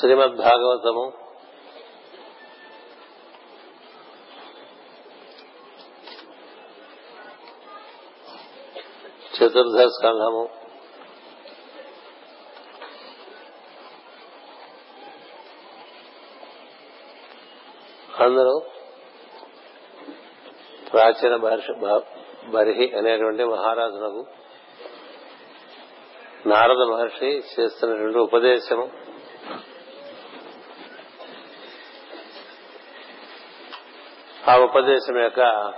శ్రీమద్ భాగవతము చతుర్థ స్కంధము. అందరూ ప్రాచీన మహర్షి బర్హి అనేటువంటి మహారాజునకు నారద మహర్షి చేస్తున్నటువంటి ఉపదేశము. ఆ ఉపదేశం యొక్క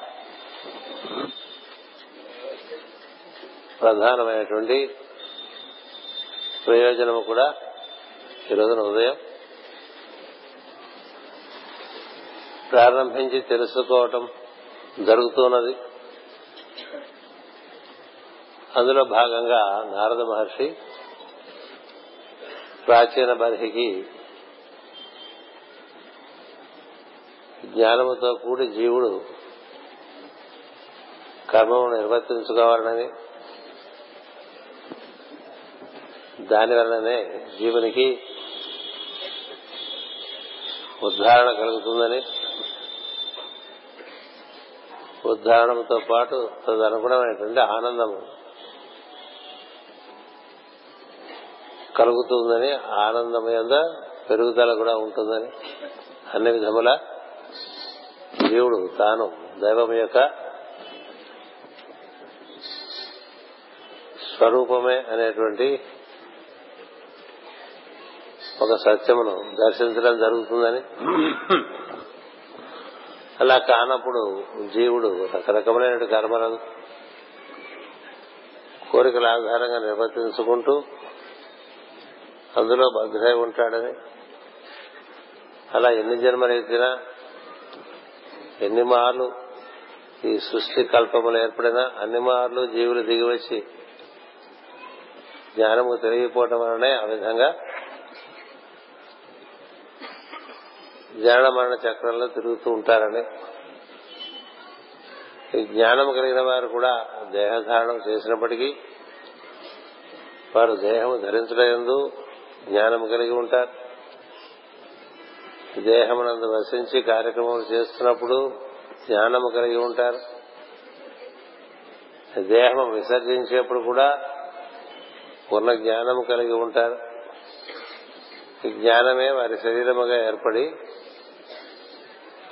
ప్రధానమైనటువంటి ప్రయోజనము కూడా ఈరోజున ఉదయం. ప్రారంభించి తెలుసుకోవటం జరుగుతున్నది. అందులో భాగంగా నారద మహర్షి ప్రాచీన బర్హికి జ్ఞానముతో కూడి జీవుడు కర్మము నిర్వర్తించుకోవాలని దాని వలననే జీవునికి ఉద్ధారణ కలుగుతుందని ఉద్ధారణంతో పాటు తదనుగుణమైనటువంటి ఆనందము కలుగుతుందని ఆనందం యొక్క పెరుగుదల కూడా ఉంటుందని అన్ని విధముల జీవుడు తాను దైవం యొక్క స్వరూపమే అనేటువంటి ఒక సత్యమును దర్శించడం జరుగుతుందని. అలా కానప్పుడు జీవుడు రకరకమైన కర్మలను కోరికల ఆధారంగా నిర్వర్తించుకుంటూ అందులో భద్రై ఉంటాడని. అలా ఎన్ని జన్మలెత్తినా ఎన్ని మార్లు ఈ సృష్టి కల్పములు ఏర్పడినా అన్ని మార్లు జీవులు దిగివచ్చి జ్ఞానము తెలియపోవటం వలనే ఆ విధంగా జ్ఞాన మరణ చక్రంలో తిరుగుతూ ఉంటారని. ఈ జ్ఞానం కలిగిన వారు కూడా దేహధారణం చేసినప్పటికీ వారు దేహము ధరించడందు జ్ఞానం కలిగి ఉంటారు. దేహమునందు వసించి కార్యక్రమాలు చేస్తున్నప్పుడు జ్ఞానము కలిగి ఉంటారు. దేహం విసర్జించేప్పుడు కూడా పూర్ణ జ్ఞానము కలిగి ఉంటారు. ఈ జ్ఞానమే వారి శరీరముగా ఏర్పడి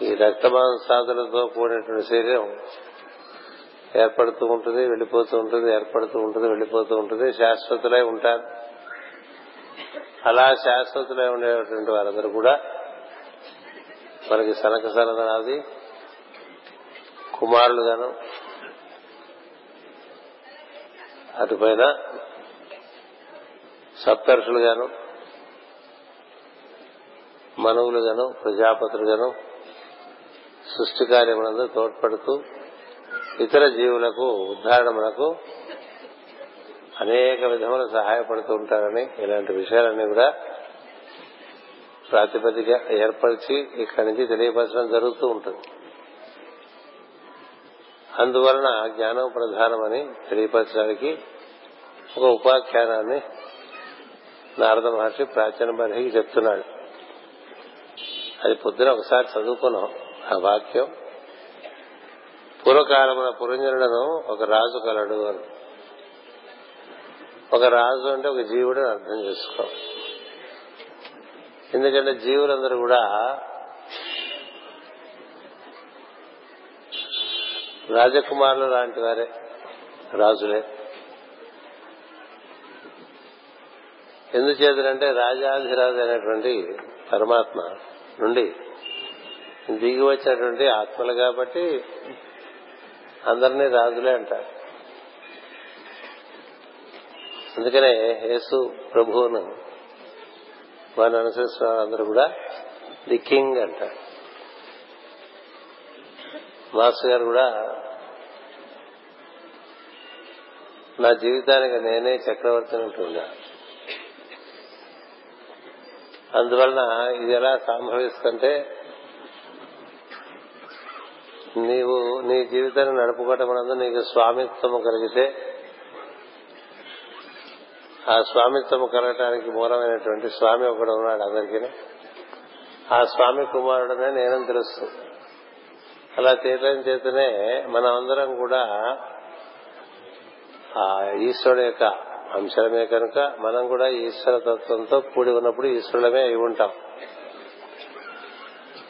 ఈ రక్తమాంసాదులతో కూడినటువంటి శరీరం ఏర్పడుతూ ఉంటుంది వెళ్ళిపోతూ ఉంటుంది ఏర్పడుతూ ఉంటుంది వెళ్ళిపోతూ ఉంటుంది శాశ్వతులై ఉంటారు. అలా శాశ్వతులై ఉండేటువంటి వారందరూ కూడా మనకి సనక సనదనాది కుమారులుగాను అటుపైన సప్తర్షులుగాను మనువులుగాను ప్రజాపతులుగాను సృష్టి కార్యములందు తోడ్పడుతూ ఇతర జీవులకు ఉద్ధారణములకు అనేక విధములు సహాయపడుతూ ఉంటారని ఇలాంటి విషయాలన్నీ కూడా ప్రాతిపదిక ఏర్పరిచి ఇక్కడి నుంచి తెలియపరచడం జరుగుతూ ఉంటుంది. అందువలన జ్ఞానం ప్రధానమని తెలియపరచడానికి ఒక ఉపాఖ్యానాన్ని నారద మహర్షి ప్రాచీన బర్హికి చెప్తున్నాడు. అది పొద్దున ఒకసారి చదువుకున్నాం. ఆ వాక్యం పూర్వకాలమున పురంజనుడను ఒక రాజు కలడు అని. ఒక రాజు అంటే ఒక జీవుడు అర్థం చేసుకో. ఎందుకంటే జీవులందరూ కూడా రాజకుమారులు లాంటి వారే రాజులే. ఎందుచేతనంటే రాజాధిరాజు అయినటువంటి పరమాత్మ నుండి దిగి వచ్చినటువంటి ఆత్మలు కాబట్టి అందరినీ రాజులే అంటారు. అందుకనే యేసు ప్రభువును వారిని అనుసరిస్తున్న వాళ్ళందరూ కూడా ది కింగ్ అంటారు. మాస్టర్ గారు కూడా నా జీవితానికి నేనే చక్రవర్తిని ఉంటున్నా అందువలన ఇది ఎలా సంభవిస్తుంటే నీవు నీ జీవితాన్ని నడుపుకోవటం నందు నీకు స్వామిత్వము కలిగితే ఆ స్వామిత్వం కలగటానికి మూలమైనటువంటి స్వామి ఒకడు ఉన్నాడు అందరికీ ఆ స్వామి కుమారుడనే నేనని తెలుస్తుంది అలా తీయటం చేతనే మనం అందరం కూడా ఆ ఈశ్వరుడు యొక్క అంశమే కనుక మనం కూడా ఈశ్వర తత్వంతో కూడి ఉన్నప్పుడు ఈశ్వరులమే అయి ఉంటాం.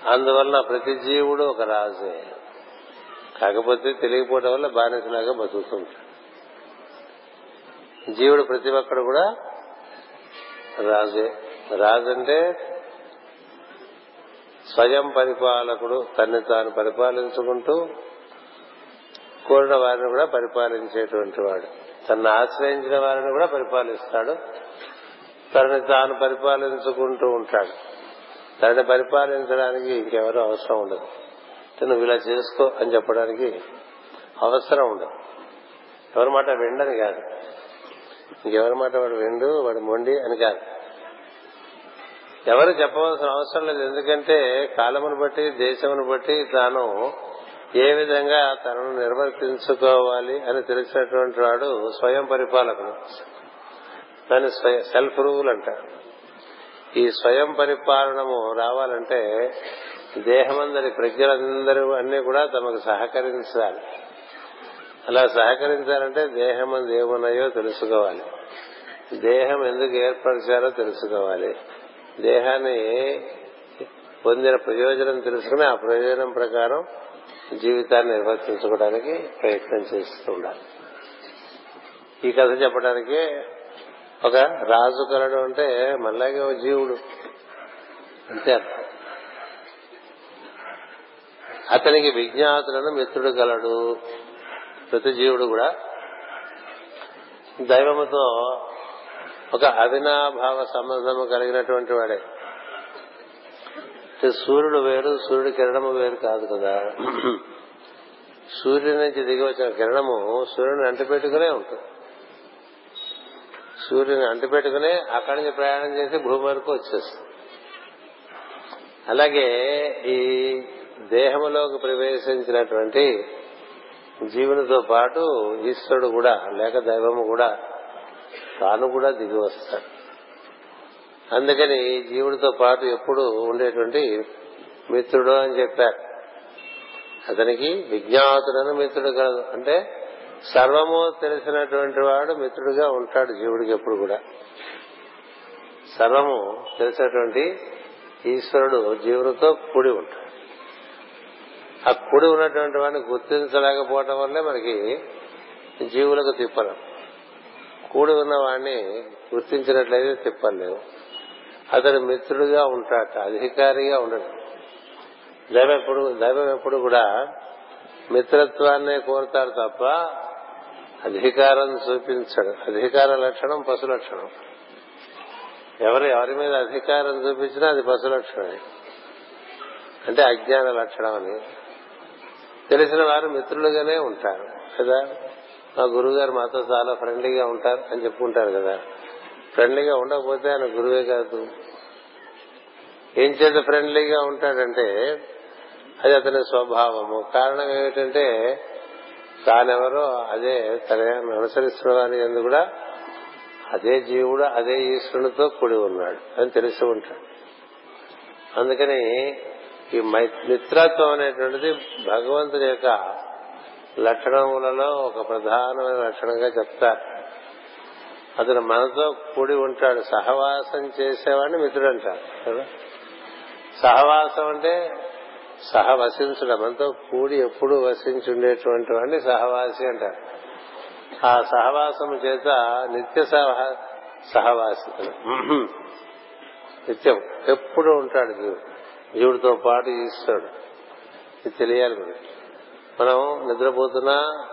అందువలన ప్రతి జీవుడు ఒక రాజే. కాకపోతే తెలియకపోవడం వల్ల బానిసలాగా బతుకుతుంటాడు జీవుడు ప్రతి ఒక్కడు కూడా రాజే. రాజు అంటే స్వయం పరిపాలకుడు తన్ని తాను పరిపాలించుకుంటూ కోరిన వారిని కూడా పరిపాలించేటువంటి వాడు. తను ఆశ్రయించిన వారిని కూడా పరిపాలిస్తాడు. తనని తాను పరిపాలించుకుంటూ ఉంటాడు. తనని పరిపాలించడానికి ఇంకెవరూ అవసరం ఉండదు. నువ్వు ఇలా చేసుకో అని చెప్పడానికి అవసరం ఉండదు. ఎవరి మాట విండని కాదు. ఎవరి మాట వాడు విండు వాడు మొండి అని కాదు. ఎవరు చెప్పవలసిన అవసరం లేదు. ఎందుకంటే కాలమును బట్టి దేశమును బట్టి తాను ఏ విధంగా తనను నిర్వర్తించుకోవాలి అని తెలిసినటువంటి వాడు స్వయం పరిపాలకుడు. దాన్ని సెల్ఫ్ రూల్ అంటారు ఈ స్వయం పరిపాలనము రావాలంటే దేహమందరి ప్రజలందరూ అన్ని కూడా తమకు సహకరించాలి. అలా సహకరించాలంటే దేహం ఏమున్నాయో తెలుసుకోవాలి. దేహం ఎందుకు ఏర్పరిచారో తెలుసుకోవాలి. దేహాన్ని పొందిన ప్రయోజనం తెలుసుకుని ఆ ప్రయోజనం ప్రకారం జీవితాన్ని నిర్వర్తించుకోవడానికి ప్రయత్నం చేస్తూ ఉండాలి. ఈ కథ చెప్పడానికి ఒక రాజు కలడు అంటే మళ్ళాగే ఒక జీవుడు. అంతే అతనికి విజ్ఞాతులను మిత్రుడు కలడు. ప్రతి జీవుడు కూడా దైవముతో ఒక అవినాభావ సంబంధము కలిగినటువంటి వాడే. సూర్యుడు వేరు సూర్యుడు కిరణము వేరు కాదు కదా. సూర్యుడి నుంచి దిగి వచ్చిన కిరణము సూర్యుని అంటిపెట్టుకునే ఉంటుంది. సూర్యుని అంటిపెట్టుకునే అక్కడి నుంచి ప్రయాణం చేసి భూమి వరకు వచ్చేస్తుంది. అలాగే ఈ దేహములోకి ప్రవేశించినటువంటి జీవునితో పాటు ఈశ్వరుడు కూడా లేక దైవము కూడా తాను కూడా దిగి వస్తాడు. అందుకని జీవుడితో పాటు ఎప్పుడు ఉండేటువంటి మిత్రుడు అని చెప్పారు. అతనికి విజ్ఞాతుడని మిత్రుడు కాదు. అంటే సర్వము తెలిసినటువంటి వాడు మిత్రుడిగా ఉంటాడు జీవుడికి ఎప్పుడు కూడా. సర్వము తెలిసినటువంటి ఈశ్వరుడు జీవునితో కూడి ఉంటాడు. ఆ కుడి ఉన్నటువంటి వాడిని గుర్తించలేకపోవటం వల్లే మనకి జీవులకు తిప్పలం. కూడి ఉన్న వాడిని గుర్తించినట్లయితే తిప్పలేవు అతడు మిత్రుడిగా ఉంటాట అధికారిగా ఉండడు. దైవం ఎప్పుడు దైవం ఎప్పుడు కూడా మిత్రత్వాన్నే కోరుతారు తప్ప అధికారం చూపించడు. అధికార లక్షణం పశు లక్షణం. ఎవరు ఎవరి మీద అధికారం చూపించినా అది పశు లక్షణమే. అంటే అజ్ఞాన లక్షణం అని. తెలిసిన వారు మిత్రులుగానే ఉంటారు కదా? మా గురువు గారు మాతో చాలా ఫ్రెండ్లీగా ఉంటారు అని చెప్పుకుంటారు కదా? ఫ్రెండ్లీగా ఉండకపోతే ఆయన గురువే కాదు. ఏం చేత ఫ్రెండ్లీగా ఉంటాడంటే అది అతని స్వభావము. కారణం ఏమిటంటే తానెవరో అదే తన అనుసరిస్తున్న వారి ఎందు కూడా అదే జీవుడు అదే ఈశ్వరునితో కూడి ఉన్నాడు అని తెలిసి ఉంటాడు. అందుకని ఈ మిత్రత్వం అనేటువంటిది భగవంతుని యొక్క లక్షణములలో ఒక ప్రధానమైన లక్షణంగా చెప్తారు. అతను మనతో కూడి ఉంటాడు. సహవాసం చేసేవాడిని మిత్రుడు అంటారు కదా? సహవాసం అంటే సహవసించడం. మనతో కూడి ఎప్పుడు వసించి ఉండేటువంటి వాడిని సహవాసి అంటారు. ఆ సహవాసం చేత నిత్య సహవాసి నిత్యం ఎప్పుడు ఉంటాడు జీవుడు. జీవుడితో పాటు ఈశ్వరుడు ఇది తెలియాలి మనకి మనం నిద్రపోతున్నా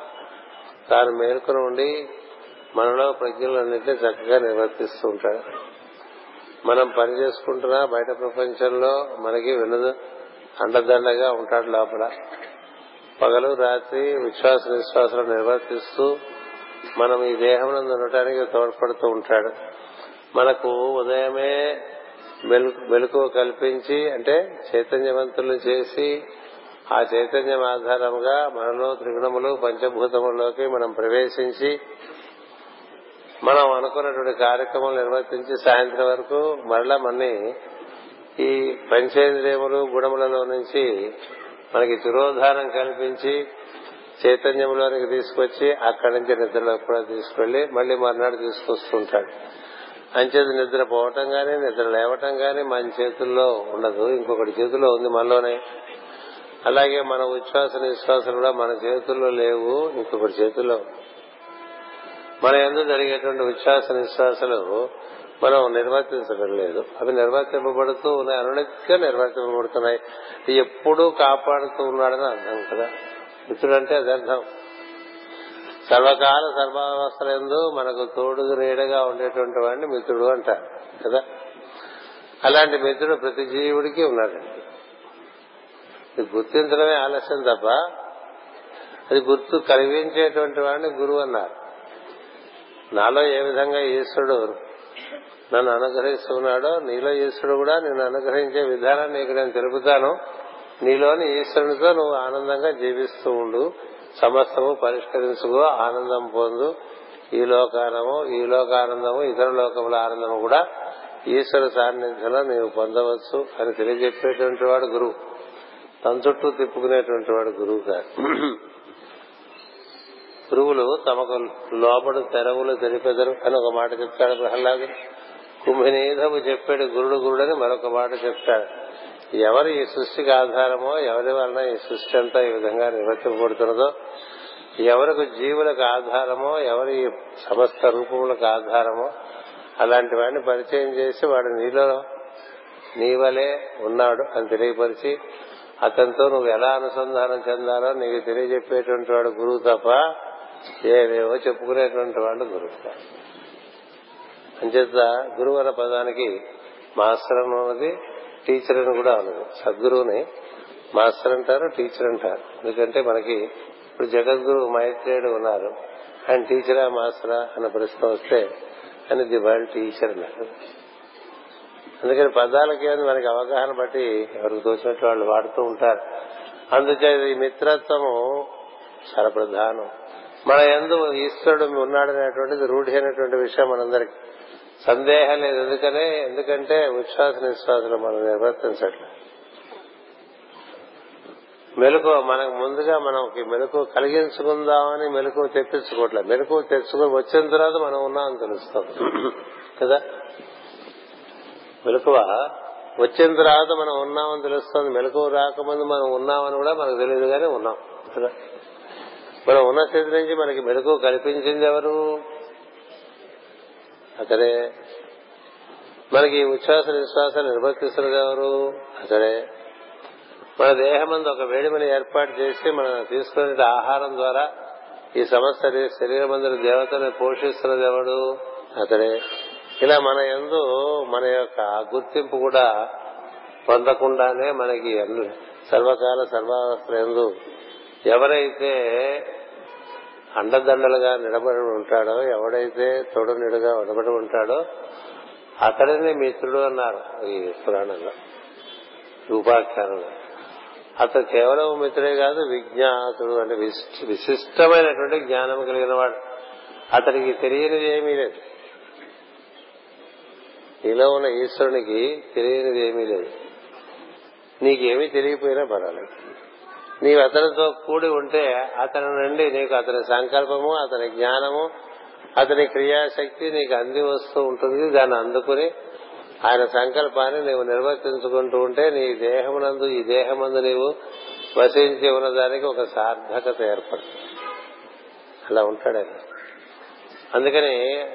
తాను మేల్కొని ఉండి మనలో ప్రజ్ఞలన్నింటినీ చక్కగా నిర్వర్తిస్తూ ఉంటాడు. మనం పని చేసుకుంటున్నా బయట ప్రపంచంలో మనకి వినదు అండదండగా ఉంటాడు లోపల. పగలు రాత్రి విశ్వాస నిశ్వాసాలు నిర్వర్తిస్తూ మనం ఈ దేహం ఉండటానికి తోడ్పడుతూ ఉంటాడు. మనకు ఉదయమే మెలకు కల్పించి అంటే చైతన్యవంతులు చేసి ఆ చైతన్యం ఆధారంగా మనలో త్రిగుణములు పంచభూతముల్లోకి మనం ప్రవేశించి మనం అనుకున్నటువంటి కార్యక్రమాలు నిర్వర్తించి సాయంత్రం వరకు మరలా మన్ని ఈ పంచేంద్రియములు గుణములలో నుంచి మనకి తిరోధానం కల్పించి చైతన్యంలోనికి తీసుకొచ్చి అక్కడి నుంచి నిద్రలోకి కూడా తీసుకెళ్ళి మళ్ళీ మర్నాడు తీసుకొస్తుంటాడు. అంచేత నిద్ర పోవటం గాని నిద్ర లేవటం గాని మన చేతుల్లో ఉండదు. ఇంకొకటి చేతుల్లో ఉంది మనలోనే. అలాగే మన ఉచ్ఛ్వాస నిశ్వాసం కూడా మన చేతుల్లో లేవు ఇంకొకటి చేతుల్లో. మన ఎందుకు జరిగేటువంటి ఉచ్ఛ్వాస నిశ్వాసాలు మనం నిర్వర్తించడం లేదు అవి నిర్వర్తింపబడుతూ ఉన్నాయి అనునిత్యం నిర్వర్తింపబడుతున్నాయి. ఎప్పుడూ కాపాడుతూ ఉన్నాడని అర్థం కదా. మిత్రుడంటే అది అర్థం. సర్వకాల సర్వావస్థలందు మనకు తోడుగు నీడగా ఉండేటువంటి వాడిని మిత్రుడు అంటారు కదా? అలాంటి మిత్రుడు ప్రతి జీవుడికి ఉన్నాడండి ఇది గుర్తించడమే ఆలస్యం తప్ప అది గుర్తు కలిగించేటువంటి వాడిని గురువు అన్నారు. నాలో ఏ విధంగా ఈశ్వరుడు నన్ను అనుగ్రహిస్తున్నాడో నీలో ఈశ్వరుడు కూడా నిన్ను అనుగ్రహించే విధానాన్ని ఇక్కడ నేను తెలుపుతాను. నీలోని ఈశ్వరునితో నువ్వు ఆనందంగా జీవిస్తూ ఉండు. సమస్తము పరిష్కరించుకో ఆనందం పొందు. ఈ లోకానము ఈ లోకానందము ఇతర లోకముల ఆనందము కూడా ఈశ్వర సాన్నిధ్యంలో నీవు పొందవచ్చు అని తెలియజెప్పేటువంటి వాడు గురువు. తన చుట్టూ తిప్పుకునేటువంటి వాడు గురువు కాదు. గురువులు తమకు లోపడు తెరవులు తెలిపెదరు అని ఒక మాట చెప్తాడు ప్రహ్లాదు కుంభినీధము చెప్పాడు గురుడు గురుడని మరొక మాట చెప్తాడు. ఎవరు ఈ సృష్టికి ఆధారమో ఎవరి వలన ఈ సృష్టి అంతా ఈ విధంగా నిర్వర్తింపబడుతున్నదో ఎవరికి జీవులకు ఆధారమో ఎవరి సమస్త రూపములకు ఆధారమో అలాంటి వాడిని పరిచయం చేసి వాడు నీలో నీవలే ఉన్నాడు అని తెలియపరిచి అతనితో నువ్వు ఎలా అనుసంధానం చెందాలో నీకు తెలియజెప్పేటువంటి వాడు గురువు తప్ప ఏవేవో చెప్పుకునేటువంటి వాడు గురువు అంచేత గురువు అన్న పదానికి మాస్టర్ అన్నది టీచర్ అని కూడా అను సద్గురువుని మాస్టర్ అంటారు టీచర్ అంటారు. ఎందుకంటే మనకి ఇప్పుడు జగద్గురు మైత్రేయుడు ఉన్నారు. ఆయన టీచరా మాస్టరా అన్న ప్రశ్న వస్తే ఆయన ది వరల్డ్ టీచర్ అన్నారు అందుకని పదాలకి మనకి అవగాహన బట్టి ఎవరికి తోచినట్టు వాళ్ళు వాడుతూ ఉంటారు. అందుచేత ఈ మిత్రత్వము చాలా ప్రధానం. మన ఎందు ఈశ్వరుడు ఉన్నాడనేటువంటిది రూఢి అయినటువంటి విషయం మనందరికి. సందేహం లేదు. ఎందుకనే? ఎందుకంటే ఉచ్ఛ్వాస నిశ్వాసలు మనం నిర్వర్తించట్లేదు. మెలకు మనకు ముందుగా మనకి మెలకు కలిగించుకుందామని మెలకు తెప్పించుకోవట్లేదు. మెలకు తెచ్చుకొని వచ్చిన తర్వాత మనం ఉన్నామని తెలుస్తాం. కదా? మెలకువ వచ్చిన తర్వాత మనం ఉన్నామని తెలుస్తుంది. మెలకువ రాకముందు మనం ఉన్నామని కూడా మనకు తెలియదు కానీ ఉన్నాం. కదా? మనం ఉన్న స్థితి నుంచి మనకి మెలకువ కల్పించింది ఎవరు? అతడే మనకి ఉచ్ఛ్వాస నిశ్వాస నిర్వర్తిస్తున్నారు ఎవరు? అతడే. మన దేహమందు ఒక వేడిమని ఏర్పాటు చేసి మనం తీసుకునే ఆహారం ద్వారా ఈ సమస్త శరీరమందు దేవతను పోషిస్తున్నది ఎవడు? అతడే. ఇలా మన ఎందు మన యొక్క గుర్తింపు కూడా పొందకుండానే మనకి సర్వకాల సర్వావస్థ ఎందు ఎవరైతే అండదండలుగా నిలబడి ఉంటాడో ఎవడైతే తొడు నిడుగా నిలబడి ఉంటాడో అతడిని మిత్రుడు అన్నారు ఈ పురాణంలో ఉపాఖ్యానంలో అతను కేవలం మిత్రుడే కాదు విజ్ఞాతుడు అంటే విశిష్టమైనటువంటి జ్ఞానం కలిగిన వాడు అతనికి తెలియనిది ఏమీ లేదు. నీలో ఉన్న ఈశ్వరునికి తెలియనిది ఏమీ లేదు. నీకేమీ తెలియపోయినా పర్వాలేదు. నీవు అతనితో కూడి ఉంటే అతని నుండి నీకు అతని సంకల్పము అతని జ్ఞానము అతని క్రియాశక్తి నీకు అంది వస్తూ ఉంటుంది. దాన్ని అందుకుని ఆయన సంకల్పాన్ని నీవు నిర్వర్తించుకుంటూ ఉంటే నీ దేహమునందు ఈ దేహమందు నీవు వసించి ఉన్నదానికి ఒక సార్థకత ఏర్పడుతుంది. అలా ఉంటాడు ఆయన అందుకని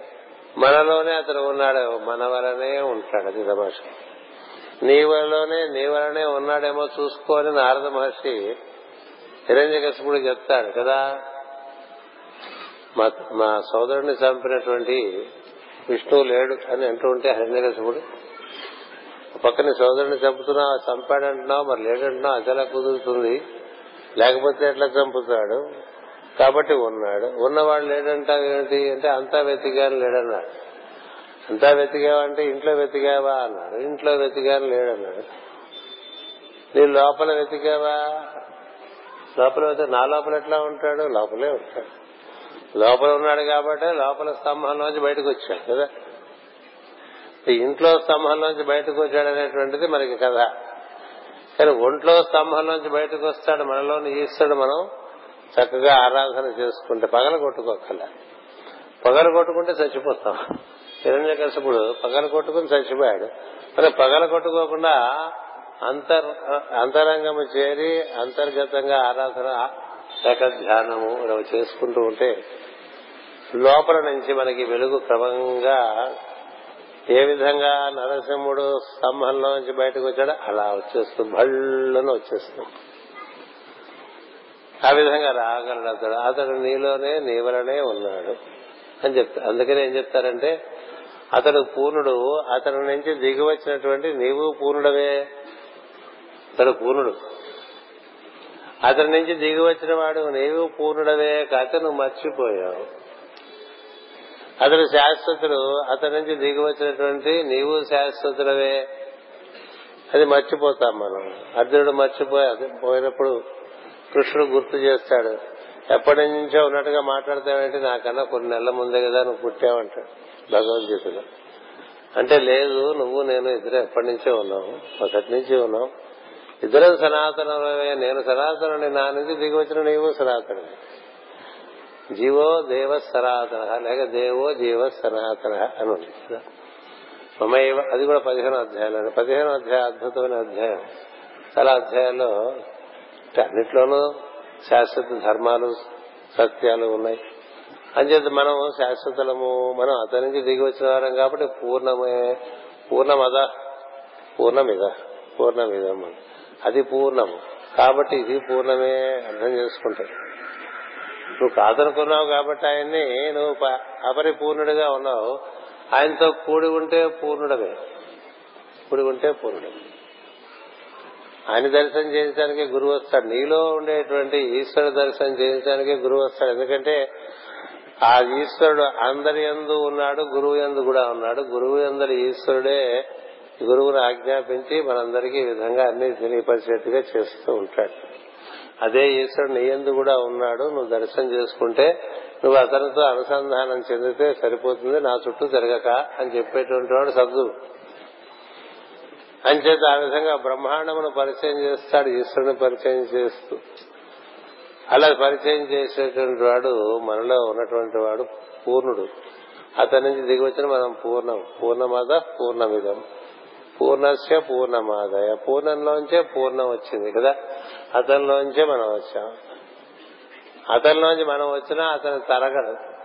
మనలోనే అతను ఉన్నాడు మన వలనే ఉంటాడు అది మహర్షి నీ వలలోనే నీ వలనే ఉన్నాడేమో చూసుకోని నారద మహర్షి హిరణ్యకశిపుడు చెప్తాడు కదా. మా సోదరుడిని చంపినటువంటి విష్ణువు లేడు అని అంటూ ఉంటే హిరణ్యకశిపుడు పక్కన సోదరుని చంపుతున్నావు చంపాడంటున్నావు మరి లేడంటున్నావు అది కుదురుతుంది. లేకపోతే ఎట్లా చంపుతాడు? కాబట్టి ఉన్నాడు. ఉన్నవాడు లేడంటావు ఏంటి అంటే అంతా వెతికాను లేడన్నాడు. అంతా వెతికావా అంటే ఇంట్లో వెతికావా అన్నాడు. ఇంట్లో వెతికాను లేడన్నాడు. నీ లోపల వెతికావా? లోపల నా లోపల ఎట్లా ఉంటాడు? లోపలే ఉంటాడు. లోపల ఉన్నాడు కాబట్టి లోపల స్తంభంలోంచి బయటకు వచ్చాడు కదా? ఇంట్లో స్తంభంలోంచి బయటకు వచ్చాడు అనేటువంటిది మనకి కథ. కానీ ఒంట్లో స్తంభంలోంచి బయటకు వస్తాడు మనలోని ఈశ్వరుడు మనం చక్కగా ఆరాధన చేసుకుంటే పగల కొట్టుకోకల పగల కొట్టుకుంటే చచ్చిపోతాం. హిరణ్య కశపుడు పగల కొట్టుకుని చచ్చిపోయాడు. మరి పగల కొట్టుకోకుండా అంతర్ అంతరంగము చేరి అంతర్గతంగా ఆరాధన ధ్యానము ఇలా చేసుకుంటూ ఉంటే లోపల నుంచి మనకి వెలుగు క్రమంగా ఏ విధంగా నరసింహుడు స్తంభంలో నుంచి బయటకు వచ్చాడో అలా వచ్చేస్తుంది భళ్ళను వచ్చేస్తుంది ఆ విధంగా రాగలడు అతడు. అతడు నీలోనే నీవలనే ఉన్నాడు అని చెప్తారు. అందుకని ఏం చెప్తారంటే అతడు పూర్ణుడు అతడి నుంచి దిగి వచ్చినటువంటి నీవు పూర్ణుడవే. అతడు పూర్ణుడు. అతడి నుంచి దిగి వచ్చిన వాడు నీవు పూర్ణుడవే కాక నువ్వు మర్చిపోయావు. అతడు శాశ్వతుడు అతడి నుంచి దిగి వచ్చినటువంటి నీవు శాశ్వతుడవే. అది మర్చిపోతాం మనం. అర్జునుడు మర్చిపోయి పోయినప్పుడు కృష్ణుడు గుర్తు చేస్తాడు. ఎప్పటి నుంచో ఉన్నట్టుగా మాట్లాడతావంటే? నాకన్నా కొన్ని నెలల ముందే కదా నువ్వు పుట్టావంటాడు భగవద్గీతలో. అంటే లేదు నువ్వు నేను ఇద్దరు ఎప్పటి నుంచే ఉన్నావు ఒకటి నుంచి ఉన్నావు ఇద్దరం సనాతనమే. నేను సనాతనుని నా నుంచి దిగి వచ్చిన నీవు సనాతనుడి జీవో దేవ సనాతన లేక దేవో జీవ సనాతన అని ఉంది. అది కూడా పదిహేను అధ్యాయాలు పదిహేను అధ్యాయ అద్భుతమైన అధ్యాయం. చాలా అధ్యాయాల్లో అన్నిట్లోనూ శాశ్వత ధర్మాలు సత్యాలు ఉన్నాయి. అంచేత మనం శాశ్వతలము మనం అతని నుంచి దిగి వచ్చిన వారం కాబట్టి పూర్ణమే పూర్ణమద? పూర్ణమిద? పూర్ణమిదం అది పూర్ణము. కాబట్టి ఇది పూర్ణమే అర్థం చేసుకుంటాడు నువ్వు కాదనుకున్నావు కాబట్టి ఆయన్ని నువ్వు అపరిపూర్ణుడిగా ఉన్నావు. ఆయనతో కూడి ఉంటే పూర్ణుడమే కూడి ఉంటే పూర్ణుడమే ఆయన దర్శనం చేయించడానికి గురువు వస్తాడు. నీలో ఉండేటువంటి ఈశ్వరుడు దర్శనం చేయించడానికి గురువు వస్తాడు. ఎందుకంటే ఆ ఈశ్వరుడు అందరి ఎందు ఉన్నాడు గురువు ఎందు కూడా ఉన్నాడు. గురువు ఎందరి ఈశ్వరుడే గురువును ఆజ్ఞాపించి మనందరికీ ఈ విధంగా అన్ని తెలియపరిచేట్టుగా చేస్తూ ఉంటాడు. అదే ఈశ్వరుడు నీ ఎందు కూడా ఉన్నాడు నువ్వు దర్శనం చేసుకుంటే నువ్వు అతనితో అనుసంధానం చెందితే సరిపోతుంది నా చుట్టూ తిరగక అని చెప్పేటువంటి వాడు సద్గురు. అంచేత ఆ విధంగా బ్రహ్మాండమును పరిచయం చేస్తాడు ఈశ్వరుని పరిచయం చేస్తూ. అలా పరిచయం చేసేటువంటి వాడు మనలో ఉన్నటువంటి వాడు పూర్ణుడు. అతని నుంచి దిగి వచ్చిన మనం పూర్ణం. పూర్ణమాద పూర్ణమిదం. పూర్ణస్య పూర్ణమాదయ. పూర్ణంలోంచే పూర్ణం వచ్చింది కదా. అతనిలోంచే మనం వచ్చాం. అతనిలోంచి మనం వచ్చినా అతను తరగడు.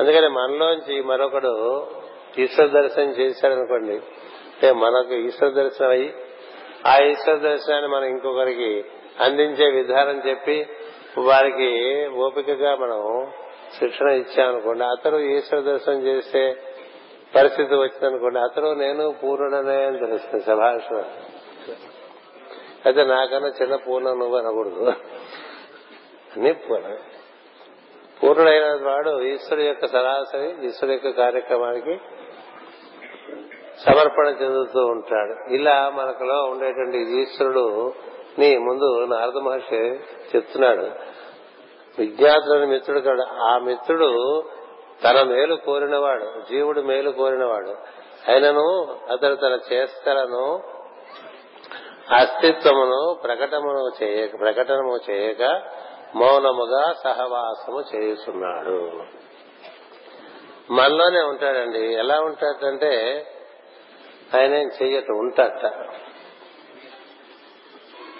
అందుకని మనలోంచి మరొకడు ఈశ్వర దర్శనం చేశాడనుకోండి అంటే మనకు ఈశ్వర దర్శనం అయ్యి ఆ ఈశ్వర దర్శనాన్ని మనం ఇంకొకరికి అందించే విధానం చెప్పి వారికి ఓపికగా మనం శిక్షణ ఇచ్చామనుకోండి అతను ఈశ్వర దర్శనం చేస్తే పరిస్థితి వచ్చిందనుకోండి అతను నేను పూర్ణుడనే అని తెలుస్తుంది సభాషణ. అయితే నాకన్నా చిన్న పూర్ణ నువ్వు అనకూడదు. అన్ని పూర్ణుడైన వాడు ఈశ్వరు యొక్క సరాసరి ఈశ్వరు యొక్క కార్యక్రమానికి సమర్పణ చెందుతూ ఉంటాడు. ఇలా మనకులో ఉండేటువంటి ఈశ్వరుడు నీ ముందు నారద మహర్షి చెప్తున్నాడు. విజ్ఞాతులని మిత్రుడు కాడు. ఆ మిత్రుడు తన మేలు కోరినవాడు జీవుడు మేలు కోరినవాడు అయినను అతడు తన చేష్టలను అస్తిత్వమును ప్రకటమును చేయక ప్రకటనము చేయక మౌనముగా సహవాసము చేస్తున్నాడు మనలోనే ఉంటాడండి. ఎలా ఉంటాడంటే ఆయన ఏం చెయ్యట ఉంటాట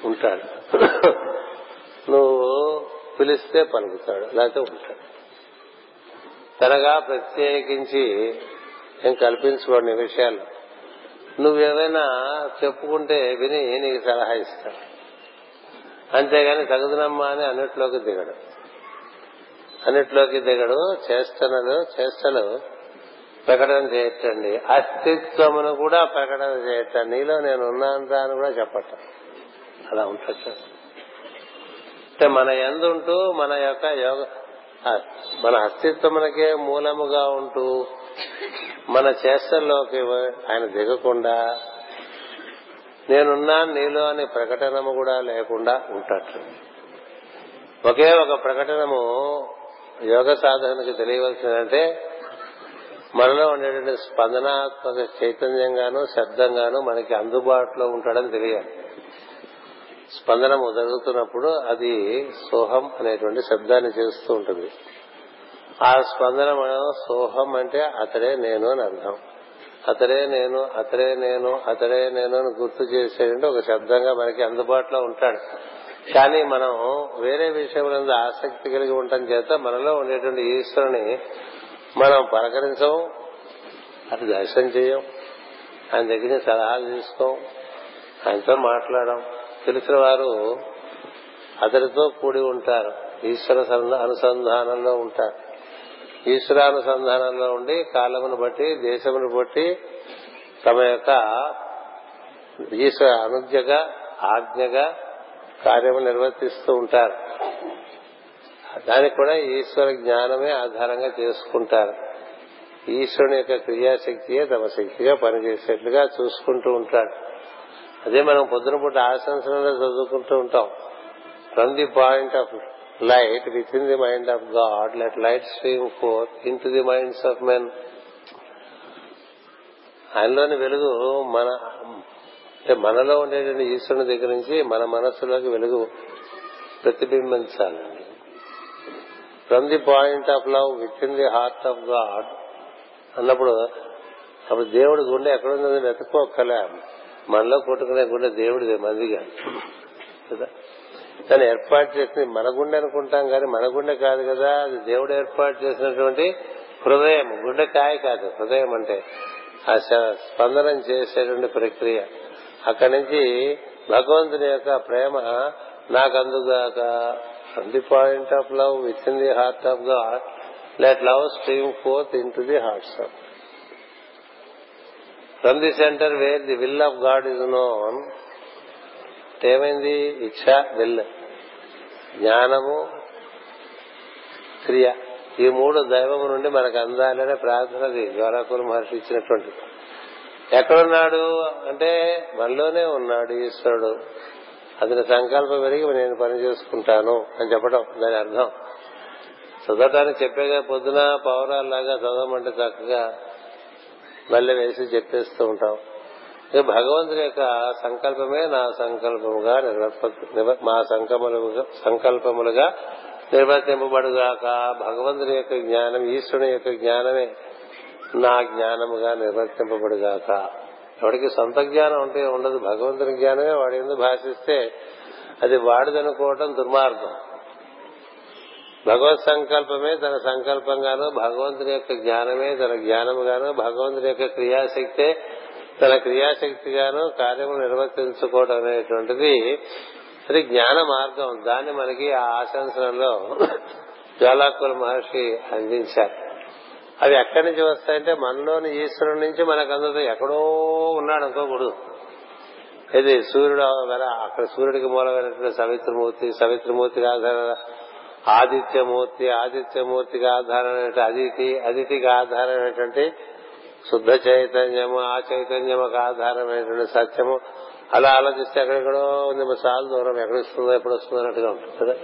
ఉంటాడు. నువ్వు పిలిస్తే పలుకుతాడు లేకపోతే ఉంటాడు. తనగా ప్రత్యేకించి నేను కల్పించుకోండి ఈ విషయాలు. నువ్వేమైనా చెప్పుకుంటే విని నీకు సలహా ఇస్తాడు అంతేగాని తగుదనమ్మా అని అన్నిట్లోకి దిగడు. అన్నిట్లోకి దిగడు చేష్టనలు చేష్టలు ప్రకటన చేయటండి అస్తిత్వమును కూడా ప్రకటన చేయటం నీలో నేను ఉన్నాను అని కూడా చెప్పటం అలా ఉంటుంది అంటే మన ఎందుంటూ మన యొక్క యోగ మన అస్తిత్వమునకే మూలముగా ఉంటూ మన చేష్టల్లోకి ఆయన దిగకుండా నేనున్నా నీలో అనే ప్రకటనము కూడా లేకుండా ఉంటాడు. ఒకే ఒక ప్రకటనము యోగ సాధనకు తెలియవలసిందంటే మనలో ఉండేటువంటి స్పందనాత్మక చైతన్యంగాను శబ్దంగాను మనకి అందుబాటులో ఉంటాడని తెలియాలి. స్పందన జరుగుతున్నప్పుడు అది సోహం అనేటువంటి శబ్దాన్ని చేస్తూ ఉంటుంది. ఆ స్పందన సోహం అంటే అతడే నేను అని అర్థం. అతడే నేను అతడే నేను అతడే నేను అని గుర్తు చేసేటంటే ఒక శబ్దంగా మనకి అందుబాటులో ఉంటాడు. కానీ మనం వేరే విషయం ఆసక్తి కలిగి ఉండటం చేత మనలో ఉండేటువంటి ఈశ్వరుని మనం పలకరించం అది దర్శనం చేయం ఆయన దగ్గర సలహాలు తీసుకోం ఆయనతో మాట్లాడడం తెలిసిన వారు అతడితో కూడి ఉంటారు. ఈశ్వర అనుసంధానంలో ఉంటారు. ఈశ్వరానుసంధానంలో ఉండి కాలమును బట్టి దేశమును బట్టి తమ యొక్క ఈశ్వర అనుజ్ఞగా ఆజ్ఞగా కార్యము నిర్వర్తిస్తూ ఉంటారు. దానికి కూడా ఈశ్వర జ్ఞానమే ఆధారంగా చేసుకుంటారు. ఈశ్వరుని యొక్క క్రియాశక్తియే తమ శక్తిగా పనిచేసేట్లుగా చూసుకుంటూ ఉంటాడు అదే మనం పొద్దున పూట ఆశంసలలో చదువుకుంటూ ఉంటాం. From the point of light within the mind of God let light stream forth into the minds of men ఆయనలోని వెలుగు మన అంటే మనలో ఉండేటువంటి ఈశ్వరుని దగ్గర నుంచి మన మనస్సులోకి వెలుగు ప్రతిబింబించాలండి. From the point of love within the heart of God అన్నప్పుడు అప్పుడు దేవుడి గుండె ఎక్కడుందని వెతుక్కోక్కలే మనలో కొట్టుకునే గుండె దేవుడిదే మందిగా. కదా? దాన్ని ఏర్పాటు చేసింది మన గుండె అనుకుంటాం కానీ మన గుండె కాదు కదా. అది దేవుడు ఏర్పాటు చేసినటువంటి హృదయం. గుండె కాయ కాదు హృదయం అంటే. ఆ స్పందనం చేసేటువంటి ప్రక్రియ. అక్కడి నుంచి భగవంతుని యొక్క ప్రేమ నాకు అందుగాక. From the point of love within the heart of God let love stream forth into the hearts of from the centre where the will of God is known. ఏమైంది? ఇచ్చ విల్. జ్ఞానము క్రియ. ఈ మూడు దైవము నుండి మనకు అందాలనే ప్రార్థనది జ్వాలాకులు మహర్షి ఇచ్చినటువంటి. ఎక్కడున్నాడు? అంటే మనలోనే ఉన్నాడు ఈశ్వరుడు. అతని సంకల్పం పెరిగి నేను పని చేసుకుంటాను అని చెప్పడం దాని అర్థం. చదవటానికి చెప్పేగా పొద్దున పౌరాల్లాగా చదవమంటే చక్కగా మళ్ళీ వేసి చెప్పేస్తూ ఉంటాం. ఇక భగవంతుని యొక్క సంకల్పమే నా సంకల్పముగా మా సంకల్పములుగా సంకల్పములుగా నిర్వర్తింపబడుగాక. భగవంతుని యొక్క జ్ఞానం ఈశ్వరుని యొక్క జ్ఞానమే నా జ్ఞానముగా నిర్వర్తింపబడుగాక. ఎవడికి సొంత జ్ఞానం ఉంటే ఉండదు. భగవంతుని జ్ఞానమే వాడు ఎందుకు భాషిస్తే అది వాడిదనుకోవటం దుర్మార్గం. భగవత్ సంకల్పమే తన సంకల్పంగాను భగవంతుని యొక్క జ్ఞానమే తన జ్ఞానముగాను భగవంతుని యొక్క క్రియాశక్తే తన క్రియాశక్తిగాను కార్యము నిర్వర్తించుకోవడం అనేటువంటిది అది జ్ఞాన మార్గం. దాన్ని మనకి ఆ ఆశంసనంలో జ్వాలాకుల మహర్షి అందించారు. అవి ఎక్కడి నుంచి వస్తాయంటే మనలోని ఈశ్వరుడి నుంచి మనకు అందుతాయి. ఎక్కడో ఉన్నాడు అనుకోకూడదు ఇది సూర్యుడు అక్కడ సూర్యుడికి మూలమైనటువంటి సవిత్రమూర్తి సవిత్రమూర్తికి ఆధార ఆదిత్యమూర్తి ఆదిత్యమూర్తికి ఆధారమైన అదితి అదితికి ఆధారమైనటువంటి శుద్ధ చైతన్యము ఆ చైతన్యముకు ఆధారమైనటువంటి సత్యము. అలా ఆలోచిస్తే ఎక్కడెక్కడో ఉంది చాలా దూరం ఎక్కడ వస్తుందో ఎప్పుడు వస్తుందో అన్నట్టుగా ఉంటుంది కదా?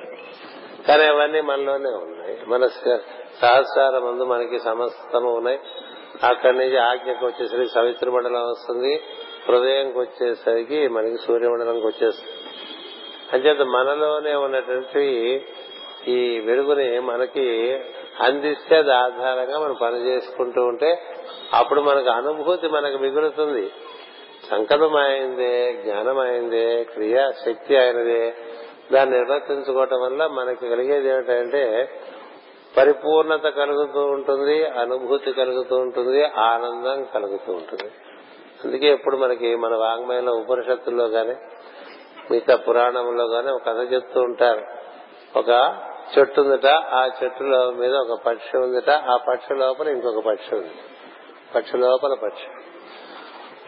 కానీ అవన్నీ మనలోనే ఉన్నాయి. మన సహస్రాల ముందు మనకి సమస్తము ఉన్నాయి. అక్కడి నుంచి ఆజ్ఞకు వచ్చేసరికి సవిత్ర మండలం వస్తుంది. హృదయంకి వచ్చేసరికి మనకి సూర్యమండలంకి వచ్చేస్తుంది. అంచేత మనలోనే ఉన్నటువంటి ఈ వెలుగుని మనకి అందిస్తే అది ఆధారంగా మనం పని చేసుకుంటూ ఉంటే అప్పుడు మనకు అనుభూతి మనకు మిగులుతుంది. సంకల్పం అయిందే జ్ఞానం అయిందే క్రియా శక్తి అయినదే దాన్ని నిర్వర్తించుకోవటం వల్ల మనకి కలిగేది ఏమిటంటే పరిపూర్ణత కలుగుతూ ఉంటుంది అనుభూతి కలుగుతూ ఉంటుంది ఆనందం కలుగుతూ ఉంటుంది. అందుకే ఇప్పుడు మనకి మన వాంగ్మయంలో ఉపనిషత్తుల్లో గాని మిగతా పురాణంలో గాని ఒక కథ చెప్తూ ఉంటారు. ఒక చెట్టు ఉందట ఆ చెట్టు మీద ఒక పక్షి ఉందట ఆ పక్షి లోపల ఇంకొక పక్షి ఉంది. పక్షి లోపల పక్షి.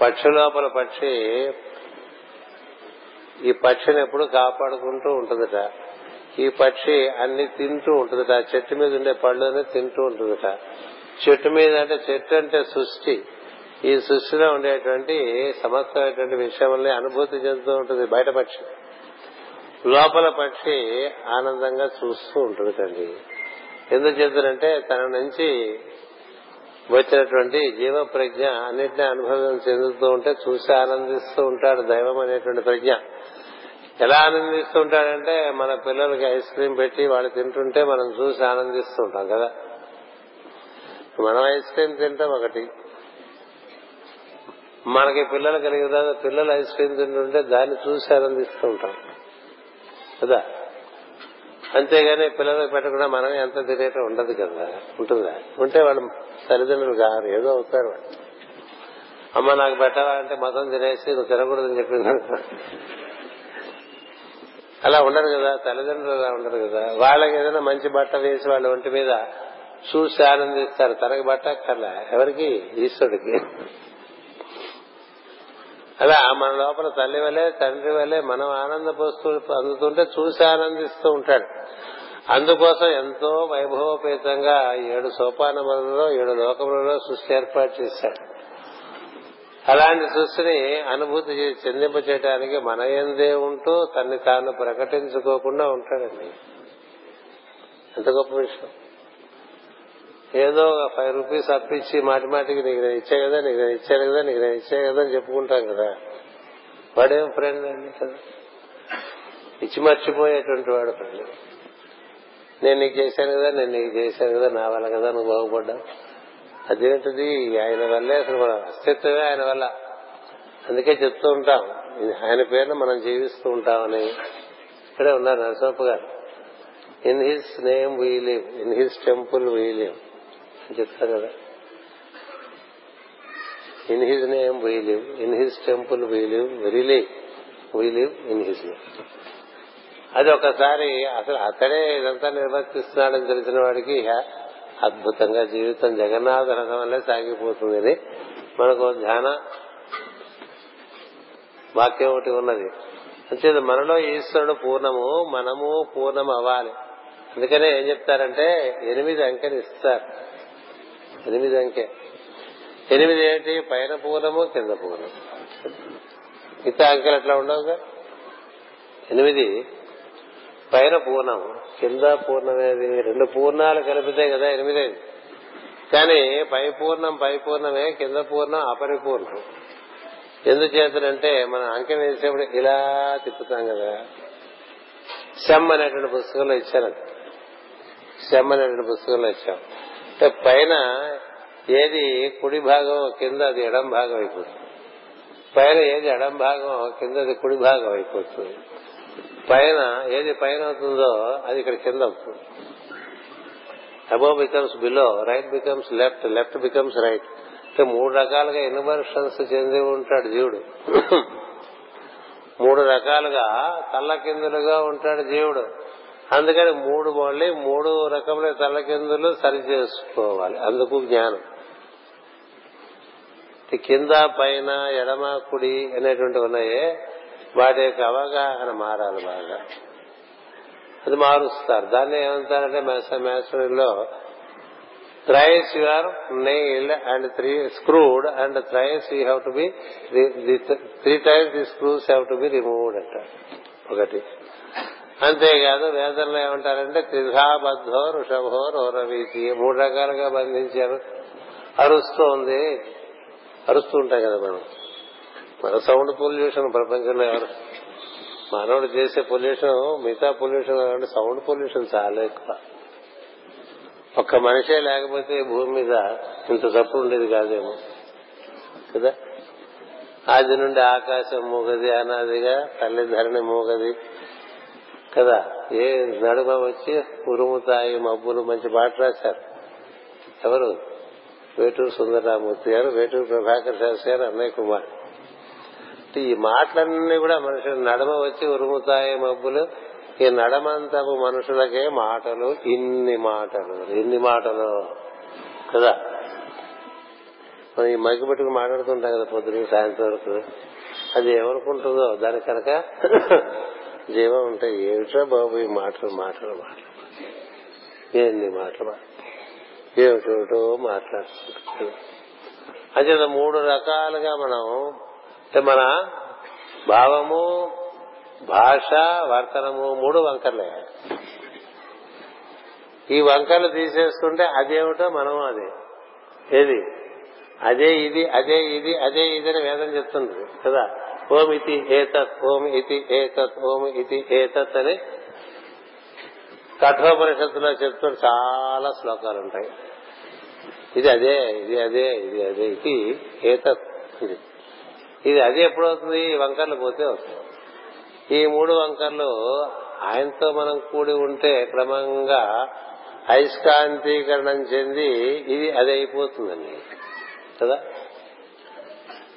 పక్షి లోపల పక్షి ఈ పక్షిని ఎప్పుడు కాపాడుకుంటూ ఉంటుందట. ఈ పక్షి అన్ని తింటూ ఉంటుందట. చెట్టు మీద ఉండే పళ్ళని తింటూ ఉంటుందట. చెట్టు మీద అంటే చెట్టు అంటే సృష్టి. ఈ సృష్టిలో ఉండేటువంటి సమస్తమైనటువంటి విషయాలని అనుభూతి చెందుతూ ఉంటుంది బయట పక్షి. లోపల పక్షి ఆనందంగా చూస్తూ ఉంటుందండి ఎందుచేతనంటే తన నుంచి వచ్చినటువంటి జీవ ప్రజ్ఞ అన్నింటినీ అనుభవం చెందుతూ ఉంటే చూసి ఆనందిస్తూ ఉంటాడు దైవం అనేటువంటి ప్రజ్ఞ. ఎలా ఆనందిస్తూ ఉంటాడంటే మన పిల్లలకి ఐస్ క్రీమ్ పెట్టి వాళ్ళు తింటుంటే మనం చూసి ఆనందిస్తూ ఉంటాం కదా. మనం ఐస్ క్రీమ్ తింటాం ఒకటి. మనకి పిల్లలు కలిగి పిల్లలు ఐస్ క్రీమ్ తింటుంటే దాన్ని చూసి ఆనందిస్తూ ఉంటాం. కదా? అంతేగాని పిల్లలకు పెట్టకుండా మనం ఎంత తినేటం ఉండదు కదా? ఉంటుందా? ఉంటే వాళ్ళు తల్లిదండ్రులు కారు ఏదో అవుతారు వాళ్ళు. అమ్మ నాకు పెట్టవా అంటే మొత్తం తినేసి నువ్వు తినకూడదని చెప్పింది. అలా ఉండరు కదా? తల్లిదండ్రులు అలా ఉండరు కదా? వాళ్ళకి ఏదైనా మంచి బట్ట వేసి వాళ్ళ ఒంటి మీద చూసి ఆనందిస్తారు. తనకి బట్ట కల ఎవరికి? ఈశ్వరుడికి. అలా మన లోపల తల్లి వలే తండ్రి వలె మనం ఆనందపోస్తూ అందుతుంటే చూసి ఆనందిస్తూ ఉంటాడు. అందుకోసం ఎంతో వైభవపేతంగా ఏడు సోపానములలో ఏడు లోకములలో సృష్టి ఏర్పాటు చేశాడు. అలాంటి సృష్టిని అనుభూతి చెందింప చేయడానికి మన ఎందే ఉంటూ తన్ని తాను ప్రకటించుకోకుండా ఉంటాడండి. ఎంత గొప్ప విషయం. ఏదో ఒక ఫైవ్ రూపీస్ అప్పించి మాటి మాటికి నీకు నేను ఇచ్చే కదా నీకు నేను ఇచ్చాను కదా నీకు నేను ఇచ్చే కదా అని చెప్పుకుంటాం కదా. వాడేం ఫ్రెండ్ అండి కదా ఇచ్చి మర్చిపోయేటువంటి వాడు ఫ్రెండ్ నేను నీకు చేశాను కదా నేను నీకు చేశాను కదా నా వల్ల కదా నువ్వు బాగుపడ్డావు. అదేంటిది? ఆయన వల్లే అసలు మన అస్తిత్వమే ఆయన వల్ల. అందుకే చెప్తూ ఉంటాం. ఆయన పేరున మనం జీవిస్తూ ఉంటామని. ఇక్కడే ఉన్నారు Narasimhappa garu. In his name we live in his temple we live చెప్తారు కదా. In his name we live in his temple we live verily we live in his name అది ఒకసారి అసలు అతడే ఇదంతా నిర్వర్తిస్తున్నాడని తెలిసిన వాడికి అద్భుతంగా జీవితం జగన్నాథ రథం వల్లే సాగిపోతుందని మనకు ధ్యాన వాక్యం ఒకటి ఉన్నది. అంతే మనలో ఈశ్వరుడు పూర్ణము మనము పూర్ణం అవ్వాలి అందుకనే ఏం చెప్తారంటే ఎనిమిది అంకెలు ఇస్తారు. ఎనిమిది అంకె. ఎనిమిది ఏంటి? పైన పూర్ణము కింద పూర్ణం మిగతా అంకెలు ఎట్లా ఉండవుగా? ఎనిమిది. పైన పూర్ణం కింద పూర్ణమేది రెండు పూర్ణాలు కలిపితే కదా ఎనిమిదేది కానీ పై పూర్ణం పై పూర్ణమే కింద పూర్ణం అపరిపూర్ణం. ఎందుచేతనంటే మనం అంకె వేసేప్పుడు ఇలా తిప్పుతాం కదా. శమ్ అనేటువంటి పుస్తకంలో ఇచ్చాను శమ్ అనేటువంటి పుస్తకంలో ఇచ్చాం. అంటే పైన ఏది కుడి భాగం కింద అది ఎడం భాగం అయిపోతుంది. పైన ఏది ఎడం భాగం కింద అది కుడి భాగం అయిపోతుంది. పైన ఏది పైన అవుతుందో అది ఇక్కడ కింద అవుతుంది. Above becomes below right becomes left left becomes right అంటే మూడు రకాలుగా ఇన్వర్షన్స్ చెంది ఉంటాడు జీవుడు. మూడు రకాలుగా తల్లకిందులుగా ఉంటాడు జీవుడు. అందుకని మూడు మళ్ళీ మూడు రకముల తలకిందులు సరి చేసుకోవాలి అందుకు జ్ఞానం. కింద పైన ఎడమ కుడి అనేటువంటి ఉన్నాయే. వాటి యొక్క అవగాహన మారాలి బాగా. అది మారుస్తారు. దాన్ని ఏమంటారంటే మేసరీలో thrice you are nailed and three screwed and thrice you have to be three times the screws have to be removed అంట ఒకటి. అంతేకాదు వేదంలో ఏమంటారంటే త్రిధాబద్ధో ఋషభో రోరవీతి మూడు రకాలుగా బంధించారు అరుస్తూ ఉంది. అరుస్తూ ఉంటాయి కదా మనం. మన సౌండ్ పొల్యూషన్ ప్రపంచంలో ఎవరు? మానవుడు చేసే పొల్యూషన్ మిగతా పొల్యూషన్ అంటే సౌండ్ పొల్యూషన్ చాలా ఎక్కువ. ఒక్క మనిషే లేకపోతే భూమి మీద ఇంత తప్పు ఉండేది కాదేమో. కదా? ఆది నుండి ఆకాశం మూగది అనాదిగా తల్లి ధరణి మూగది. కదా? ఏ నడుమ వచ్చి ఉరుముతాయి మబ్బులు మంచి పాట రాశారు. ఎవరు? వేటూరు సుందరరామూర్తి గారు వేటూరు ప్రభాకర్ శాస్త్రి గారు అన్నయ్య కుమార్. ఈ మాటలన్నీ కూడా మనుషులు నడమ వచ్చి ఉరుముతాయి మబ్బులు ఈ నడమంతపు మనుషులకే మాటలు ఇన్ని మాటలు ఇన్ని మాటలు కదా? మనం ఈ మైకి పెట్టుకుని మాట్లాడుతుంటాం కదా పొద్దున సాయంత్రం వరకు. అది ఏమనుకుంటుందో దాని కనుక జీవం ఉంటాయి ఏమిట్రా బాబు ఈ మాటలు మాటలు మాటలు? ఎన్ని మాటలు ఏమిటో మాట్లాడుతుంటాం అంటే మూడు రకాలుగా మనం అంటే మన భావము భాష వర్తనము మూడు వంకర్లే. ఈ వంకలు తీసేసుకుంటే అదేమిటో మనం అదే. ఏది? అదే ఇది అదే ఇది అదే ఇది అని వేదం చెప్తుంది కదా. ఓం ఇతి ఏతత్ ఓం ఇతి ఏతత్ ఓం ఇతి ఏతత్ అని కఠోపనిషత్తులో చెప్తున్న చాలా శ్లోకాలు ఉంటాయి. ఇది అదే ఇది అదే ఇది అదే ఇది ఏతత్ ఇది. ఇది అదే ఎప్పుడవుతుంది? ఈ వంకర్లు పోతే వస్తుంది ఈ మూడు వంకర్లు ఆయనతో మనం కూడి ఉంటే క్రమంగా అయస్కాంతీకరణం చెంది ఇది అది అయిపోతుందండి. కదా?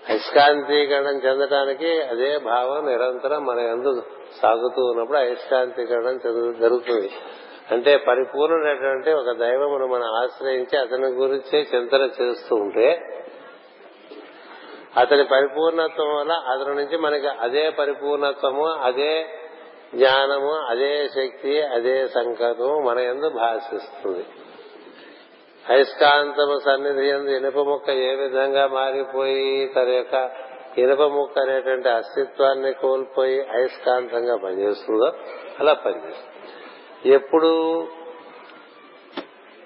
అయస్కాంతీకరణం చెందటానికి అదే భావం నిరంతరం మన ఎందు సాగుతూ ఉన్నప్పుడు అయస్కాంతీకరణం జరుగుతుంది. అంటే పరిపూర్ణమైనటువంటి ఒక దైవమును మనం ఆశ్రయించి అతని గురించే చింతన చేస్తూ ఉంటే అతని పరిపూర్ణత్వం వల్ల అతని నుంచి మనకి అదే పరిపూర్ణత్వము అదే జ్ఞానము అదే శక్తి అదే సంకల్పము మన ఎందు భాషిస్తుంది అయస్కాంతము సన్నిధి ఎందు ఇనుప ముక్క ఏ విధంగా మారిపోయి తన యొక్క ఇనుప ముక్క అనేటువంటి అస్తిత్వాన్ని కోల్పోయి అయస్కాంతంగా పనిచేస్తుందో అలా పనిచేస్తుంది. ఎప్పుడు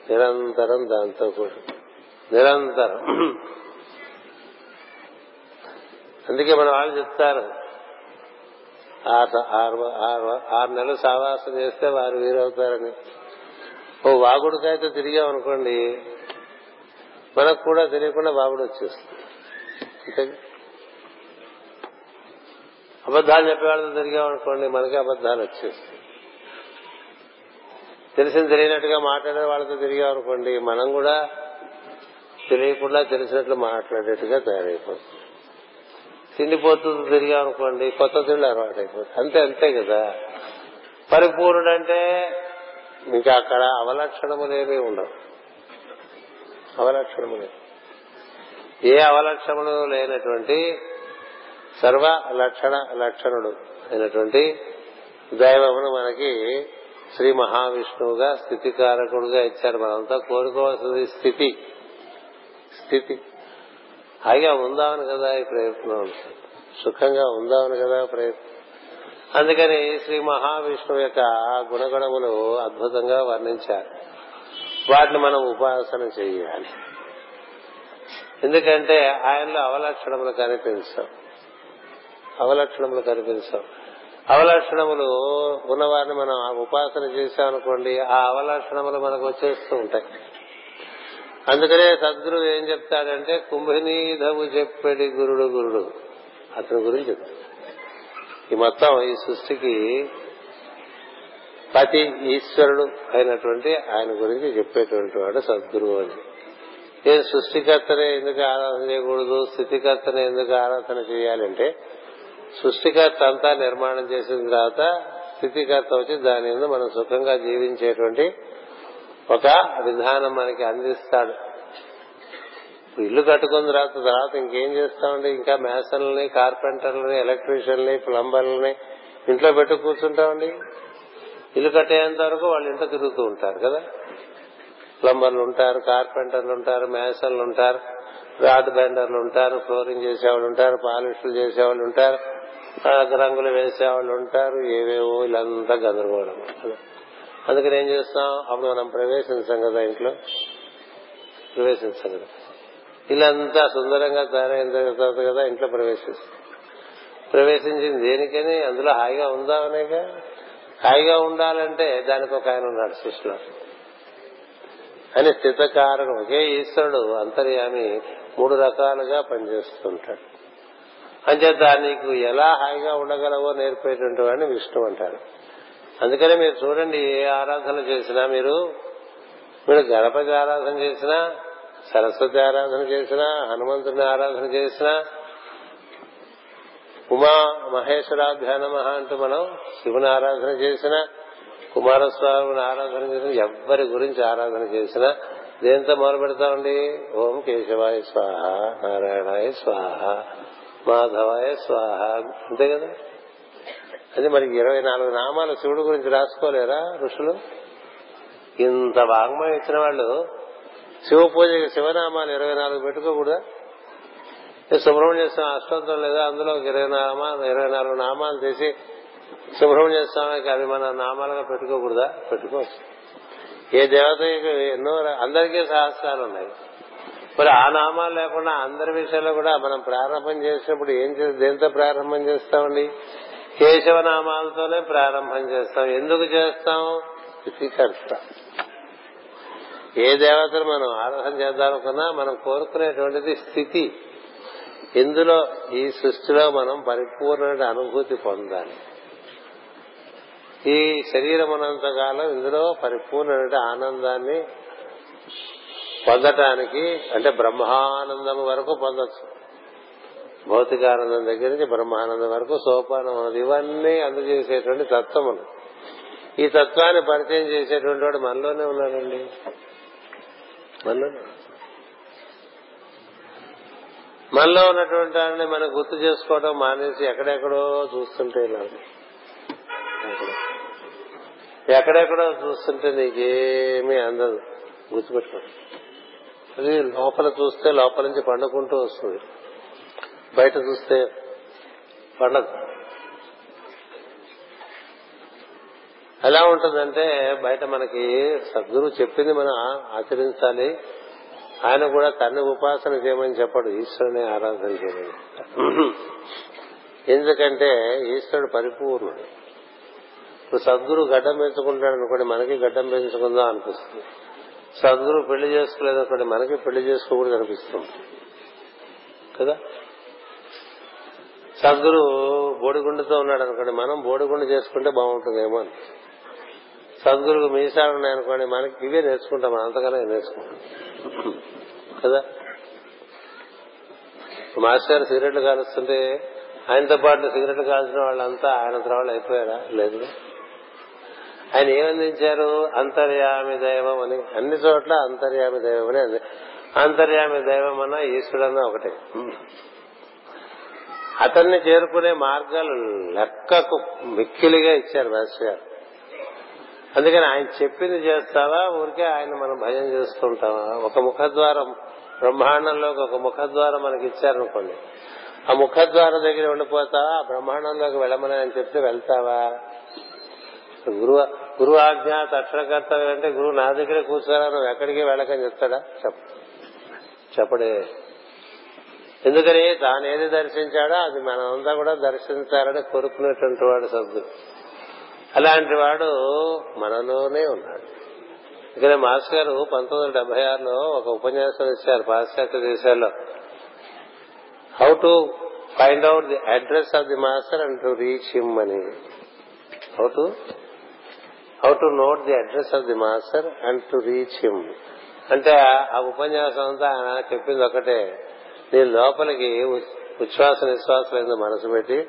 నిరంతరం దాంతో కూడా నిరంతరం. అందుకే మన వాళ్ళు చెప్తారు ఆరు నెలలు సావాసం చేస్తే వారు వీరవుతారని. ఓ వాగుడికైతే తిరిగామనుకోండి మనకు కూడా తెలియకుండా వాగుడు వచ్చేస్తుంది. అంతే. అబద్దాలు చెప్పేవాళ్ళతో తిరిగామనుకోండి మనకి అబద్దాలు వచ్చేస్తాయి. తెలిసిన తెలియనట్టుగా మాట్లాడే వాళ్ళతో తిరిగామనుకోండి మనం కూడా తెలియకుండా తెలిసినట్లు మాట్లాడేట్టుగా తయారైపోతుంది తిండిపోతుంది తిరిగామనుకోండి కొత్త తిండి అలవాటు అయిపోతుంది అంతే అంతే కదా. పరిపూర్ణుడంటే ఇంకా అక్కడ అవలక్షణములేవి ఉండవు అవలక్షణములే ఏ అవలక్షణములు లేనటువంటి సర్వ లక్షణ లక్షణుడు అయినటువంటి దైవమును మనకి శ్రీ మహావిష్ణువుగా స్థితికారకుడుగా ఇచ్చారు. మనంతా కోరుకోవాల్సింది స్థితి. స్థితి. హాయిగా ఉందామని కదా ఈ ప్రయత్నం. సుఖంగా ఉందామని కదా ప్రయత్నం. అందుకని శ్రీ మహావిష్ణువు యొక్క గుణగణములు అద్భుతంగా వర్ణించారు. వాటిని మనం ఉపాసన చేయాలి. ఎందుకంటే ఆయనలో అవలక్షణములు కనిపించాం అవలక్షణములు కనిపించాం అవలక్షణములు ఉన్నవారిని మనం ఉపాసన చేశామనుకోండి ఆ అవలక్షణములు మనకు వచ్చేస్తూ ఉంటాయి. అందుకనే సద్గురువు ఏం చెప్తాడంటే కుంభనీధవు చెప్పేది గురుడు గురుడు. అతని గురించి చెప్తాడు. ఈ మొత్తం ఈ సృష్టికి పతి ఈశ్వరుడు అయినటువంటి ఆయన గురించి చెప్పేటువంటి వాడు సద్గురువు అని. నేను సృష్టికర్తనే ఎందుకు ఆరాధన చేయకూడదు? స్థితికర్తనే ఎందుకు ఆరాధన చేయాలంటే సృష్టికర్త అంతా నిర్మాణం చేసిన తర్వాత స్థితికర్త వచ్చి దాని మీద మనం సుఖంగా జీవించేటువంటి ఒక విధానం మనకి అందిస్తాడు. ఇల్లు కట్టుకున్న తర్వాత తర్వాత ఇంకేం చేస్తామండి? ఇంకా మేసన్లని కార్పెంటర్లని ఎలక్ట్రీషియన్ని ప్లంబర్లని ఇంట్లో పెట్టు కూర్చుంటామండి. ఇల్లు కట్టేంత వరకు వాళ్ళు ఇంట్లో తిరుగుతూ ఉంటారు కదా? ప్లంబర్లు ఉంటారు కార్పెంటర్లు ఉంటారు మేసన్లు ఉంటారు రాడ్ బెండర్లు ఉంటారు ఫ్లోరింగ్ చేసేవాళ్ళు ఉంటారు పాలిష్లు చేసేవాళ్ళు ఉంటారు రంగులు వేసేవాళ్ళు ఉంటారు ఏవేవో ఇలాంతా గందరగోళం. అందుకని ఏం చేస్తాం? అప్పుడు మనం ప్రవేశించాం కదా ఇంట్లో? ప్రవేశించాం కదా. ఇల్లంతా సుందరంగా తయారైన తర్వాత కదా ఇంట్లో ప్రవేశిస్తుంది. ప్రవేశించింది దేనికని? అందులో హాయిగా ఉందామనేగా హాయిగా ఉండాలంటే దానికి ఒక ఆయన ఉన్నాడు సృష్టిలో. అని స్థితకారణం ఒకే ఈశ్వరుడు అంతర్యామి మూడు రకాలుగా పనిచేస్తుంటాడు. అంచేత నీకు ఎలా హాయిగా ఉండగలవో నేర్పేటువంటి వాడిని విష్ణు అంటారు అందుకనే మీరు చూడండి ఏ ఆరాధన చేసినా మీరు మీరు గణపతి ఆరాధన చేసినా సరస్వతి ఆరాధన చేసినా హనుమంతుని ఆరాధన చేసినా ఉమా మహేశ్వరాభ్యాన మహా అంటూ మనం శివుని ఆరాధన చేసినా కుమారస్వామిని ఆరాధన చేసిన ఎవ్వరి గురించి ఆరాధన చేసినా దేంతో మొదలు పెడతామండి? ఓం కేశవాయ స్వాహ నారాయణాయ స్వాహ మాధవాయ స్వాహ అంతే కదా? అది మనకి ఇరవై నాలుగు నామాలు శివుడు గురించి రాసుకోలేరా ఋషులు? ఇంత వాంగ్మయం ఇచ్చిన వాళ్ళు శివ పూజకి శివనామాలు ఇరవై నాలుగు పెట్టుకోకూడదా? సుబ్రహ్మణ్య స్వామి అష్టోత్తరం లేదా అందులో ఇరవై నామాలు ఇరవై నాలుగు నామాలు తీసి సుబ్రహ్మణ్య స్వామికి అవి మన నామాలుగా పెట్టుకోకూడదా? పెట్టుకోవచ్చు. ఏ దేవత ఎన్నో అందరికీ సహస్రాలు ఉన్నాయి. మరి ఆ నామాలు లేకుండా అందరి విషయాల్లో కూడా మనం ప్రారంభం చేసినప్పుడు ఏం చే దేంతో ప్రారంభం చేస్తామండి? కేశవ నామాలతోనే ప్రారంభం చేస్తాం. ఎందుకు చేస్తాం? స్థితికర్త ఏ దేవతను మనం ఆరాధన చేద్దామనుకున్నా మనం కోరుకునేటువంటిది స్థితి. ఇందులో ఈ సృష్టిలో మనం పరిపూర్ణ అనుభూతి పొందాలి. ఈ శరీరం అనంతకాలం కాలం ఇందులో పరిపూర్ణ ఆనందాన్ని పొందటానికి అంటే బ్రహ్మానందం వరకు పొందొచ్చు. భౌతికానందం దగ్గర నుంచి బ్రహ్మానందం వరకు సోపానం ఇవన్నీ అందజేసేటువంటి తత్వములు. ఈ తత్వాన్ని పరిచయం చేసేటువంటి వాడు మనలోనే ఉన్నాడండి. మనలో మనలో ఉన్నటువంటి దాన్ని మనం గుర్తు చేసుకోవడం మానేసి ఎక్కడెక్కడో చూస్తుంటే ఇలా. ఎక్కడెక్కడో చూస్తుంటే నీకేమీ అందదు. గుర్తుపెట్టుకో. అది లోపల చూస్తే లోపల నుంచి పండుకుంటూ వస్తుంది. బయట చూస్తే పండదు. ఎలా ఉంటుందంటే బయట మనకి సద్గురువు చెప్పింది మనం ఆచరించాలి. ఆయన కూడా తన్ని ఉపాసన చేయమని చెప్పాడు. ఈశ్వరుని ఆరాధన చేయమని. ఎందుకంటే ఈశ్వరుడు పరిపూర్ణుడు. ఇప్పుడు సద్గురు గడ్డం పెంచుకుంటాడు అనుకోండి మనకి గడ్డం పెంచుకుందాం అనిపిస్తుంది. సద్గురు పెళ్ళి చేసుకోలేదు అనుకోండి మనకి పెళ్ళి చేసుకోకూడదు అనిపిస్తుంది. కదా? సద్గురు బోడిగుండుతో ఉన్నాడు అనుకోండి మనం బోడిగుండు చేసుకుంటే బాగుంటుందేమో అని. సందులకు మీసాలు ఉన్నాయనుకోండి మనకి ఇవే నేర్చుకుంటాం అంతకన్నా నేర్చుకుంటాం? కదా? మాస్టర్ గారు సిగరెట్లు కాలుస్తుంటే ఆయనతో పాటు సిగరెట్లు కాల్చిన వాళ్ళంతా ఆయన త్రవాళ్ళు అయిపోయారా? లేదు. ఆయన ఏమందించారు అంతర్యామి దైవం అని. అన్ని చోట్ల అంతర్యామి దైవం అని అంది. అంతర్యామి దైవం అన్న ఈశ్వరన్న ఒకటే. అతన్ని చేరుకునే మార్గాలు లెక్కకు మిక్కిలిగా ఇచ్చారు మాస్టర్ గారు. అందుకని ఆయన చెప్పింది చేస్తావా? ఊరికే ఆయన మనం భయం చేస్తుంటావా ఒక ముఖద్వారం బ్రహ్మాండంలోకి ఒక ముఖద్వారం మనకి ఇచ్చారనుకోండి ఆ ముఖద్వారం దగ్గర ఉండిపోతావా? ఆ బ్రహ్మాండంలోకి వెళ్ళమని ఆయన చెప్తే వెళ్తావా? గురువు గురువు ఆజ్ఞ తక్షణకర్తవ్యం అంటే గురువు నా దగ్గరే కూర్చోరా నువ్వు ఎక్కడికి వెళ్ళకని చెప్తాడా? చెప్ప చెప్పడే. ఎందుకని? తాను ఏది దర్శించాడో? అది మనమంతా కూడా దర్శించాలని కోరుకునేటువంటి వాడు సద్గురు. అలాంటి వాడు మనలోనే ఉన్నాడు. ఇక్కడ మాస్ గారు పంతొమ్మిది వందల డెబ్బై ఆరులో ఒక ఉపన్యాసం ఇచ్చారు పాశ్చాత్య దేశాల్లో. How to find out the address of the master and to reach him అని. How to how to note the address of the master and to reach him అంటే ఆ ఉపన్యాసం అంతా ఆయన చెప్పింది ఒకటే. నీ లోపలికి ఉచ్ఛ్వాస నిశ్వాస మనసు పెట్టి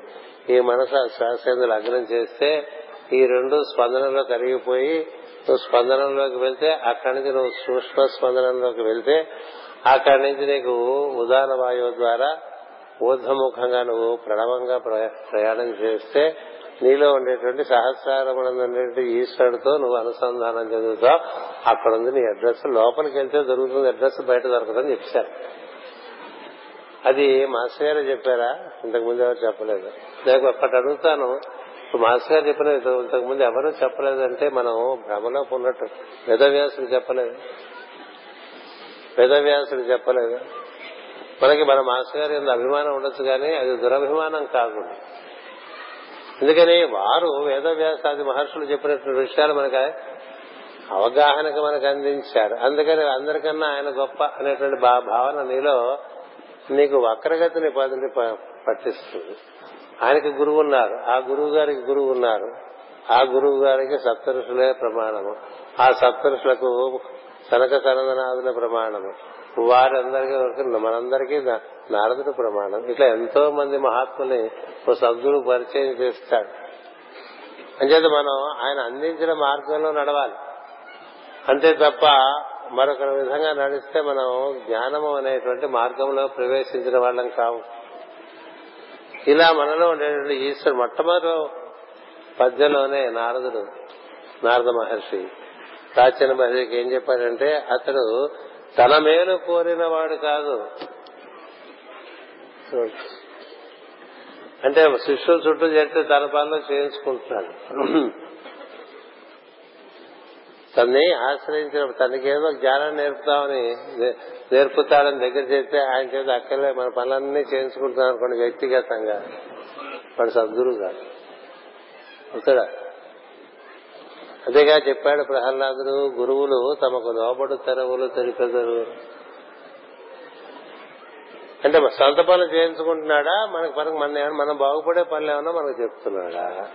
ఈ మనసు ఆ శ్వాస లగ్నం చేస్తే ఈ రెండు స్పందనలో కరిగిపోయి నువ్వు స్పందనంలోకి వెళ్తే అక్కడి నుంచి నువ్వు సూక్ష్మ స్పందనంలోకి వెళ్తే అక్కడి నుంచి నీకు ఉదాన వాయువు ద్వారా ఊర్ధముఖంగా నువ్వు ప్రణవంగా ప్రయాణం చేస్తే నీలో ఉండేటువంటి సహస్రారమునందు ఈశ్వరుడితో నువ్వు అనుసంధానం చెందుతావు. అక్కడ ఉంది నీ అడ్రస్. లోపలికి వెళ్తే దొరుకుతుంది అడ్రస్ బయట దొరకదని చెప్పారు. అది మాస్టర్ గారు చెప్పారా? ఇంతకు ముందు ఎవరు చెప్పలేదు. నేను ఒక్కటి అడుగుతాను. మాస్టర్ గారు చెప్పిన ఇంతకు ముందు ఎవరు చెప్పలేదంటే మనం భ్రమలో ఉన్నట్టు. వేదవ్యాసుడు చెప్పలేదు. వేదవ్యాసుడు చెప్పలేదు. మనకి మన మాస్టర్ గారి అభిమానం ఉండొచ్చు కానీ అది దురభిమానం కాకుండా ఎందుకని వారు వేదవ్యాసాది మహర్షులు చెప్పినటువంటి విషయాలు మనకి అవగాహనకు మనకు అందించారు. అందుకని అందరికన్నా ఆయన గొప్ప అనేటువంటి భావన నీలో నీకు వక్రగతిని పదిని పట్టిస్తుంది. ఆయనకి గురువు ఉన్నారు. ఆ గురువు గారికి గురువు ఉన్నారు. ఆ గురువు గారికి సప్తరుషులే ప్రమాణము. ఆ సప్తరుషులకు సనక సనదనాథుల ప్రమాణము. వారందరికీ మనందరికీ నారదుడు ప్రమాణం. ఇట్లా ఎంతో మంది మహాత్ముని ఓ సద్గురు పరిచయం చేస్తాడు. అంచేత మనం ఆయన అందించిన మార్గంలో నడవాలి. అంతే తప్ప మరొక విధంగా నడిస్తే మనం జ్ఞానము అనేటువంటి మార్గంలో ప్రవేశించిన వాళ్ళం కావు ఇలా మనలో ఉండేటువంటి ఈశ్వరుడు మొట్టమొదటి పద్యంలోనే నారదుడు నారద మహర్షి ప్రాచీన మహర్షికి ఏం చెప్పాడంటే అతడు తన మేలు కోరిన వాడు కాదు. అంటే శిష్యులు చుట్టూ చేస్తే తన పనులు చేయించుకుంటున్నాడు. తన్ని ఆశ్రయించిన తనకేదో జ్ఞానం నేర్పుతామని నేర్పుతాడని దగ్గర చేస్తే ఆయన చేత అక్కర్లే మన పనులన్నీ చేయించుకుంటున్నాం అనుకోండి వ్యక్తిగతంగా. మన సద్గురువు కాదు. అవుతాడా అదేగా చెప్పాడు ప్రహ్లాదుడు గురువులు తమకు లోబడు తెరవులు తెలిపెదరు. అంటే సొంత పనులు చేయించుకుంటున్నాడా? మనకి మనకు మన మనం బాగుపడే పనులు ఏమన్నా మనకు చెప్తున్నాడా?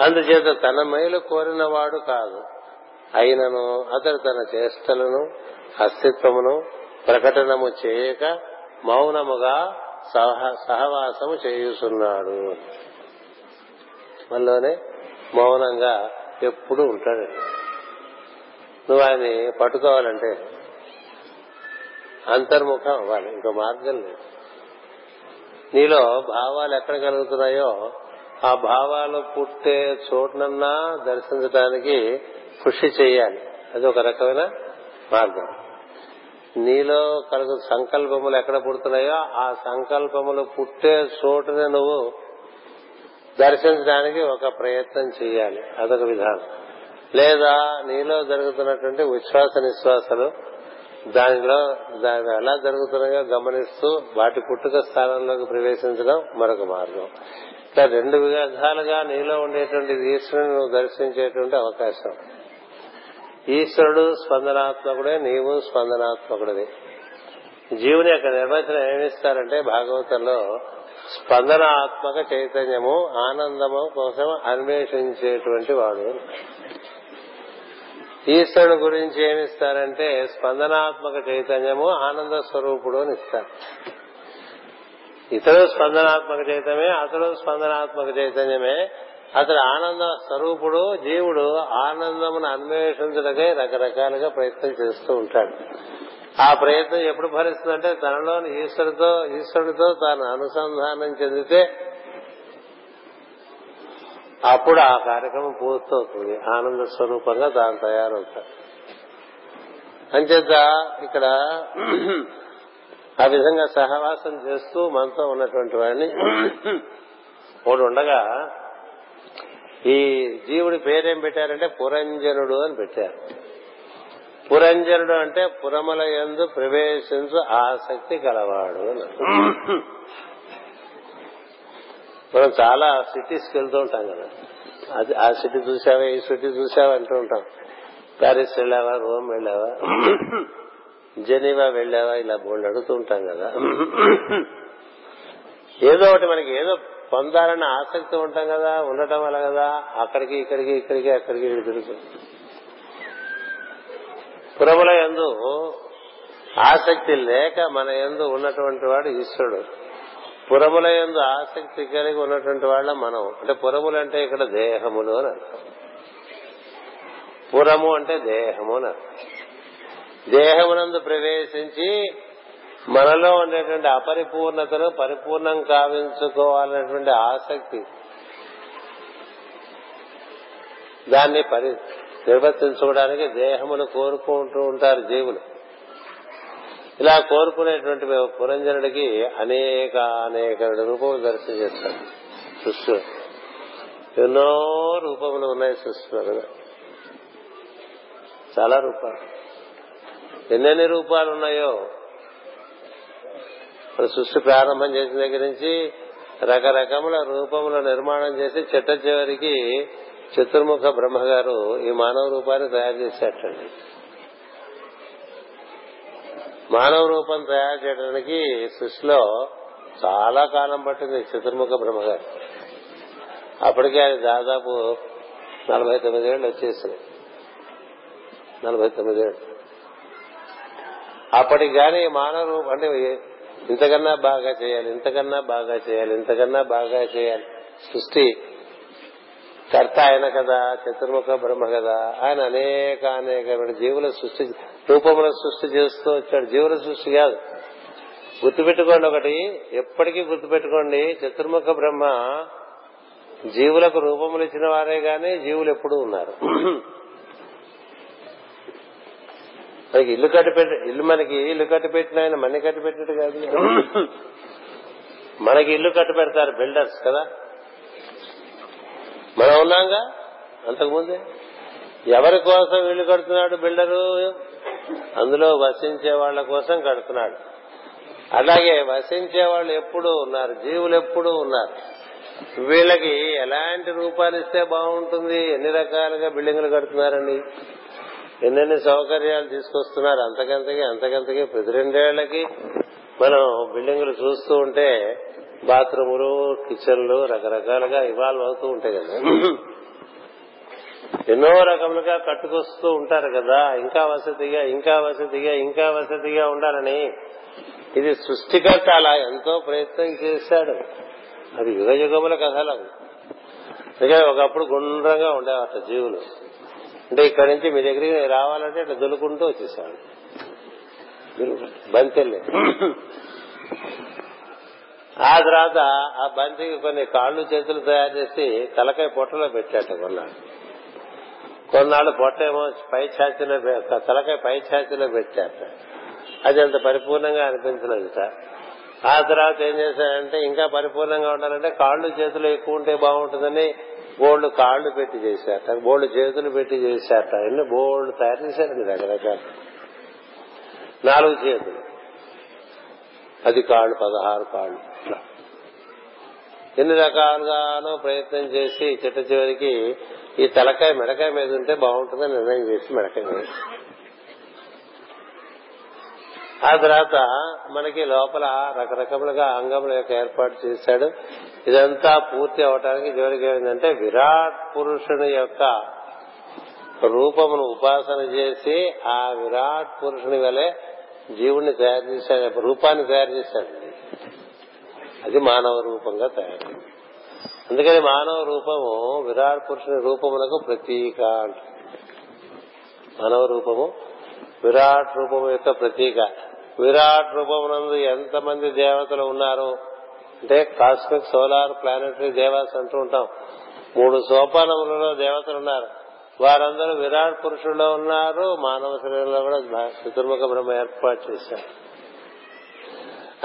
అందుచేత తన మేలు కోరినవాడు కాదు. అయినను అతడు తన చేష్టలను అస్తిత్వమును ప్రకటనము చేయక మౌనముగా సహవాసము చేయుచున్నాడు. మనలోనే మౌనంగా ఎప్పుడు ఉంటాడు. నువ్వు ఆయన పట్టుకోవాలంటే అంతర్ముఖం అవ్వాలి ఇంకో మార్గం లేదు. నీలో భావాలు ఎక్కడ కలుగుతున్నాయో ఆ భావాలు పుట్టే చోటనన్నా దర్శించడానికి కృషి చేయాలి. అది ఒక రకమైన మార్గం. నీలో కలుగు సంకల్పములు ఎక్కడ పుడుతున్నాయో ఆ సంకల్పములు పుట్టే చోటుని నువ్వు దర్శించడానికి ఒక ప్రయత్నం చేయాలి. అదొక విధానం. లేదా నీలో జరుగుతున్నటువంటి ఉచ్ఛ్వాస నిశ్వాసలు దానిలో దాని ఎలా జరుగుతున్నాయో గమనిస్తూ వాటి పుట్టుక స్థానంలోకి ప్రవేశించడం మరొక మార్గం. ఇట్లా రెండు విధాలుగా నీలో ఉండేటువంటి ఈశ్వరుని నువ్వు దర్శించేటువంటి అవకాశం. ఈశ్వరుడు స్పందనాత్మకుడే నీవు స్పందనాత్మకుడివి. జీవుని యొక్క నిర్వచనం ఏమిస్తారంటే భాగవతంలో స్పందనాత్మక చైతన్యము ఆనందము కోసం అన్వేషించేటువంటి వాడు. ఈశ్వరుడు గురించి ఏమిస్తారంటే స్పందనాత్మక చైతన్యము ఆనంద స్వరూపుడు అని ఇస్తారు. ఇతడు స్పందనాత్మక చైతన్యమే అతడు స్పందనాత్మక చైతన్యమే. అతడు ఆనంద స్వరూపుడు జీవుడు ఆనందమును అన్వేషించడకై రకరకాలుగా ప్రయత్నం చేస్తూ ఉంటాడు. ఆ ప్రయత్నం ఎప్పుడు భరిస్తుందంటే తనలోని ఈశ్వరుతో ఈశ్వరుడితో తాను అనుసంధానం చెందితే అప్పుడు ఆ కార్యక్రమం పూర్తవుతుంది. ఆనంద స్వరూపంగా తాను తయారవుతాడు అంచేత ఇక్కడ ఆ విధంగా సహవాసం చేస్తూ మనతో ఉన్నటువంటి వాడిని ఒకడు ఉండగా ఈ జీవుడి పేరేం పెట్టారంటే పురంజనుడు అని పెట్టారు. పురంజనుడు అంటే పురముల ఎందు ప్రవేశించు ఆసక్తి కలవాడు అని మనం చాలా సిటీస్కి వెళ్తూ ఉంటాం కదా. అది ఆ సిటీ చూసావా ఈ సిటీ చూసావా అంటూ ఉంటాం. ప్యారిస్ వెళ్ళావా రోమ్ వెళ్ళావా జెనీవా వెళ్ళావా ఇలా బోల్డ్ అడుగుతూ ఉంటాం కదా. ఏదో ఒకటి మనకి ఏదో పొందాలన్న ఆసక్తి ఉంటాం కదా ఉండటం వల్ల కదా అక్కడికి ఇక్కడికి ఇక్కడికి అక్కడికి తిరుగుతుంది పురముల ఎందు ఆసక్తి లేక మన ఎందు ఉన్నటువంటి వాడు ఈశ్వరుడు. పురముల ఎందు ఆసక్తి కలిగి ఉన్నటువంటి వాళ్ళ మనం. అంటే పురములు అంటే ఇక్కడ దేహములు అని అర్థం. పురము అంటే దేహము అని అర్థం. దేహమునందు ప్రవేశించి మనలో ఉండేటువంటి అపరిపూర్ణతను పరిపూర్ణం కావించుకోవాలనేటువంటి ఆసక్తి. దాన్ని పరి నిర్వర్తించుకోవడానికి దేహమును కోరుకుంటూ ఉంటారు జీవులు. ఇలా కోరుకునేటువంటి పురంజనుడికి అనేక అనేక రూపములు దర్శనం చేస్తాడు సృష్టి. ఎన్నో రూపములు ఉన్నాయి సృష్టిలో కదా చాలా రూపాలు. ఎన్నెన్ని రూపాలు ఉన్నాయో. మన సృష్టి ప్రారంభం చేసిన దగ్గర నుంచి రకరకముల రూపముల నిర్మాణం చేసి చెట్ట చివరికి చతుర్ముఖ బ్రహ్మగారు ఈ మానవ రూపాన్ని తయారు చేసేటండి. మానవ రూపం తయారు చేయడానికి సృష్టిలో చాలా కాలం పట్టింది చతుర్ముఖ బ్రహ్మగారు. అప్పటికే ఆయన దాదాపు నలభై తొమ్మిదేళ్ళు వచ్చేసినాయి నలభై తొమ్మిదేళ్ళు అప్పటికి కానీ మానవ రూపం అంటే ఇంతకన్నా బాగా చేయాలి ఇంతకన్నా బాగా చేయాలి ఇంతకన్నా బాగా చేయాలి. సృష్టి కర్త ఆయన కదా చతుర్ముఖ బ్రహ్మ కదా ఆయన అనేక అనేక జీవుల సృష్టి రూపముల సృష్టి చేస్తూ వచ్చాడు. జీవుల సృష్టి కాదు. గుర్తుపెట్టుకోండి ఒకటి ఎప్పటికీ గుర్తుపెట్టుకోండి చతుర్ముఖ బ్రహ్మ జీవులకు రూపములు ఇచ్చిన వారే గాని జీవులు ఎప్పుడూ ఉన్నారు. మనకి ఇల్లు కట్టిపెట్టి ఇల్లు మనకి ఇల్లు కట్టిపెట్టిన ఆయన మన్ని కట్టిపెట్టినట్టు కాదు. మనకి ఇల్లు కట్టి పెడతారు బిల్డర్స్ కదా. మనం ఉన్నాంగా? అంతకుముందే? ఎవరి కోసం వీళ్ళు కడుతున్నాడు బిల్డరు? అందులో వసించే వాళ్ళ కోసం కడుతున్నాడు. అలాగే వసించే వాళ్ళు ఎప్పుడూ ఉన్నారు జీవులు ఎప్పుడూ ఉన్నారు. వీళ్ళకి ఎలాంటి రూపాలు ఇస్తే బాగుంటుంది? ఎన్ని రకాలుగా బిల్డింగ్లు కడుతున్నారండి? ఎన్నెన్ని సౌకర్యాలు తీసుకొస్తున్నారు? అంతకంతకి అంతకంతకి ప్రతి రెండేళ్ళకి మనం బిల్డింగులు చూస్తూ ఉంటే బాత్రూములు కిచెన్లు రకరకాలుగా ఇవాల్వ్ అవుతూ ఉంటాయి కదా. ఎన్నో రకములుగా కట్టుకొస్తూ ఉంటారు కదా. ఇంకా వసతిగా ఇంకా వసతిగా ఇంకా వసతిగా ఉండాలని. ఇది సృష్టికర్త అలా ఎంతో ప్రయత్నం చేశాడు. అది యుగ యుగముల కథలు అందుకే ఒకప్పుడు గుండ్రంగా ఉండేవాట జీవులు. అంటే ఇక్కడి నుంచి మీ దగ్గరికి రావాలంటే ఇట్లా దులుకుంటూ వచ్చేసాడు బంతెళ్ళి ఆ తర్వాత ఆ బంతికి కొన్ని కాళ్ళు చేతులు తయారు చేసి తలకాయ పొట్టలో పెట్టాట కొన్నాడు కొన్నాళ్ళు పొట్టేమో పై ఛాతీలో తలకాయ పై ఛాతీలో పెట్టాట. అది అంత పరిపూర్ణంగా అనిపించలేదు సార్. ఆ తర్వాత ఏం చేశారంటే ఇంకా పరిపూర్ణంగా ఉండాలంటే కాళ్ళు చేతులు ఎక్కువ ఉంటే బాగుంటుందని బోల్డ్ కాళ్ళు పెట్టి చేశారట బోల్డ్ చేతులు పెట్టి చేశారట ఎన్ని బోల్డ్ తయారు చేశారండి రకరకాల. నాలుగు చేతులు. అది కాళ్ళు పదహారు కాళ్ళు. ఎన్ని రకాలుగానో ప్రయత్నం చేసి చిట్ట చివరికి ఈ తలకాయ మెడకాయ మీద ఉంటే బాగుంటుందని నిర్ణయం చేసి మెడకాయ మీద. ఆ తర్వాత మనకి లోపల రకరకములుగా అంగముల యొక్క ఏర్పాటు చేశాడు. ఇదంతా పూర్తి అవటానికి చివరికి ఏమైందంటే విరాట్ పురుషుని యొక్క రూపమును ఉపాసన చేసి ఆ విరాట్ పురుషుని వలె జీవుణ్ణి తయారు చేశాడు రూపాన్ని తయారు చేశాడు అది మానవ రూపంగా తయారు అందుకని మానవ రూపము విరాట్ పురుషుని రూపములకు ప్రతీక అంట. మానవ రూపము విరాట్ రూపము యొక్క ప్రతీక. విరాట్ రూపమునందు ఎంతమంది దేవతలు ఉన్నారు అంటే కాస్మిక్ సోలార్ ప్లానెటరీ దేవాస్ అంటూ ఉంటాం. మూడు సోపానములలో దేవతలు ఉన్నారు. వారందరూ విరాట్ పురుషుల్లో ఉన్నారు మానవ శరీరంలో కూడా చతుర్ముఖ బ్రహ్మ ఏర్పాటు చేశారు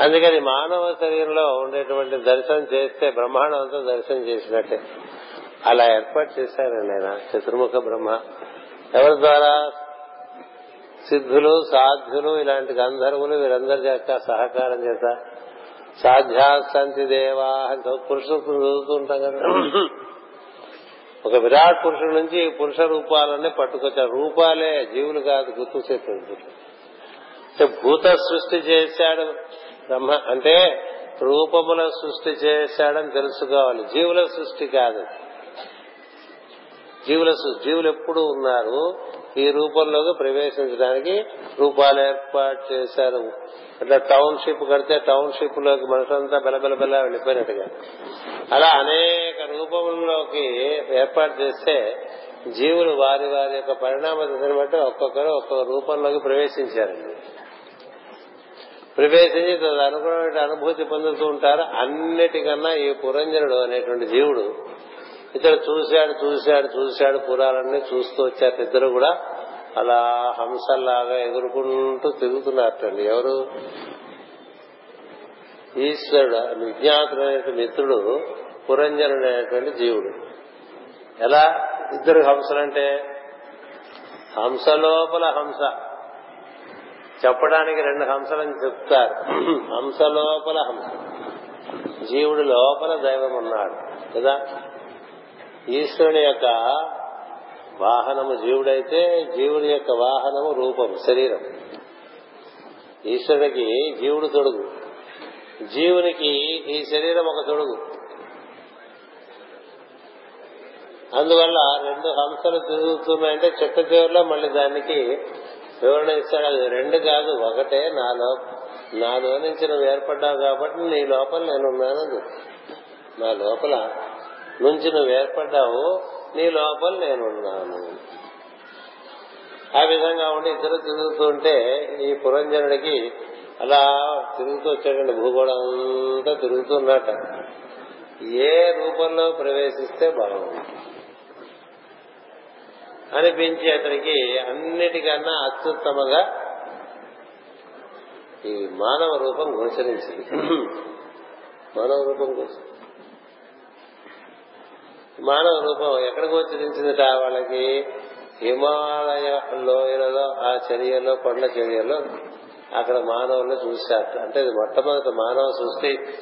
అందుకని మానవ శరీరంలో ఉండేటువంటి దర్శనం చేస్తే బ్రహ్మాండం అంతా దర్శనం చేసినట్టే. అలా ఏర్పాటు చేశారండి ఆయన చతుర్ముఖ బ్రహ్మ. ఎవరి ద్వారా? సిద్ధులు సాధ్యులు ఇలాంటి గంధర్వులు వీరందరి యొక్క సహకారం చేత. సాధ్యాసంతి దేవా పురుషులు చదువుతూ ఉంటాం కదా. ఒక విరాట్ పురుషుడి నుంచి పురుష రూపాలన్నీ పట్టుకొచ్చారు. రూపాలే జీవులు కాదు గుర్తు చెప్పేది భూత సృష్టి చేశాడు. బ్రహ్మ అంటే రూపముల సృష్టి చేశాడని తెలుసుకోవాలి జీవుల సృష్టి కాదు. జీవుల జీవులు ఎప్పుడు ఉన్నారు? ఈ రూపంలోకి ప్రవేశించడానికి రూపాలు ఏర్పాటు చేశారు. అట్లా టౌన్షిప్ కడితే టౌన్షిప్లోకి మనుషులంతా బెలబెలబెల వెళ్ళిపోయినట్టుగా. అలా అనేక రూపంలోకి ఏర్పాటు చేస్తే జీవులు వారి వారి యొక్క పరిణామ దశను బట్టి ఒక్కొక్కరు ఒక్కొక్క రూపంలోకి ప్రవేశించారండి. ప్రవేశించి అనుకున్న అనుభూతి పొందుతూ ఉంటారు. అన్నిటికన్నా ఈ పురంజనుడు అనేటువంటి జీవుడు ఇతడు చూశాడు చూశాడు చూశాడు పురాలన్నీ చూస్తూ వచ్చారు. ఇద్దరు కూడా అలా హంసల్లాగా ఎగురుకుంటూ తిరుగుతున్నారటండి. ఎవరు? ఈశ్వరుడు విజ్ఞాతుడైన మిత్రుడు పురంజనుడైనటువంటి జీవుడు. ఎలా? ఇద్దరు హంసలంటే హంస లోపల హంస. చెప్పడానికి రెండు హంసలని చెప్తారు. హంస లోపల హంస. జీవుడు లోపల దైవం ఉన్నాడు. కదా? ఈశ్వరుని యొక్క వాహనము జీవుడైతే జీవుని యొక్క వాహనము రూపం శరీరం. ఈశ్వరుడికి జీవుడు తొడుగు. జీవునికి ఈ శరీరం ఒక తొడుగు. అందువల్ల రెండు హంసలు తిరుగుతున్నాయంటే చిత్త చివరిలో మళ్ళీ దానికి వివరణ ఇస్తాడు. అది రెండు కాదు ఒకటే నాలో నాలో నుంచి నువ్వు ఏర్పడ్డావు కాబట్టి నీ లోపల నేనున్నాను నా లోపల నుంచి నువ్వు ఏర్పడ్డావు నీ లోపల నేనున్నాను. ఆ విధంగా ఉండి ఇద్దరు తిరుగుతుంటే ఈ పురంజనుడికి అలా తిరుగుతూ వచ్చాడండి. భూగోళం అంతా తిరుగుతున్నట ఏ రూపంలో ప్రవేశిస్తే బాగుంది అనిపించి అతనికి అన్నిటికన్నా అత్యుత్తమంగా ఈ మానవ రూపం గోచరించింది. మానవ రూపం కోసం మానవ రూపం ఎక్కడ గోచరించిందిట వాళ్ళకి హిమాలయ లోయలలో ఆ చర్యలో పండ్ల చర్యలో అక్కడ మానవులను చూశారు అంటే ఇది మొట్టమొదటి మానవ సృష్టి.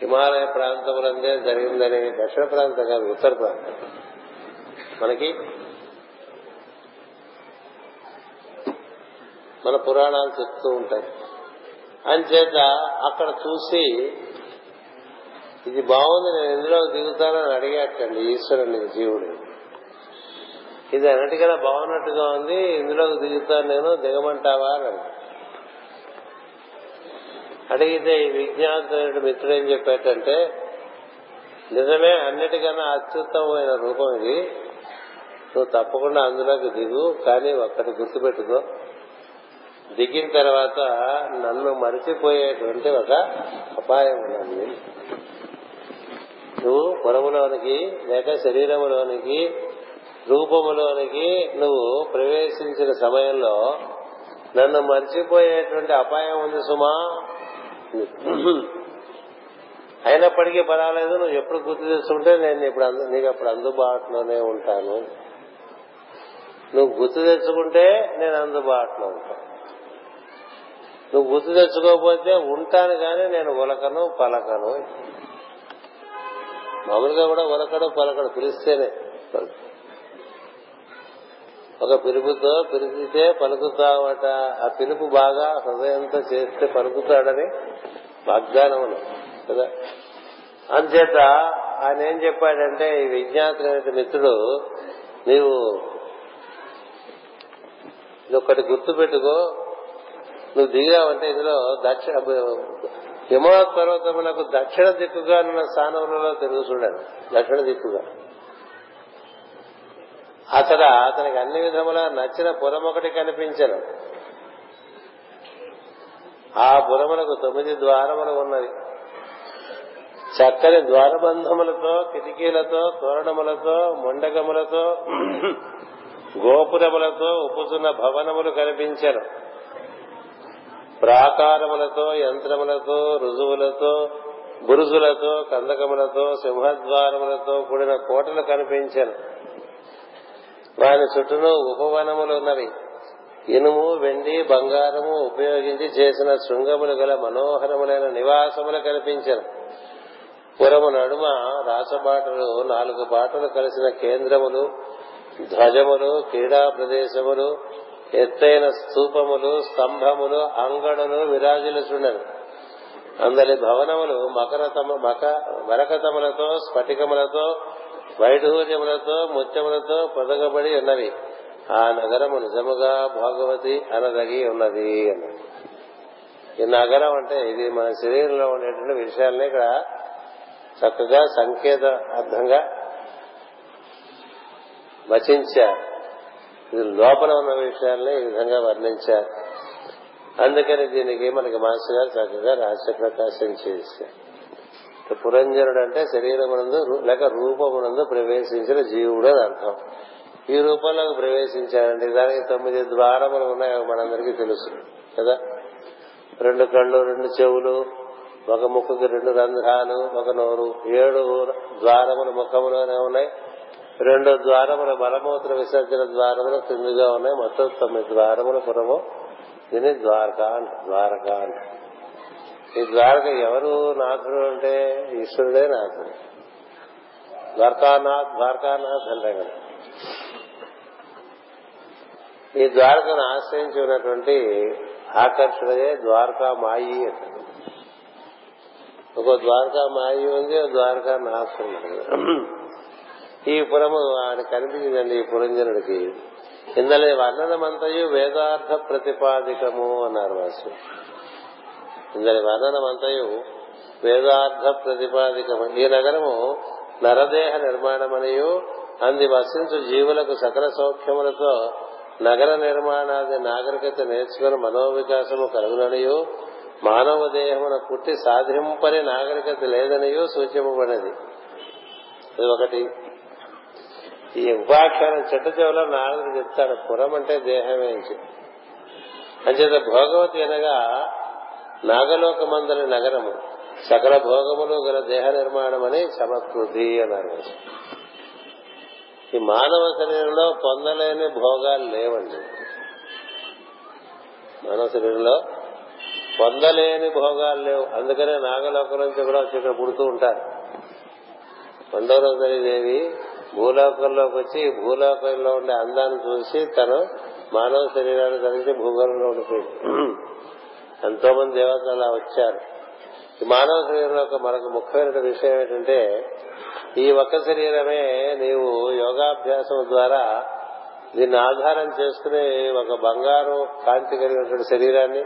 హిమాలయ ప్రాంతములందే జరిగిందని దక్షిణ ప్రాంతం కాదు ఉత్తర ప్రాంతం. మనకి మన పురాణాలు చెప్తూ ఉంటాయి. అంచేత అక్కడ చూసి ఇది బాగుంది నేను ఎందులో దిగుతానని అడిగాటండి ఈశ్వరుని జీవుడు. ఇది అన్నిటికన్నా బాగున్నట్టుగా ఉంది ఇందులోకి దిగుతాను నేను దిగమంటావా అని అడిగితే ఈ విజ్ఞానం మిత్రుడు ఏం చెప్పాడంటే నిజమే అన్నిటికన్నా అత్యుత్తమమైన రూపం ఇది. నువ్వు తప్పకుండా అందులోకి దిగు కానీ ఒక్కటి గుర్తుపెట్టుకో. దిగిన తర్వాత నన్ను మరిచిపోయేటువంటి ఒక అపాయం ఉన్నది. నువ్వు పొరములోనికి లేక శరీరములోనికి రూపములోనికి నువ్వు ప్రవేశించిన సమయంలో నన్ను మర్చిపోయేటువంటి అపాయం ఉంది సుమా. అయినప్పటికీ పర్వాలేదు నువ్వు ఎప్పుడు గుర్తు తెచ్చుకుంటే నేను ఇప్పుడు అందు- నీకు అప్పుడు అందుబాటులోనే ఉంటాను. నువ్వు గుర్తు తెచ్చుకుంటే నేను అందుబాటులో ఉంటాను. నువ్వు గుర్తు తెచ్చుకోకపోతే ఉంటాను కానీ నేను ఉలకను పలకను. మామూలుగా కూడా ఉలకడు పలకడు పిలిస్తేనే. ఒక పిలుపుతో పిలిచితే పలుకుతావట. ఆ పిలుపు బాగా హృదయంతో చేస్తే పలుకుతాడని వాగ్దానం కదా? అందుచేత ఆయన ఏం చెప్పాడంటే ఈ విజ్ఞాతులైన మిత్రుడు నీవు ఇదొక్కటి గుర్తు పెట్టుకో నువ్వు దిగావంటే ఇందులో దక్ష హిమవత్ పర్వతములకు దక్షిణ దిక్కుగా ఉన్న స్థానములలో తిరుగు దక్షిణ దిక్కుగా. అక్కడ అతనికి అన్ని విధముల నచ్చిన పురం ఒకటి కనిపించను. ఆ పురములకు తొమ్మిది ద్వారములు ఉన్నవి. చక్కని ద్వారబంధములతో కిటికీలతో తోరణములతో ముండకములతో గోపురములతో ఉప్పుతున్న భవనములు కనిపించను. ప్రాకారములతో యంత్రములతో రుజువులతో బురుజులతో కందకములతో సింహద్వారములతో కూడిన కోటలు కనిపించను. వారి చుట్టూను ఉపవనములు ఉన్నవి. ఇనుము వెండి బంగారము ఉపయోగించి చేసిన శృంగములు గల మనోహరములైన నివాసములు కనిపించను పురము నడుమ రాసబాటలు నాలుగు బాటలు కలిసిన కేంద్రములు ధ్వజములు క్రీడా ప్రదేశములు ఎత్తైన స్తూపములు స్తంభములు అంగడులు విరాజులుచుండను అందరి భవనములు మకరతమ మక మరకతములతో స్ఫటికములతో వైఢూర్యములతో ముత్యములతో పొదగబడి ఉన్నవి. ఆ నగరము నిజముగా భాగవతి అనదగి ఉన్నది అన్నది ఈ నగరం అంటే ఇది మన శరీరంలో ఉండేటువంటి విషయాలని ఇక్కడ చక్కగా సంకేత అర్థంగా వచించారు. ఇది లోపల ఉన్న విషయాలనే ఈ విధంగా వర్ణించారు. అందుకని దీనికి మనకి మాస్టర్ గారు చక్కగా రహస్య ప్రకాశం చేశారు. పురంజనుడు అంటే శరీరమునందు లేక రూపమునందు ప్రవేశించిన జీవుడు అని అర్థం. ఈ రూపంలోకి ప్రవేశించాడంటే దానికి తొమ్మిది ద్వారములు ఉన్నాయో మనందరికీ తెలుసు కదా? రెండు కళ్ళు రెండు చెవులు ఒక ముక్కుకి రెండు రంధ్రాలు ఒక నోరు ఏడు ద్వారములు ముఖములోనే ఉన్నాయి. రెండు ద్వారముల బలమూత్ర విసర్జన ద్వారములు క్రిందిగా ఉన్నాయి. మొత్తం తొమ్మిది ద్వారముల పురము. దీని ద్వారక అంట ద్వారక అంట. ఈ ద్వారక ఎవరు నాథుడు అంటే? ఈశ్వరుడే నాథుడు. ద్వారకానాథ్ ద్వారకానాథ్ అంటే కదా. ఈ ద్వారకను ఆశ్రయించి ఉన్నటువంటి ఆకర్షణయే ద్వారకా మాయి అంటారు ఒక ద్వారకా మాయి ఉంది ఒక ద్వారకా నాథ్ ఈ పురము ఆయన కనిపించిందండి ఈ పురంజనుడికి. ఇందులో వర్ణనమంతయు వేదార్థ ప్రతిపాదికము అన్నారు వాసు. ఇందలి వర్ణనమంతయు వేదార్థ ప్రతిపాదికము. ఈ నగరము నరదేహ నిర్మాణమనియు అంది వసించు జీవులకు సకల సౌఖ్యములతో నగర నిర్మాణాది నాగరికత నేర్చుకుని మనోవికాసము కలుగుననియు మానవ దేహమున పుట్టి సాధింపని నాగరికత లేదనియు సూచింపబడినది. ఇది ఒకటి. ఈ ఉపాఖ్యానం చిట్ట చెవులో నారదుడు చెప్తాడు పురం అంటే దేహమే అని చెప్పి అంచేత భోగవతి అనగా నాగలోకమందరి నగరము. సకల భోగములు గల దేహ నిర్మాణం అని సమకృతి అన్నారు. ఈ మానవ శరీరంలో పొందలేని భోగాలు లేవండి. మానవ శరీరంలో పొందలేని భోగాలు లేవు. అందుకనే నాగలోకం నుంచి కూడా వచ్చి ఇక్కడ పుడుతూ ఉంటారు. మండోదరి దేవి భూలోకంలోకి వచ్చి భూలోకంలో ఉండే అందాన్ని చూసి తను మానవ శరీరాన్ని ధరించి భూగోళంలో ఉండిపోయింది ఎంతో మంది దేవతలు అలా వచ్చారు. ఈ మానవ శరీరంలో ఒక మరొక ముఖ్యమైన విషయం ఏంటంటే ఈ ఒక్క శరీరమే నీవు యోగాభ్యాసం ద్వారా దీన్ని ఆధారం చేసుకుని ఒక బంగారు కాంతి కలిగినటువంటి శరీరాన్ని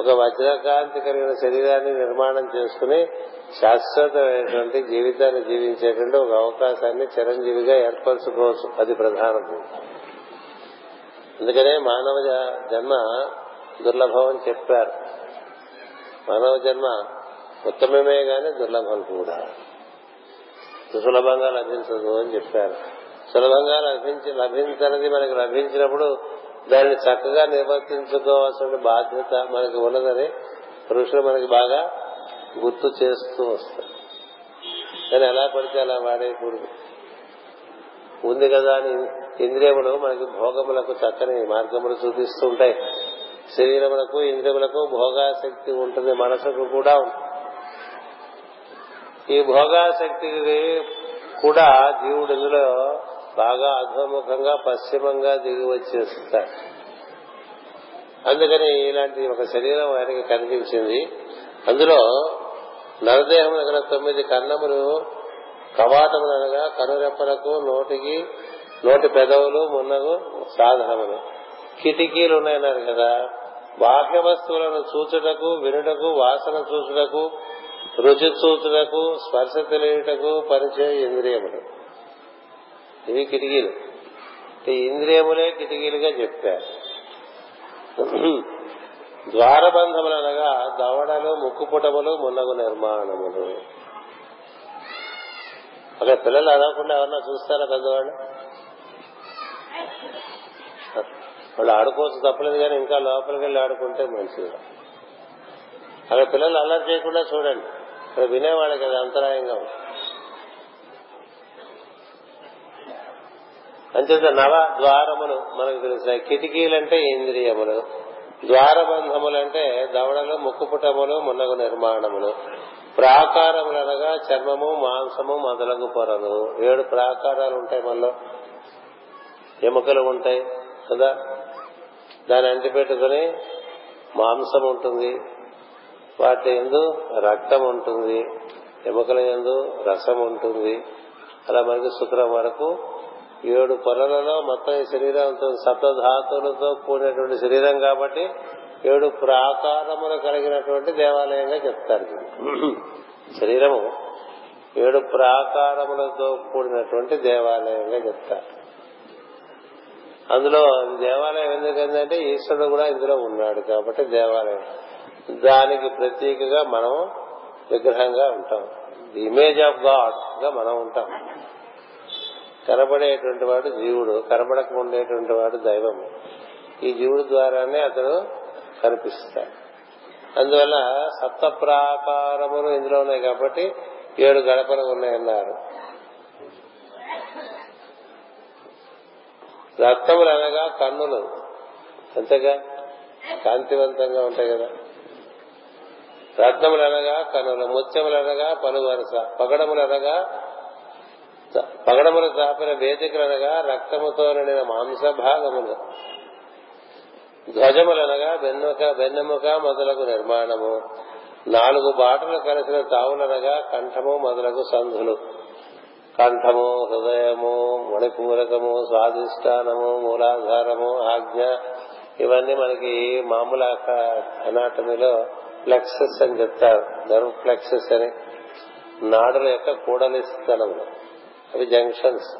ఒక వజ్రకాంతి కలిగిన శరీరాన్ని నిర్మాణం చేసుకుని శాశ్వతమైనటువంటి జీవితాన్ని జీవించేటువంటి ఒక అవకాశాన్ని చిరంజీవిగా ఏర్పరచుకోవచ్చు. అది ప్రధానం. అందుకనే మానవ జన్మ దుర్లభం అని చెప్పారు. మానవ జన్మ ఉత్తమమే గాని దుర్లభం కూడా. సులభంగా లభించదు అని చెప్పారు. సులభంగా లభించి లభించనిది మనకి లభించినప్పుడు దాన్ని చక్కగా నిర్వర్తించుకోవాల్సిన బాధ్యత మనకి ఉన్నదని పురుషులు మనకి బాగా గుర్తు చేస్తూ వస్తారు కానీ ఎలా పడితే అలా వాడేయకూడదు. ఉంది కదా అని ఇంద్రియములు మనకి భోగములకు చక్కని మార్గములు చూపిస్తూ ఉంటాయి. శరీరములకు ఇంద్రియములకు భోగాశక్తి ఉంటుంది మనసుకు కూడా ఉంటుంది. ఈ భోగాశక్తికి కూడా జీవుడు ఇందులో బాగా అధోముఖంగా పశ్చిమంగా దిగి వచ్చేస్తాడు. అందుకని ఇలాంటి ఒక శరీరం ఆయనకి కనిపించింది. అందులో నరదేహం దగ్గర తొమ్మిది కన్నములు కవాటములు అనగా కనురెప్పలకు నోటికి నోటి పెదవులు మున్నగు సాధనములు. కిటికీలు ఉన్నాయన్నారు కదా. బాహ్య వస్తువులను చూచుటకు వినుటకు వాసన చూచుటకు రుచి చూచుటకు స్పర్శ తెలియటకు పరిచయ ఇంద్రియములు. ఇవి కిటికీలు. ఇంద్రియములే కిటికీలుగా చెప్పారు. ద్వారబంధములు అనగా దవడలు ముక్కుపుటములు మున్నగు నిర్మాణములు. అక్కడ పిల్లలు అడగకుండా ఎవరన్నా చూస్తారా పెద్దవాళ్ళు? వాళ్ళు ఆడుకోవచ్చు తప్పలేదు కానీ ఇంకా లోపలికి వెళ్ళి ఆడుకుంటే మంచిది. అక్కడ పిల్లలు అల్లరి చేయకుండా చూడండి. ఇక్కడ వినేవాళ్ళకి అది అంతరాయంగా ఉంది అంచేత నవ ద్వారములు మనకు తెలిసిన కిటికీలంటే ఇంద్రియములు. ద్వారబంధములంటే దవడలు ముక్కుపుటములు మున్నగు నిర్మాణములు. ప్రాకారములు అనగా చర్మము మాంసము మొదలగు పొరలు. ఏడు ప్రాకారాలు ఉంటాయి మనలో ఎముకలు ఉంటాయి కదా. దాన్ని అంటిపెట్టుకుని మాంసం ఉంటుంది. వాటి ఎందు రక్తం ఉంటుంది. ఎముకల ఎందు రసం ఉంటుంది. అలా మనకి శుక్రం వరకు ఏడు పొరలలో మొత్తం ఈ శరీరంతో సప్తధాతులతో కూడినటువంటి శరీరం కాబట్టి ఏడు ప్రాకారములు కలిగినటువంటి దేవాలయంగా చెప్తారు శరీరము ఏడు ప్రాకారములతో కూడినటువంటి దేవాలయంగా చెప్తారు. అందులో దేవాలయం ఎందుకంటే ఈశ్వరుడు కూడా ఇందులో ఉన్నాడు కాబట్టి దేవాలయం. దానికి ప్రత్యేకగా మనం విగ్రహంగా ఉంటాం. ది ఇమేజ్ ఆఫ్ గాడ్గా మనం ఉంటాం. కనబడేటువంటి వాడు జీవుడు కనబడక ఉండేటువంటి వాడు దైవము. ఈ జీవుడు ద్వారానే అతడు కనిపిస్తాడు. అందువల్ల సప్త ప్రాకారములు ఇందులో ఉన్నాయి కాబట్టి ఏడు గడపలు ఉన్నాయన్నారు. రక్తములు అనగా కన్నులు. అంతేగా? కాంతివంతంగా ఉంటాయి కదా. రత్నములు అనగా కనులు ముత్యములు అనగా పలు పగడమును అనగా తాపిన వేదికలనగా రక్తముతో నిండిన మాంస భాగములు. ధ్వజములనగా వెన్నుక వెన్నెముక మొదలగు నిర్మాణము. నాలుగు బాటలు కలిసిన తావులనగా కంఠము మొదలగు సంధులు. కంఠము హృదయము మణిపూరకము స్వాధిష్టానము మూలాధారము ఆజ్ఞ. ఇవన్నీ మనకి మామూలు అనాటమీలో ఫ్లెక్సెస్ అని చెప్తారు. నర్వ్ ఫ్లెక్సెస్ అని. నాడుల యొక్క కూడలి స్థలములు అవి జంక్షన్స్.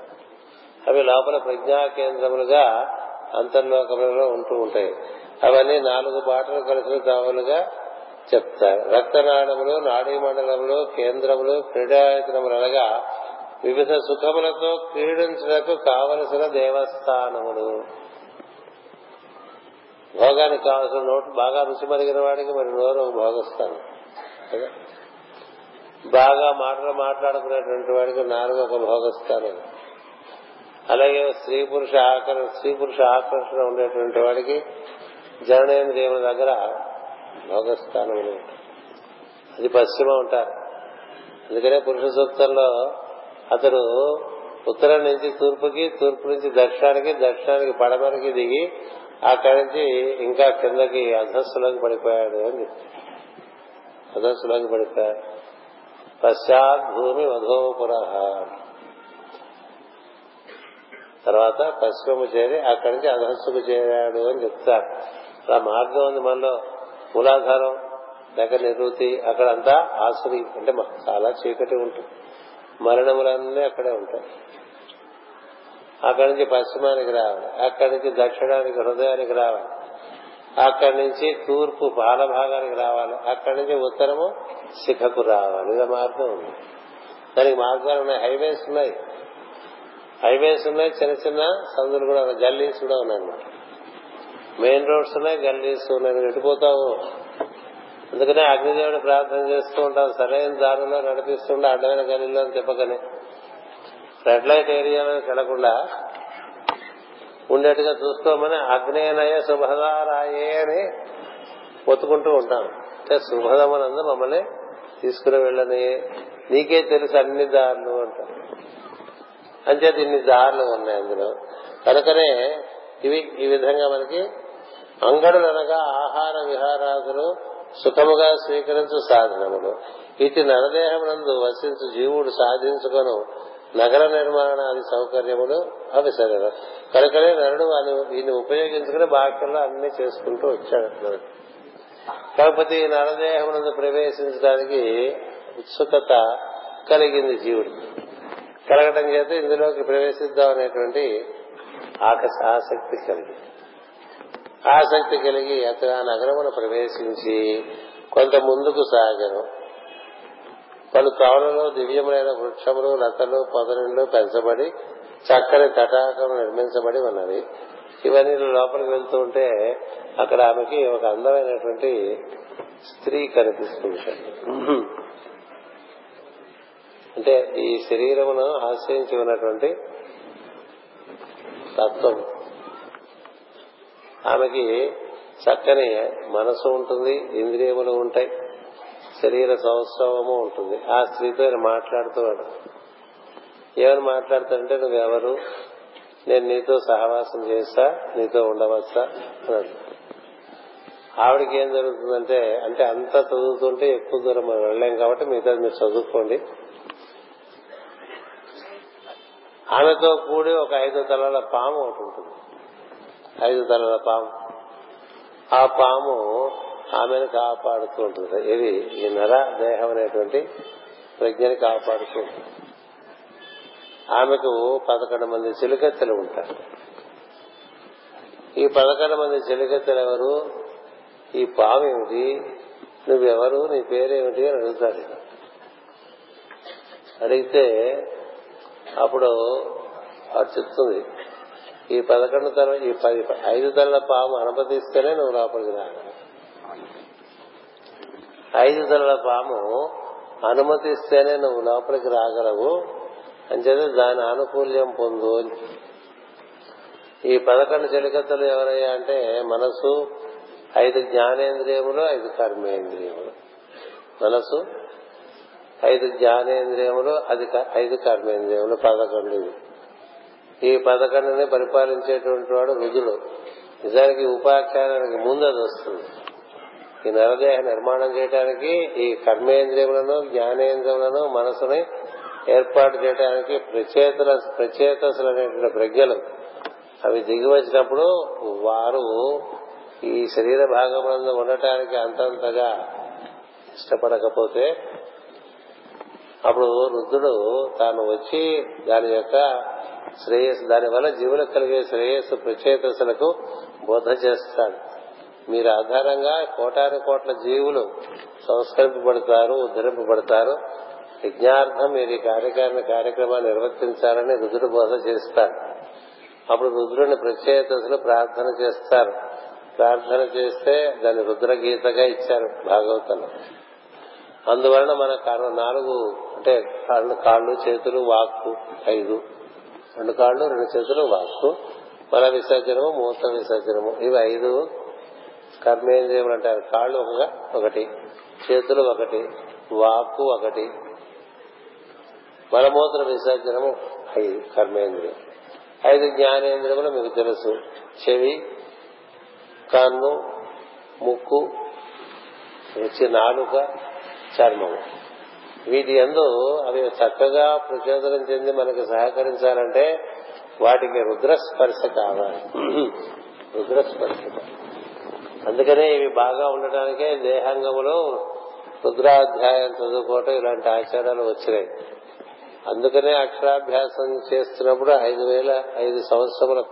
అవి లోపల ప్రజ్ఞా కేంద్రములుగా అంతర్లోకములలో ఉంటూ ఉంటాయి. అవన్నీ నాలుగు బాటలు కలిసిన తావులుగా చెప్తారు రక్తనాళములు నాడీ మండలములు కేంద్రములు క్రీడాయతనములు అనగా వివిధ సుఖములతో క్రీడించడానికి కావలసిన దేవస్థానములు. భోగానికి కావలసిన నోటు బాగా రుచి మరిగిన వాడికి మరి నోరు భోగస్థానం. బాగా మాటలు మాట్లాడుకునేటువంటి వాడికి నాలుగు ఒక భోగస్థానం అలాగే స్త్రీ పురుష ఆకర్షణ స్త్రీ పురుష ఆకర్షణ ఉండేటువంటి వాడికి జననేంద్రియముల దగ్గర భోగస్థానం అది పశ్చిమ ఉంటారు. అందుకనే పురుష సూక్తంలో అతడు ఉత్తరం నుంచి తూర్పుకి తూర్పు నుంచి దక్షిణానికి దక్షిణానికి పడమరికి దిగి అక్కడి నుంచి ఇంకా కిందకి అధస్సులోకి పడిపోయాడు అని చెప్తాడు. అధస్సులోకి పడిపోయాడు. పశ్చాత్ భూమి వధోపుర తర్వాత పశ్చిమము చేరి అక్కడి నుంచి అధస్సుకు చేరాడు అని చెప్తారు. అలా మార్గం ఉంది మనలో. మూలాధారం లేక నివృత్తి అక్కడంతా ఆసురి అంటే చాలా చీకటి ఉంటుంది. మరణములన్నీ అక్కడే ఉంటాయి. అక్కడి నుంచి పశ్చిమానికి రావాలి. అక్కడి నుంచి దక్షిణానికి హృదయానికి రావాలి. అక్కడి నుంచి తూర్పు పాల భాగానికి రావాలి. అక్కడి నుంచి ఉత్తరము శిఖకు రావాలి. ఇలా మార్గం. ఉంది దానికి మార్గాలు ఉన్నాయి. హైవేస్ ఉన్నాయి. హైవేస్ ఉన్నాయి. చిన్న చిన్న సందులు కూడా ఉన్నాయి. గల్లీస్ కూడా ఉన్నాయి అన్నమాట. మెయిన్ రోడ్స్ ఉన్నాయి గల్లీస్ ఉన్నాయి. ఎటుపోతావు? అందుకనే అగ్నిదేవుడు ప్రార్థన చేస్తూ ఉంటాం సరైన దారిలో నడిపిస్తుండే అడ్డమైన గల్లీలో తిప్పకనే రెడ్ లైట్ ఏరియాలో వెళ్ళకుండా ఉండేట్టుగా చూసుకోమని అగ్నేనయ శుభదారాయే అని ఒత్తుకుంటూ ఉంటాం అంటే శుభదమనందు మమ్మల్ని తీసుకుని వెళ్ళని. నీకే తెలుసు అన్ని దారులు అంటాం అంచేత ఇన్ని దారులు ఉన్నాయి అందులో. కనుకనే ఇవి ఈ విధంగా మనకి అంగడులు అనగా ఆహార విహారాదులు సుఖముగా స్వీకరించు సాధనములు. ఇటు నరదేహమునందు వసించు జీవుడు సాధించుకొను. నగర నిర్మాణాది సౌకర్యములు అవి సరే కనుకనే నరుడు వాళ్ళు దీన్ని ఉపయోగించుకుని బాక్యంలో అన్ని చేసుకుంటూ వచ్చాడు కాకపోతే ఈ నరదేహమునందు ప్రవేశించడానికి ఉత్సుకత కలిగింది జీవుడు. కలగటం చేత ఇందులోకి ప్రవేశిద్దాం అనేటువంటి ఆకర్ష ఆసక్తి కలిగింది. ఆసక్తి కలిగి అతను ఆ నగరమును ప్రవేశించి కొంత ముందుకు సాగను. పలు తోటలు దివ్యములైన వృక్షములు లతలు పొదరిళ్ళు పెంచబడి చక్కని తటాకం నిర్మించబడి ఉన్నవి ఇవన్నీ లోపలికి వెళ్తూ ఉంటే అక్కడ ఆమెకి ఒక అందమైనటువంటి స్త్రీ కనిపిస్తుంది. అంటే ఈ శరీరమును ఆశ్రయించి ఉన్నటువంటి తత్వం. ఆమెకి చక్కని మనసు ఉంటుంది ఇంద్రియములు ఉంటాయి. శరీర సౌష్ఠవము ఉంటుంది. ఆ స్త్రీతో ఆయన మాట్లాడుతూ ఎవరు మాట్లాడతారంటే నువ్వెవరు? నేను నీతో సహవాసం చేస్తా నీతో ఉండవచ్చా అని ఆవిడకి ఏం జరుగుతుందంటే అంటే అంత చదువుతుంటే ఎక్కువ దూరం మనం వెళ్ళలేం కాబట్టి మిగతా మీరు చదువుకోండి. ఆమెతో కూడి ఒక ఐదు తలల పాము ఒకటి ఉంటుంది. ఐదు తలల పాము. ఆ పాము ఆమెను కాపాడుతూ ఉంటుంది ఇది ఈ నర దేహం అనేటువంటి ప్రజ్ఞని కాపాడుతూ ఉంటుంది. ఆమెకు పదకొండు మంది చిలుకెత్తలు ఉంటారు. ఈ పదకొండు మంది చిలుకెత్తలు ఎవరు? ఈ పాము ఏమిటి? నువ్వెవరు? నీ పేరేమిటి? అని అడుగుతాడు అడిగితే అప్పుడు అది చెప్తుంది ఈ పదకొండు తల ఈ పది ఐదు తల పాము అనుమతిస్తేనే నువ్వు లోపలికి రాగలవు. ఐదు తలల పాము అనుమతిస్తేనే నువ్వు లోపలికి రాగలవు అంచేత దాని ఆనుకూల్యం పొందు ఈ పదకొండు చెలికత్తలు ఎవరయ్యా అంటే మనసు ఐదు జ్ఞానేంద్రియములు ఐదు కర్మేంద్రియములు. మనసు ఐదు జ్ఞానేంద్రియములు అది ఐదు కర్మేంద్రియములు పదకొండు ఇది ఈ పదకొండుని పరిపాలించేటువంటి వాడు రుజులు నిజానికి ఉపాఖ్యానానికి ముందు అది వస్తుంది. ఈ నరదేహ నిర్మాణం చేయడానికి ఈ కర్మేంద్రియములను జ్ఞానేంద్రియములను మనసుని ఏర్పాటు చేయడానికి ప్రచేతల ప్రచేతసులు అనేటువంటి ప్రజ్ఞలు అవి దిగి వచ్చినప్పుడు వారు ఈ శరీర భాగములందు ఉండటానికి అంతంతగా ఇష్టపడకపోతే అప్పుడు రుద్రుడు తాను వచ్చి దాని యొక్క శ్రేయస్సు దాని వల్ల జీవులకు కలిగే శ్రేయస్సు ప్రచేతసులకు బోధ చేస్తాడు మీరు ఆధారంగా కోటాను కోట్ల జీవులు సంస్కరింపబడతారు ఉద్ధరింపబడతారు. యజ్ఞార్థం మీరు ఈ కార్యకారణ కార్యక్రమాన్ని నిర్వర్తించాలని రుద్రుడు బోధ చేస్తారు అప్పుడు రుద్రుని దశలో ప్రార్థన చేస్తారు. ప్రార్థన చేస్తే దాన్ని రుద్రగీతగా ఇచ్చారు భాగవతంలో. అందువలన మన నాలుగు అంటే కాళ్ళు చేతులు వాక్కు ఐదు. రెండు కాళ్ళు రెండు చేతులు వాక్కు. మల విసర్జనము మూత విసర్జనము. ఇవి ఐదు కర్మేంద్రియములు అంటారు కాళ్ళు ఒక ఒకటి చేతులు ఒకటి వాక్కు ఒకటి. మలమూత్ర విసర్జనము ఐదు కర్మేంద్రియం. ఐదు జ్ఞానేంద్రియములు మీకు తెలుసు. చెవి కన్ను ముక్కు రుచి నాలుక చర్మము. వీటి ఎందు అవి చక్కగా ప్రచోదనం చెంది మనకు సహకరించాలంటే వాటికి రుద్రస్పర్శ కావాలి. రుద్రస్పర్శ అందుకనే ఇవి బాగా ఉండటానికే దేహాంగములో రుద్రాధ్యాయం చదువుకోవటం ఇలాంటి ఆచారాలు వచ్చినాయి. అందుకనే అక్షరాభ్యాసం చేస్తున్నప్పుడు ఐదు వేల ఐదు సంవత్సరముల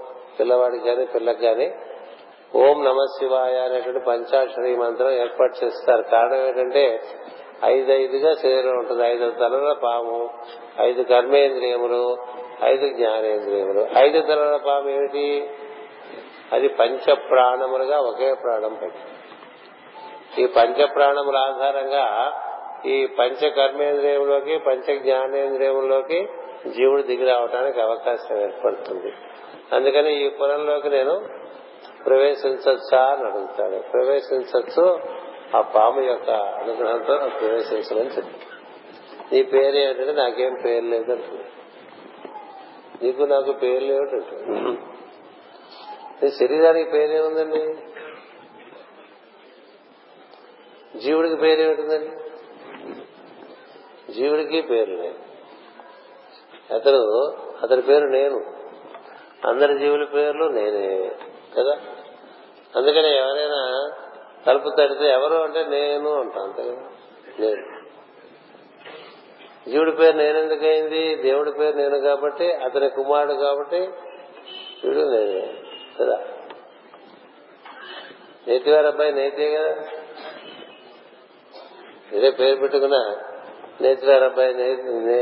పిల్లవాడికి కానీ పిల్లకి కానీ ఓం నమ శివాయ అనేటువంటి పంచాక్షరి మంత్రం ఏర్పాటు చేస్తారు. కారణం ఏంటంటే ఐదైదుగా శరీరం ఉంటుంది. ఐదు తలల పాము ఐదు కర్మేంద్రియములు ఐదు జ్ఞానేంద్రియములు. ఐదు తలల పాము ఏమిటి? అది పంచ ప్రాణములుగా ఒకే ప్రాణం పడి. ఈ పంచ ప్రాణముల ఆధారంగా ఈ పంచ కర్మేంద్రియంలోకి పంచ జ్ఞానేంద్రియంలోకి జీవుడు దిగి రావడానికి అవకాశం ఏర్పడుతుంది. అందుకని ఈ పురంలోకి నేను ప్రవేశించచ్చా అని అడుగుతాడు. ప్రవేశించచ్చు ఆ పాము యొక్క అనుగ్రహంతో ప్రవేశించమని చెప్తాను నీ పేరు ఏమిటంటే నాకేం పేరు లేదు నీకు నాకు పేరు లేవుటంటే శరీరానికి పేరేముందండి? జీవుడికి పేరేమిటిందండి? జీవుడికి పేరు లేదు అతడు అతని పేరు నేను. అందరి జీవుల పేర్లు నేనే కదా? అందుకని ఎవరైనా తలుపు తడితే ఎవరు అంటే నేను అంటా అంతే కదా? నేను. జీవుడి పేరు నేనెందుకైంది దేవుడి పేరు నేను కాబట్టి అతని కుమారుడు కాబట్టి వీడు నేనే. కదా నేతివారి అబ్బాయి? నేతే కదా? ఇదే పేరు పెట్టుకున్నా. నేతివారి అబ్బాయి?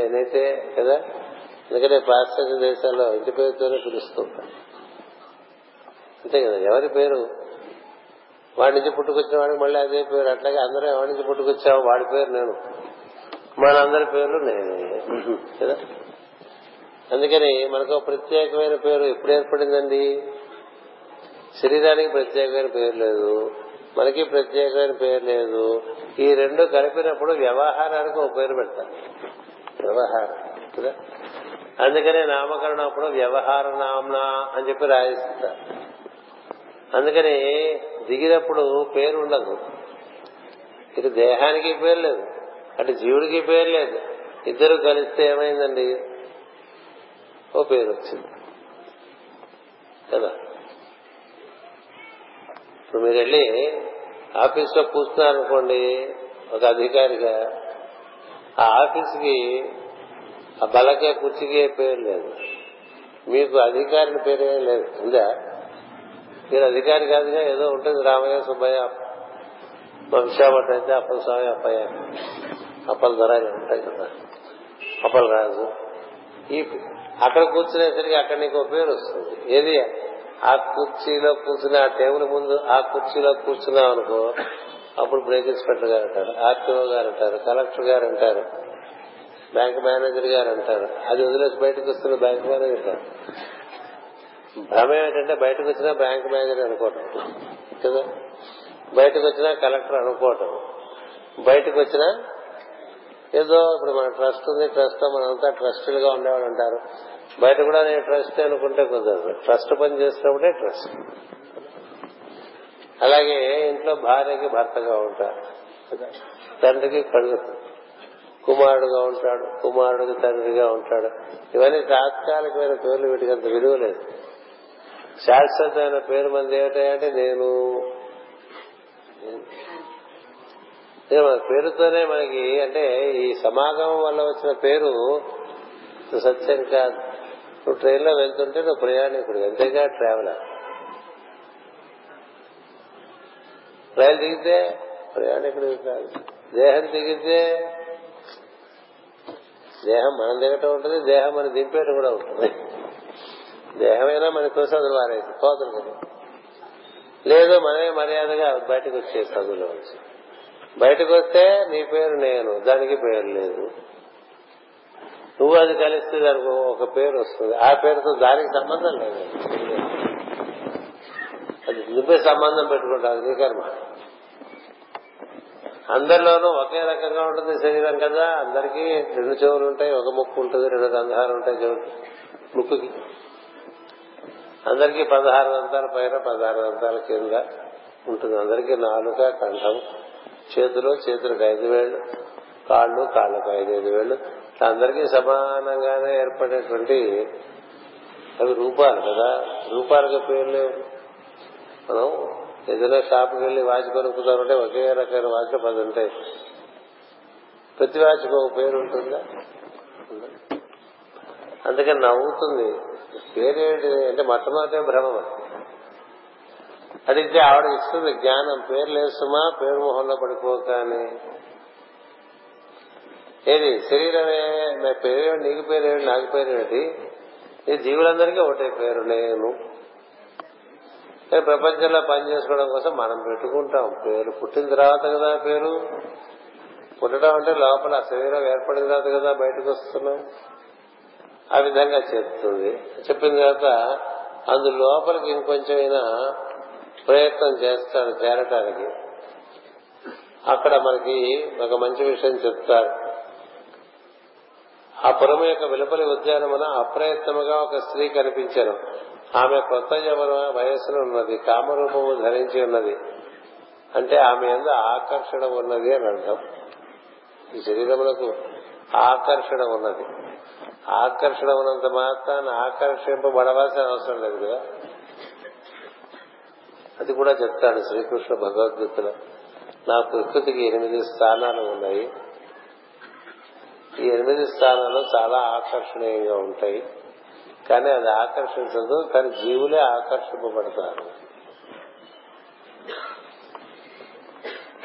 నేతే కదా? ఎందుకంటే పాశ్చాత్య దేశాల్లో ఇంటి పేరుతోనే పిలుస్తూ అంతే కదా? ఎవరి పేరు? వాడి నుంచి పుట్టుకొచ్చిన వాడికి మళ్ళీ అదే పేరు. అట్లాగే అందరూ ఎవరి నుంచి పుట్టుకొచ్చావు వాడి పేరు నేను. మనందరి పేర్లు నేనే. కదా? అందుకని మనకు ప్రత్యేకమైన పేరు ఎప్పుడు ఏర్పడిందండి? శరీరానికి ప్రత్యేకమైన పేరు లేదు మనకి ప్రత్యేకమైన పేరు లేదు. ఈ రెండు కలిపినప్పుడు వ్యవహారానికి ఒక పేరు పెడతారు. వ్యవహారం కదా? అందుకనే నామకరణం అప్పుడు వ్యవహార నామ్న అని చెప్పి రాయిస్తారు. అందుకని దిగినప్పుడు పేరు ఉండదు. ఇటు దేహానికి పేరు లేదు అటు జీవుడికి పేరు లేదు. ఇద్దరు కలిస్తే ఏమైందండి? ఓ పేరు వచ్చింది. కదా? ఇప్పుడు మీరు వెళ్ళి ఆఫీస్లో కూర్చున్నారనుకోండి ఒక అధికారిగా ఆ ఆఫీస్కి ఆ బలకే కుర్చీకి పేరు లేదు. మీకు అధికారిని పేరే లేదు. ఉందా? మీరు అధికారి కాదుగా ఏదో ఉంటుంది రామయ్య సుబ్బయ్య మా అయితే అప్పల స్వామి అప్పయ్య. అప్పల ధర ఉంటాయి కదా. అప్పల రాజు. ఈ అక్కడ కూర్చునేసరికి అక్కడ నీకు ఒక పేరు వస్తుంది. ఏది? ఆ కుర్చీలో కూర్చుని ఆ టేబుల్ ముందు ఆ కుర్చీలో కూర్చున్నాం అనుకో అప్పుడు బ్రేక్ ఇన్స్పెక్టర్ గారు అంటారు. ఆర్టీఓ గారు అంటారు కలెక్టర్ గారు అంటారు బ్యాంక్ మేనేజర్ గారు అంటారు. అది వదిలేసి బయటకు వస్తున్న బ్యాంక్ మేనేజర్ గారు. భ్రమం ఏంటంటే బయటకు వచ్చినా బ్యాంక్ మేనేజర్ అనుకోవటం. కదా? బయటకు వచ్చినా కలెక్టర్ అనుకోవటం. బయటకు వచ్చినా ఏదో ఇప్పుడు మన ట్రస్ట్ ఉంది ట్రస్ట్ మనంతా ట్రస్టులుగా ఉండేవాళ్ళు అంటారు. బయట కూడా నేను ట్రస్ట్ అనుకుంటే కుదరదు. ట్రస్ట్ పని చేసినప్పుడే ట్రస్ట్. అలాగే ఇంట్లో భార్యకి భర్తగా ఉంటారు తండ్రికి కళ్ళు. కుమారుడుగా ఉంటాడు కుమారుడికి తండ్రిగా ఉంటాడు. ఇవన్నీ తాత్కాలికమైన పేర్లు వీటికి అంత విలువ లేదు. శాశ్వతమైన పేరు మంది ఏమిటంటే నేను. మన పేరుతోనే మనకి అంటే ఈ సమాగమం వల్ల వచ్చిన పేరు సత్యం కాదు. నువ్వు ట్రైన్లో వెళ్తుంటే నువ్వు ప్రయాణికుడు అంతేగా ట్రావెలర్ రైలు దిగితే ప్రయాణికుడు కాదు దేహం దిగితే దేహం మనం దిగటం ఉంటుంది దేహం మనం దింపేయటం కూడా ఉంటుంది. దేహమైనా మన కోసం అందులో వారేసి పోతుంది కదా. లేదు మనమే మర్యాదగా బయటకు వచ్చే చదువులో వచ్చి. బయటకు వస్తే నీ పేరు నేను దానికి పేరు లేదు. నువ్వు అది కలిస్తే దానికి ఒక పేరు వస్తుంది. ఆ పేరుతో దానికి సంబంధం లేదు. అది నువ్వే సంబంధం పెట్టుకుంటావు నీ కర్మ. అందరిలోనూ ఒకే రకంగా ఉంటుంది శరీరం కదా. అందరికీ రెండు చెవులు ఉంటాయి ఒక ముక్కు ఉంటుంది రెండు గంధాలు ఉంటాయి చెవు ముక్కుకి. అందరికీ పదహారు దంతాల పైన పదహారు దంతాల కింద ఉంటుంది. అందరికీ నాలుక కంఠం చేతులు చేతులకు ఐదు వేళ్ళు కాళ్ళు కాళ్ళకు ఐదు ఐదు వేళ్ళు అందరికీ సమానంగానే ఏర్పడేటువంటి అవి రూపాలు కదా. రూపాలకు పేర్లు మనం ఏదైనా షాప్కి వెళ్ళి వాచ్ కొనుక్కుతామంటే ఒకే రకమైన వాచ్లు పది ఉంటాయి. ప్రతి వాచ్కి ఒక పేరు ఉంటుందా? అందుకని నవ్వుతుంది. పేరేంటి? అంటే మొట్టమొదటి భ్రమం అది అడిగితే ఆవిడ ఇస్తుంది జ్ఞానం. పేరు లేసుమా పేరు మొహంలో పడిపోక అని ఏది? శరీరమే నా పేరు నీకు పేరేమిటి? నాకు పేరేమిటి? ఈ జీవులందరికీ ఒకటే పేరు నేను. ప్రపంచంలో పని చేసుకోవడం కోసం మనం పెట్టుకుంటాం. పేరు పుట్టిన తర్వాత కదా పేరు. పుట్టడం అంటే లోపల శరీరం ఏర్పడిన తర్వాత కదా బయటకు వస్తున్నాం. ఆ విధంగా చెప్తుంది. చెప్పిన తర్వాత అందు లోపలికి ఇంకొంచెం అయినా ప్రయత్నం చేస్తాడు చేరటానికి. అక్కడ మనకి ఒక మంచి విషయం చెప్తారు. ఆ పురం యొక్క వెలుపలి ఉద్యానమున అప్రయత్నముగా ఒక స్త్రీ కనిపించాను. ఆమె కొత్త యవన వయస్సులో ఉన్నది కామరూపము ధరించి ఉన్నది. అంటే ఆమె ఎందు ఆకర్షణ ఉన్నది అని అర్థం. ఈ శరీరములకు ఆకర్షణ ఉన్నది. ఆకర్షణ ఉన్నంత మాత్రాన్ని ఆకర్షింపబడవలసిన అవసరం లేదు కదా. అది కూడా చెప్తాడు శ్రీకృష్ణ భగవద్గీతలో. నా ప్రకృతికి ఎనిమిది స్థానాలు ఉన్నాయి. ఈ ఎనిమిది స్థానాలు చాలా ఆకర్షణీయంగా ఉంటాయి. కానీ అది ఆకర్షించదు. కానీ జీవులే ఆకర్షింపబడతారు.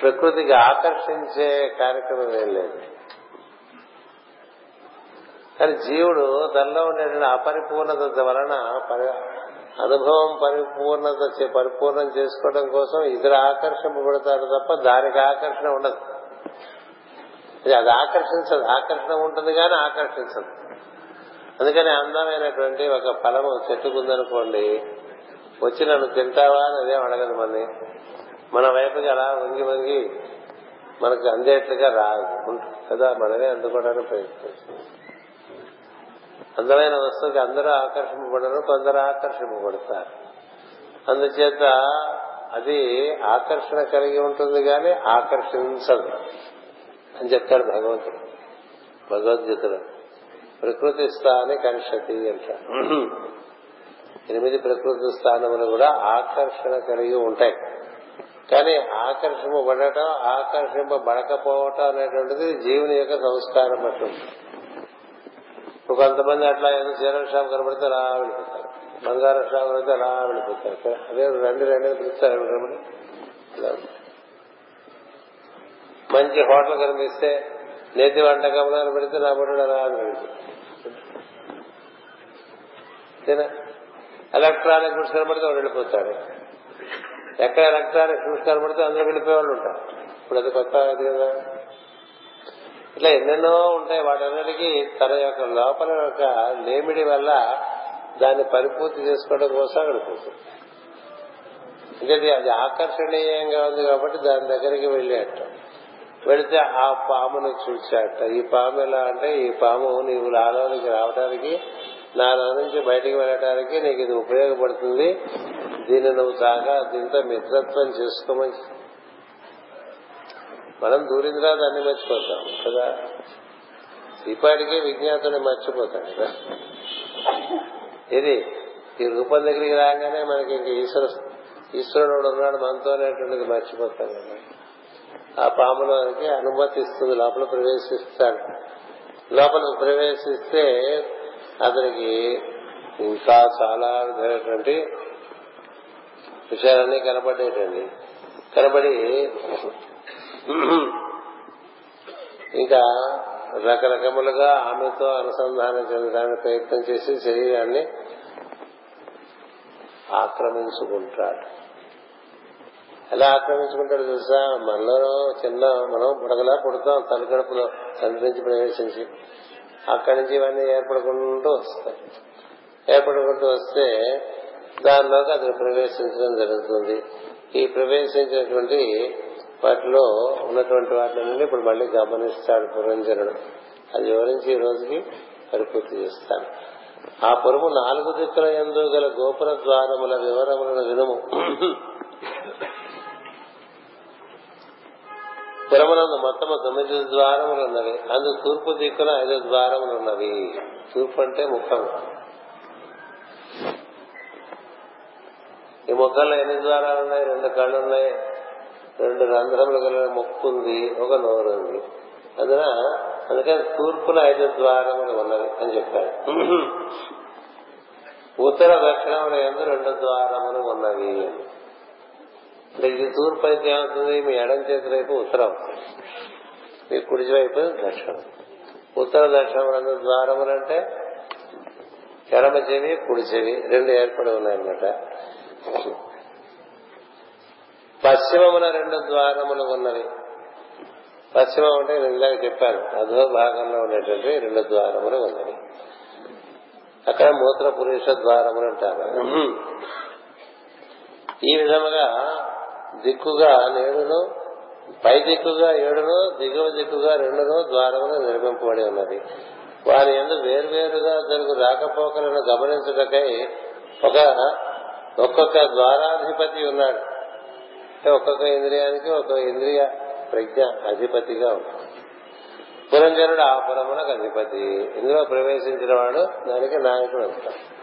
ప్రకృతికి ఆకర్షించే కార్యక్రమం ఏం లేదు. కానీ జీవుడు తనలో ఉండేటువంటి అపరిపూర్ణత వలన అనుభవం పరిపూర్ణత పరిపూర్ణం చేసుకోవడం కోసం ఇతర ఆకర్షింపబడతారు తప్ప దానికి ఆకర్షణ ఉండదు. అది ఆకర్షించదు. ఆకర్షణ ఉంటుంది కానీ ఆకర్షించదు. అందుకని అందమైనటువంటి ఒక ఫలము చెట్టుకుందనుకోండి వచ్చి నన్ను తింటావా అని అదేం అడగదు మనని మన వైపుకి అలా వంగి వంగి మనకు అందేట్లుగా రాదు. కదా మనమే అందుకోవడానికి ప్రయత్నిస్తుంది అందమైన వస్తువుకి అందరూ ఆకర్షింపబడరు కొందరు ఆకర్షింపబడతారు. అందుచేత అది ఆకర్షణ కలిగి ఉంటుంది కానీ ఆకర్షించదు. అని చెప్తాడు భగవంతుడు. భగవద్గీతలో. ప్రకృతి స్థాని కరిషతి అంటారు. ఎనిమిది ప్రకృతి స్థానములు కూడా ఆకర్షణ కలిగి ఉంటాయి. కానీ ఆకర్షింపబడటం ఆకర్షింపబడకపోవటం అనేటువంటిది జీవుని యొక్క సంస్కారం బట్టి ఇప్పుడు కొంతమంది అట్లా ఏదో చీరల షాప్ కనబడితే అలా వెళ్ళిపోతారు. బంగారం షాప్ కనబడితే అలా వెళ్ళిపోతారు. అదే రెండు రెండు పిలుస్తారు మంచి హోటల్ కనిపిస్తే నేతి వంటకంలో పెడితే నా బొడ్డు అలా ఎలక్ట్రానిక్ గుడ్స్ కనబడితే వాడు వెళ్ళిపోతాడు. ఎక్కడ ఎలక్ట్రానిక్ గుడ్స్ కనబడితే అందరూ వెళ్ళిపోయేవాళ్ళు ఉంటారు. ఇప్పుడు అది కొత్త అది కదా. ఇట్లా ఎన్నెన్నో ఉంటాయి. వాటన్నిటికీ తన యొక్క లోపల యొక్క లేమిడి వల్ల దాన్ని పరిపూర్తి చేసుకోవడం కోసం అక్కడికి అంటే అది ఆకర్షణీయంగా ఉంది కాబట్టి దాని దగ్గరికి వెళ్ళేట వెళితే ఆ పామును చూచాట ఈ పాము ఎలా అంటే ఈ పాము నీవు నాలోనికి రావడానికి నాలో నుంచి బయటికి వెళ్ళటానికి నీకు ఇది ఉపయోగపడుతుంది. దీన్ని నువ్వు చాగా దీంతో మిత్రత్వం చేసుకోమని మనం దూరిన తర్వాత అన్ని మర్చిపోతాం కదా? ఇప్పటికే విజ్ఞాతుని మర్చిపోతాం కదా? ఇది ఈ రూపం దగ్గరికి రాగానే మనకి ఇంక ఈశ్వర ఈశ్వరుడు ఉన్నాడు మనతో అనేటువంటిది మర్చిపోతాం కదా? ఆ పాములకి అనుమతిస్తుంది లోపల ప్రవేశిస్తాడు. లోపల ప్రవేశిస్తే అతనికి ఇంకా చాలా విధమైనటువంటి విషయాలన్నీ కనబడేటండి కనబడి ఇంకా రకరకములుగా ఆమెతో అనుసంధానం చెందడానికి ప్రయత్నం చేసి శరీరాన్ని ఆక్రమించుకుంటాడు. ఎలా ఆక్రమించుకుంటాడు తెలుసా? మనలో చిన్న మనం బుడగలా పుడతాం తలకడుపులో తండ్రి నుంచి ప్రవేశించి. అక్కడి నుంచి ఇవన్నీ ఏర్పడుకుంటూ వస్తాయి. ఏర్పడుకుంటూ వస్తే దానిలోకి అతను ప్రవేశించడం జరుగుతుంది. ఈ ప్రవేశించినటువంటి వాటిలో ఉన్నటువంటి వాటిని ఇప్పుడు మళ్ళీ గమనిస్తాడు పురంజనుడు. అది వివరించి ఈ రోజుకి పరిపూర్తి చేస్తాను ఆ పొరుగు నాలుగు దిక్కుల ఎందు గల గోపుర ద్వారముల వివరములను వినుము. పురమునందు మొత్తము తొమ్మిది ద్వారములు ఉన్నవి. అందు తూర్పు దిక్కున ఐదు ద్వారములు ఉన్నవి. తూర్పు అంటే ముఖం. ఈ ముఖంలో ఎన్ని ద్వారాలు ఉన్నాయి? రెండు కళ్ళు ఉన్నాయి. రెండు రంధ్రములు కలిగిన ముక్కు ఉంది. ఒక నోరు ఉంది. అందున అందుకని తూర్పున ఐదు ద్వారములు ఉన్నవి అని చెప్పాడు ఉత్తర దక్షిణములు ఎందు రెండు ద్వారములు ఉన్నవి అంటే ఇది తూర్పు అయితే ఏమవుతుంది మీ ఎడం చేతి వైపు ఉత్తరం. మీ కుడి వైపు దక్షిణం. ఉత్తర దక్షిణములందు ద్వారములు అంటే ఎడమ చెవి కుడి చెవి రెండు ఏర్పడి ఉన్నాయన్నమాట. పశ్చిమమున రెండు ద్వారములు ఉన్నవి. పశ్చిమం అంటే నేను ఇందాక చెప్పాను అధో భాగంలో ఉండేటువంటి రెండు ద్వారములు ఉన్నవి. అక్కడ మూత్ర పురుష ద్వారములు అంటారు. ఈ విధముగా దిక్కుగా నేడును పై దిక్కుగా ఏడును దిగువ దిక్కుగా రెండును ద్వారములు నిర్మింపబడి ఉన్నది. వారి ఎందు వేరువేరుగా జరుగు రాకపోకలను గమనించుటకై ఒక ఒక్కొక్క ద్వారాధిపతి ఉన్నాడు. ఒక్కొక్క ఇంద్రియానికి ఒక ఇంద్రియ ప్రజ్ఞ అధిపతిగా ఉంటాడు పురంజనుడు ఆ పురమునకు అధిపతి. ఇందులో ప్రవేశించిన వాడు దానికి నాయకుడు అవుతాడు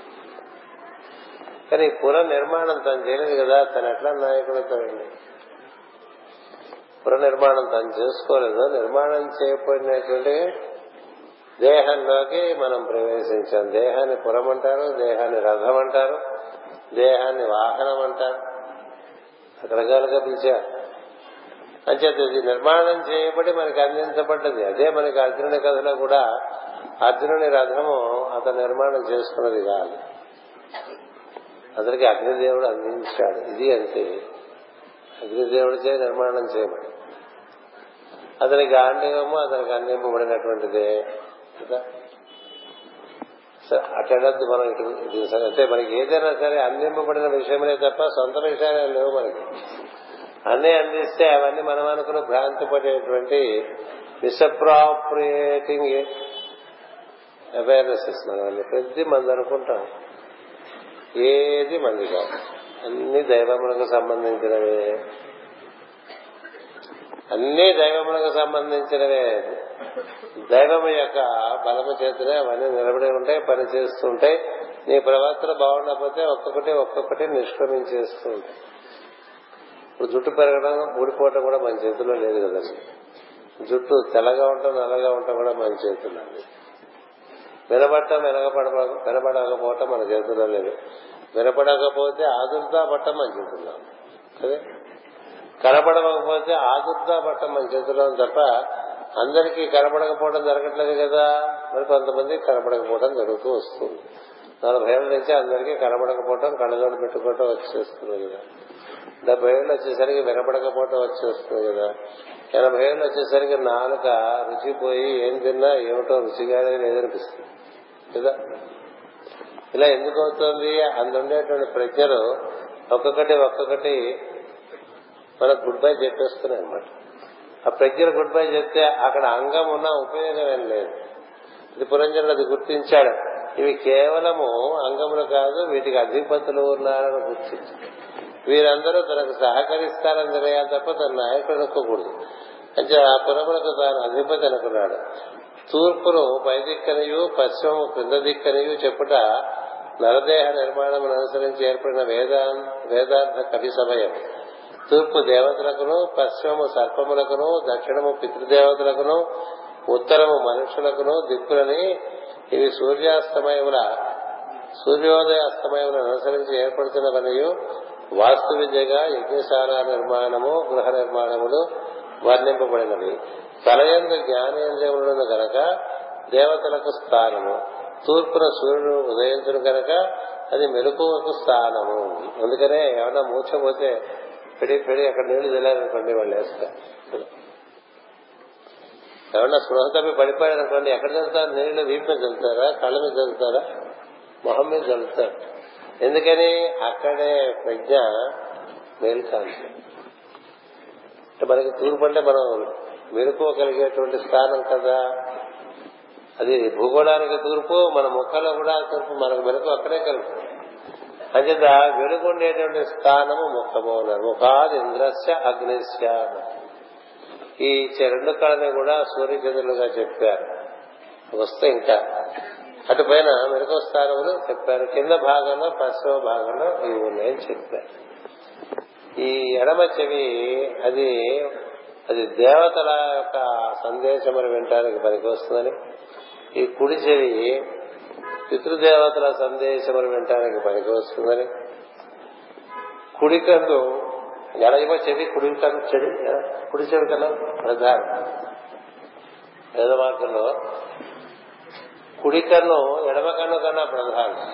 కానీ పుర నిర్మాణం తను చేయలేదు కదా తను ఎట్లా నాయకుడు పుర నిర్మాణం తను చేసుకోలేదు. నిర్మాణం చేయబడినటువంటి దేహంలోకి మనం ప్రవేశించాం. దేహాన్ని పురం అంటారు దేహాన్ని రథం అంటారు దేహాన్ని వాహనం అంటారు రకరకాలుగా పిలిచారు. అంచేత ఇది నిర్మాణం చేయబడి మనకి అందించబడ్డది. అదే మనకి అర్జునుడి కథలో కూడా అర్జునుని రథము అతను నిర్మాణం చేసుకున్నది కాదు. అతనికి అగ్నిదేవుడు అందించాడు. ఇది అంతే. అగ్నిదేవుడిచే నిర్మాణం చేయబడి అతని గాంధీవము అతనికి అందింపబడినటువంటిదే. కదా? అటెండద్దు మనం ఇటు అంటే మనకి ఏదైనా సరే అందింపబడిన విషయమే తప్ప సొంత విషయాలే లేవు మనకి. అన్నీ అందిస్తే అవన్నీ మనం అనుకుని భ్రాంతి పడేటువంటి మిస్అప్రాప్రియేటింగ్ అవేర్నెస్ మనం ప్రతి మనం అనుకుంటాం. ఏది మంది కాదు. అన్ని దైవములకు సంబంధించినవే. అన్ని దైవములకు సంబంధించినవే. దైవము యొక్క బలము చేతనే అవన్నీ నిలబడి ఉంటాయి పని చేస్తుంటాయి నీ ప్రవర్తన బాగుండకపోతే ఒక్కొక్కటి ఒక్కొక్కటి నిష్క్రమించేస్తూ ఉంటాయి. ఇప్పుడు జుట్టు పెరగడం ఊడిపోవటం కూడా మన చేతుల్లో లేదు కదండి. జుట్టు తెల్లగా ఉంటాం నల్లగా ఉంటాం కూడా మన చేతుల్లో వినబడటం వెనకపడ వినబడకపోవటం మన చేతుల్లో లేదు. వినపడకపోతే ఆదుర్దా పట్టం అని చేతుల్లో అదే? కనపడకపోతే ఆదుర్దా పట్టం అని చేతుల్లో తప్ప అందరికీ కనపడకపోవడం జరగట్లేదు కదా. మరి కొంతమంది కనపడకపోవడం జరుగుతూ వస్తుంది. నలభై ఏళ్ళ నుంచి అందరికీ కనపడకపోవటం కళ్ళజోడు పెట్టుకోవటం వచ్చేస్తుంది కదా. డెబ్బై ఏళ్ళు వచ్చేసరికి వినపడకపోవటం వచ్చేస్తుంది కదా. ఎనభై ఏళ్ళు వచ్చేసరికి నాలుక రుచిపోయి ఏం తిన్నా ఏమిటో రుచిగానే లేదనిపిస్తుంది. కదా? ఇలా ఎందుకు అవుతుంది? అందుండేటువంటి ప్రజ్ఞలు ఒక్కొక్కటి ఒక్కొక్కటి మనకు గుడ్ బై చెప్పేస్తున్నాయి అనమాట ఆ ప్రజ్ఞలు గుడ్ బై చెప్తే అక్కడ అంగం ఉన్న ఉపయోగం ఏం లేదు. ఇది పురంజనుడు అది గుర్తించాడు. ఇవి కేవలము అంగములు కాదు వీటికి అధిపతులు ఉన్నారని గుర్తించాడు. వీరందరూ తనకు సహకరిస్తారని తెలియాలి తప్ప తన నాయకుడు అనుకోకూడదు అంటే ఆ పురములకు తాను అధిపతి అనుకున్నాడు. తూర్పును పై దిక్కనియు పశ్చిమము క్రింద దిక్కనియు చెప్పుట నరదేహ నిర్మాణం అనుసరించి ఏర్పడిన వేదా వేదాంత కవి సమయం. తూర్పు దేవతలకును పశ్చిమము సర్పములకును దక్షిణము పితృదేవతలకును ఉత్తరము మనుషులకును దిక్కులని ఇవి సూర్యాస్తమయముల సూర్యోదయ అస్తమయములను అనుసరించి ఏర్పడుతున్నవనియు వాస్తు విద్యగా యజ్ఞశాల నిర్మాణము గృహ నిర్మాణములు వర్ణింపబడినవి. తలయందు జ్ఞానేంద్రియములను గనక దేవతలకు స్థానము. తూర్పున సూర్యుడు ఉదయించును కనుక అది మెలకువకు స్థానము. అందుకనే ఏమన్నా మూర్చపోతే పెడి పెడి అక్కడ నీళ్ళు తెలియాలనుకోండి వాళ్ళు వేస్తారు ఏమన్నా స్పృహ తప్పి పడిపోయారనుకోండి ఎక్కడ చదువుతారు నీళ్ళు వీపు మీద చదువుతారా కళ్ళ మీద చదువుతారా మొహం మీద చదువుతారు ఎందుకని? అక్కడే ప్రజ్ఞ మేల్కాంతి. మనకి తూర్పు అంటే మనం మెరుకోగలిగేటువంటి స్థానం కదా. అది భూగోళానికి తూర్పు మన ముఖంలో కూడా తూర్పు మనకు మెరుపు అక్కడే కలుపు. అంచేత వెలుగుండేటువంటి స్థానము ముఖము అన్నారు. ముఖాది ఇంద్రస్య అగ్నిస్య ఈ రెండు కళని కూడా సూర్యచంద్రులుగా చెప్పారు. వస్తే ఇంకా అటు పైన మెరుగు స్థానములు చెప్పారు. కింద భాగంలో పశ్చిమ భాగంలో ఇవి ఉన్నాయని చెప్పారు. ఈ ఎడమ చెవి అది అది దేవతల యొక్క సందేశములు వినటానికి పనికి వస్తుందని ఈ కుడి చెవి పితృదేవతల సందేశములు వినటానికి పనికి వస్తుందని కుడి కన్ను ఎడమ చెవి కుడి కన్ను చెడి కుడి చెవి కన్నా ప్రధానం. మార్గంలో కుడి కన్ను ఎడమ కన్ను కన్నా ప్రధానం.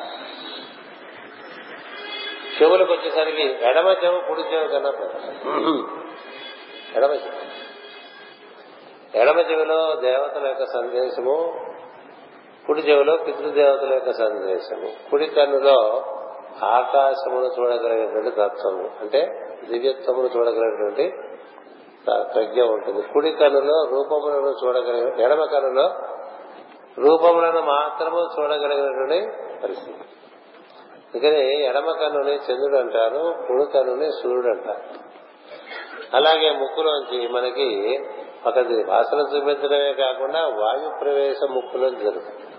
చెవులకు వచ్చేసరికి ఎడమ చెవు కుడి చెవు కన్నా ప్రధానం. ఎడమ చెవి. ఎడమ చెవిలో దేవతల యొక్క సందేశము కుడి చెవిలో పితృదేవతల యొక్క సందేశము కుడి కన్నులో ఆకాశమును చూడగలిగినటువంటి తత్వము. అంటే దివ్యత్వమును చూడగలిగినటువంటి ప్రజ్ఞ ఉంటుంది. కుడి కన్నులో రూపములను చూడగలిగిన ఎడమ కన్నులో రూపములను మాత్రము చూడగలిగినటువంటి పరిస్థితి. అందుకని ఎడమ కన్నుని చంద్రుడు అంటారు కుడి కన్నుని సూర్యుడు అంటారు. అలాగే ముక్కులోంచి మనకి ఒకటి వాసన చూపించడమే కాకుండా వాయు ప్రవేశం ముక్కులో జరుగుతుంది.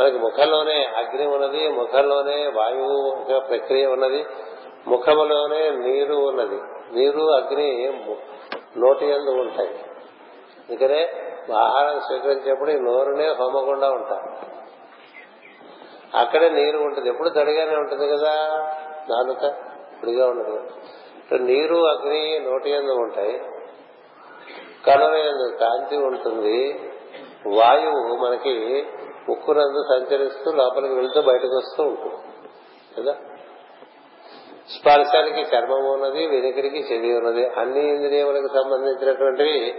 మనకి ముఖంలోనే అగ్ని ఉన్నది ముఖంలోనే వాయువు ప్రక్రియ ఉన్నది ముఖంలోనే నీరు ఉన్నది. నీరు అగ్ని నోటి ఎందు ఉంటాయి. అందుకనే ఆహారం స్వీకరించేప్పుడు ఈ నోరునే హోమకుండా ఉంటారు అక్కడే నీరు ఉంటుంది. ఎప్పుడు తడిగానే ఉంటుంది కదా? నాలుక పొడిగా ఉండదు. నీరు అగ్ని నోటి ఎందు ఉంటాయి. కనుల ఎందు కాంతి ఉంటుంది. వాయువు మనకి ముక్కునందు సంచరిస్తూ లోపలికి వెళ్తూ బయటకు వస్తూ ఉంటుంది. కదా? స్పర్శానికి చర్మం ఉన్నది వెనుకడికి చెవి ఉన్నది. అన్ని ఇంద్రియములకు సంబంధించినటువంటివి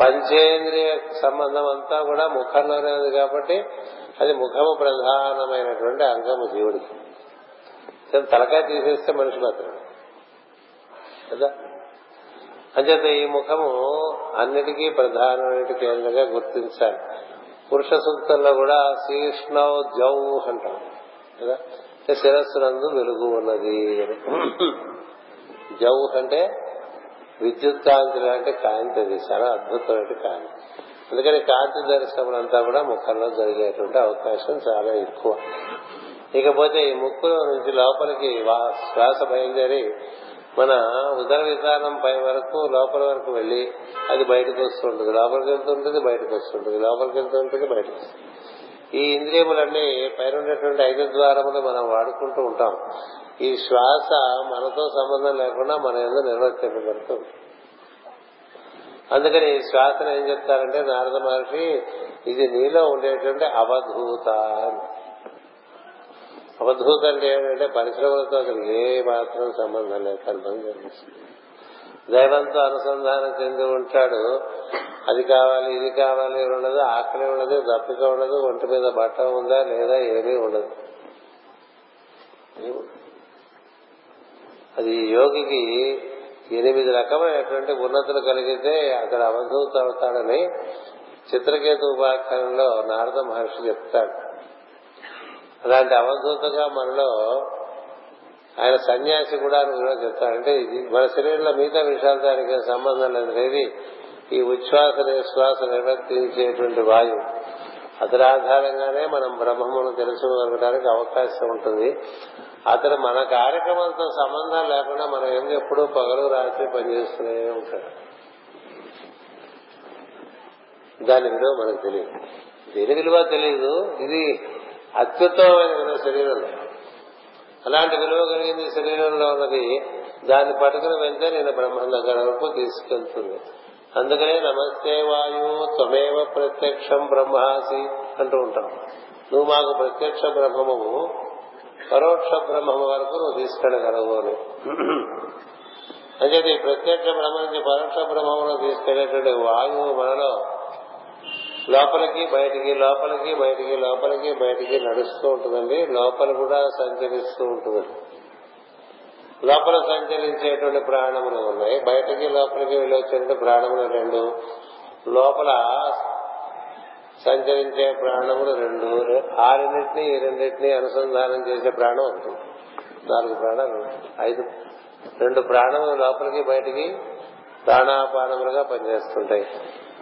పంచేంద్రియ సంబంధం అంతా కూడా ముఖంలోనే ఉంది కాబట్టి అది ముఖము ప్రధానమైనటువంటి అంగము జీవుడికి. తలకాయ తీసేస్తే మనిషి మాత్రం కదా? అంచేత ఈ ముఖము అన్నిటికీ ప్రధానమైన కేంద్రంగా గుర్తించాలి. పురుష సూక్తంలో కూడా శీష్ణౌ జౌ అంటాం కదా శిరస్సునందు వెలుగు ఉన్నది జౌ అంటే విద్యుత్ కాంతి లాంటి కాంతి అది చాలా అద్భుతమైన కాంతి. అందుకని కాంతి దర్శనం అంతా కూడా ముఖంలో జరిగేటువంటి అవకాశం చాలా ఎక్కువ. ఇకపోతే ఈ ముక్కు నుంచి లోపలికి శ్వాస బయలుదేరి మన ఉదర విధానం పై వరకు లోపల వరకు వెళ్ళి అది బయటకు వస్తుంటుంది. లోపలికి వెళ్తుంటుంది బయటకు వస్తుంటుంది. లోపలికి వెళ్తుంటుంది బయటకు వస్తుంది ఈ ఇంద్రియములన్నీ పైన ఉండేటువంటి ఐదు ద్వారములు మనం వాడుకుంటూ ఉంటాం. ఈ శ్వాస మనతో సంబంధం లేకుండా మన ఏదో నిర్వర్తింపబడుతుంది అందుకని ఈ శ్వాసను ఏం చెప్తారంటే నారద మహర్షి ఇది నీలో ఉండేటువంటి అవధూత అవధూతం అంటే ఏంటంటే పరిశ్రమలతో అసలు ఏ మాత్రం సంబంధం లేదు కల్పన దైవంతో అనుసంధానం చెంది ఉంటాడు. అది కావాలి ఇది కావాలి ఉండదు ఆకలి ఉండదు దప్పిక ఉండదు ఒంటి మీద బట్ట ఉందా లేదా ఏమీ ఉండదు. అది యోగికి ఎనిమిది రకమైనటువంటి ఉన్నతులు కలిగితే అక్కడ అవధూత అవుతాడని చిత్రకేతు ఉపాఖ్యానంలో నారద మహర్షి చెప్తాడు. అలాంటి అవధూతగా మనలో ఆయన సన్యాసి కూడా అని చెప్తాడు అంటే ఇది మన శరీరంలో మిగతా విషయాలతో ఆయనకి సంబంధం లేదు. ఈ ఉచ్ఛ్వాస నిశ్వాస నిర్వర్తించేటువంటి వాయువు. అతని ఆధారంగానే మనం బ్రహ్మమును తెలుసుకోగలగడానికి అవకాశం ఉంటుంది. అతను మన కార్యక్రమాలతో సంబంధం లేకుండా మనం ఏం ఎప్పుడూ పగలు రాత్రి పనిచేస్తూనే ఉంటాడు. దాని విలువ మనకు తెలియదు. దేని విలువ తెలియదు? ఇది అత్యుత్తమమైన విలువ శరీరంలో. అలాంటి విలువ కలిగింది శరీరంలో ఉన్నది దాన్ని పట్టుకుని వెళ్తే నేను బ్రహ్మం దగ్గర వరకు తీసుకెళ్తుంది. అందుకనే నమస్తే వాయు త్వమేవ ప్రత్యక్షం బ్రహ్మాసి అంటూ ఉంటాం. నువ్వు మాకు ప్రత్యక్ష బ్రహ్మము పరోక్ష బ్రహ్మము వరకు నువ్వు తీసుకెళ్ళగలవు అని. అంటే ప్రత్యక్ష బ్రహ్మ నుంచి పరోక్ష బ్రహ్మంలో తీసుకెళ్ళేటువంటి వాయువు మనలో లోపలికి బయటికి లోపలికి బయటికి లోపలికి బయటికి నడుస్తూ ఉంటుందండి. లోపల కూడా సంచరిస్తూ ఉంటుందండి. లోపల సంచరించేటువంటి ప్రాణములు ఉన్నాయి. బయటకి లోపలికి వెళ్ళొచ్చేటువంటి ప్రాణములు రెండు. లోపల సంచరించే ప్రాణములు రెండు. ఆ రెండింటినీ ఈ రెండింటినీ అనుసంధానం చేసే ప్రాణం ఉంటుంది నాలుగు ప్రాణాలు ఐదు. రెండు ప్రాణములు లోపలికి బయటికి ప్రాణాపానములుగా పనిచేస్తుంటాయి.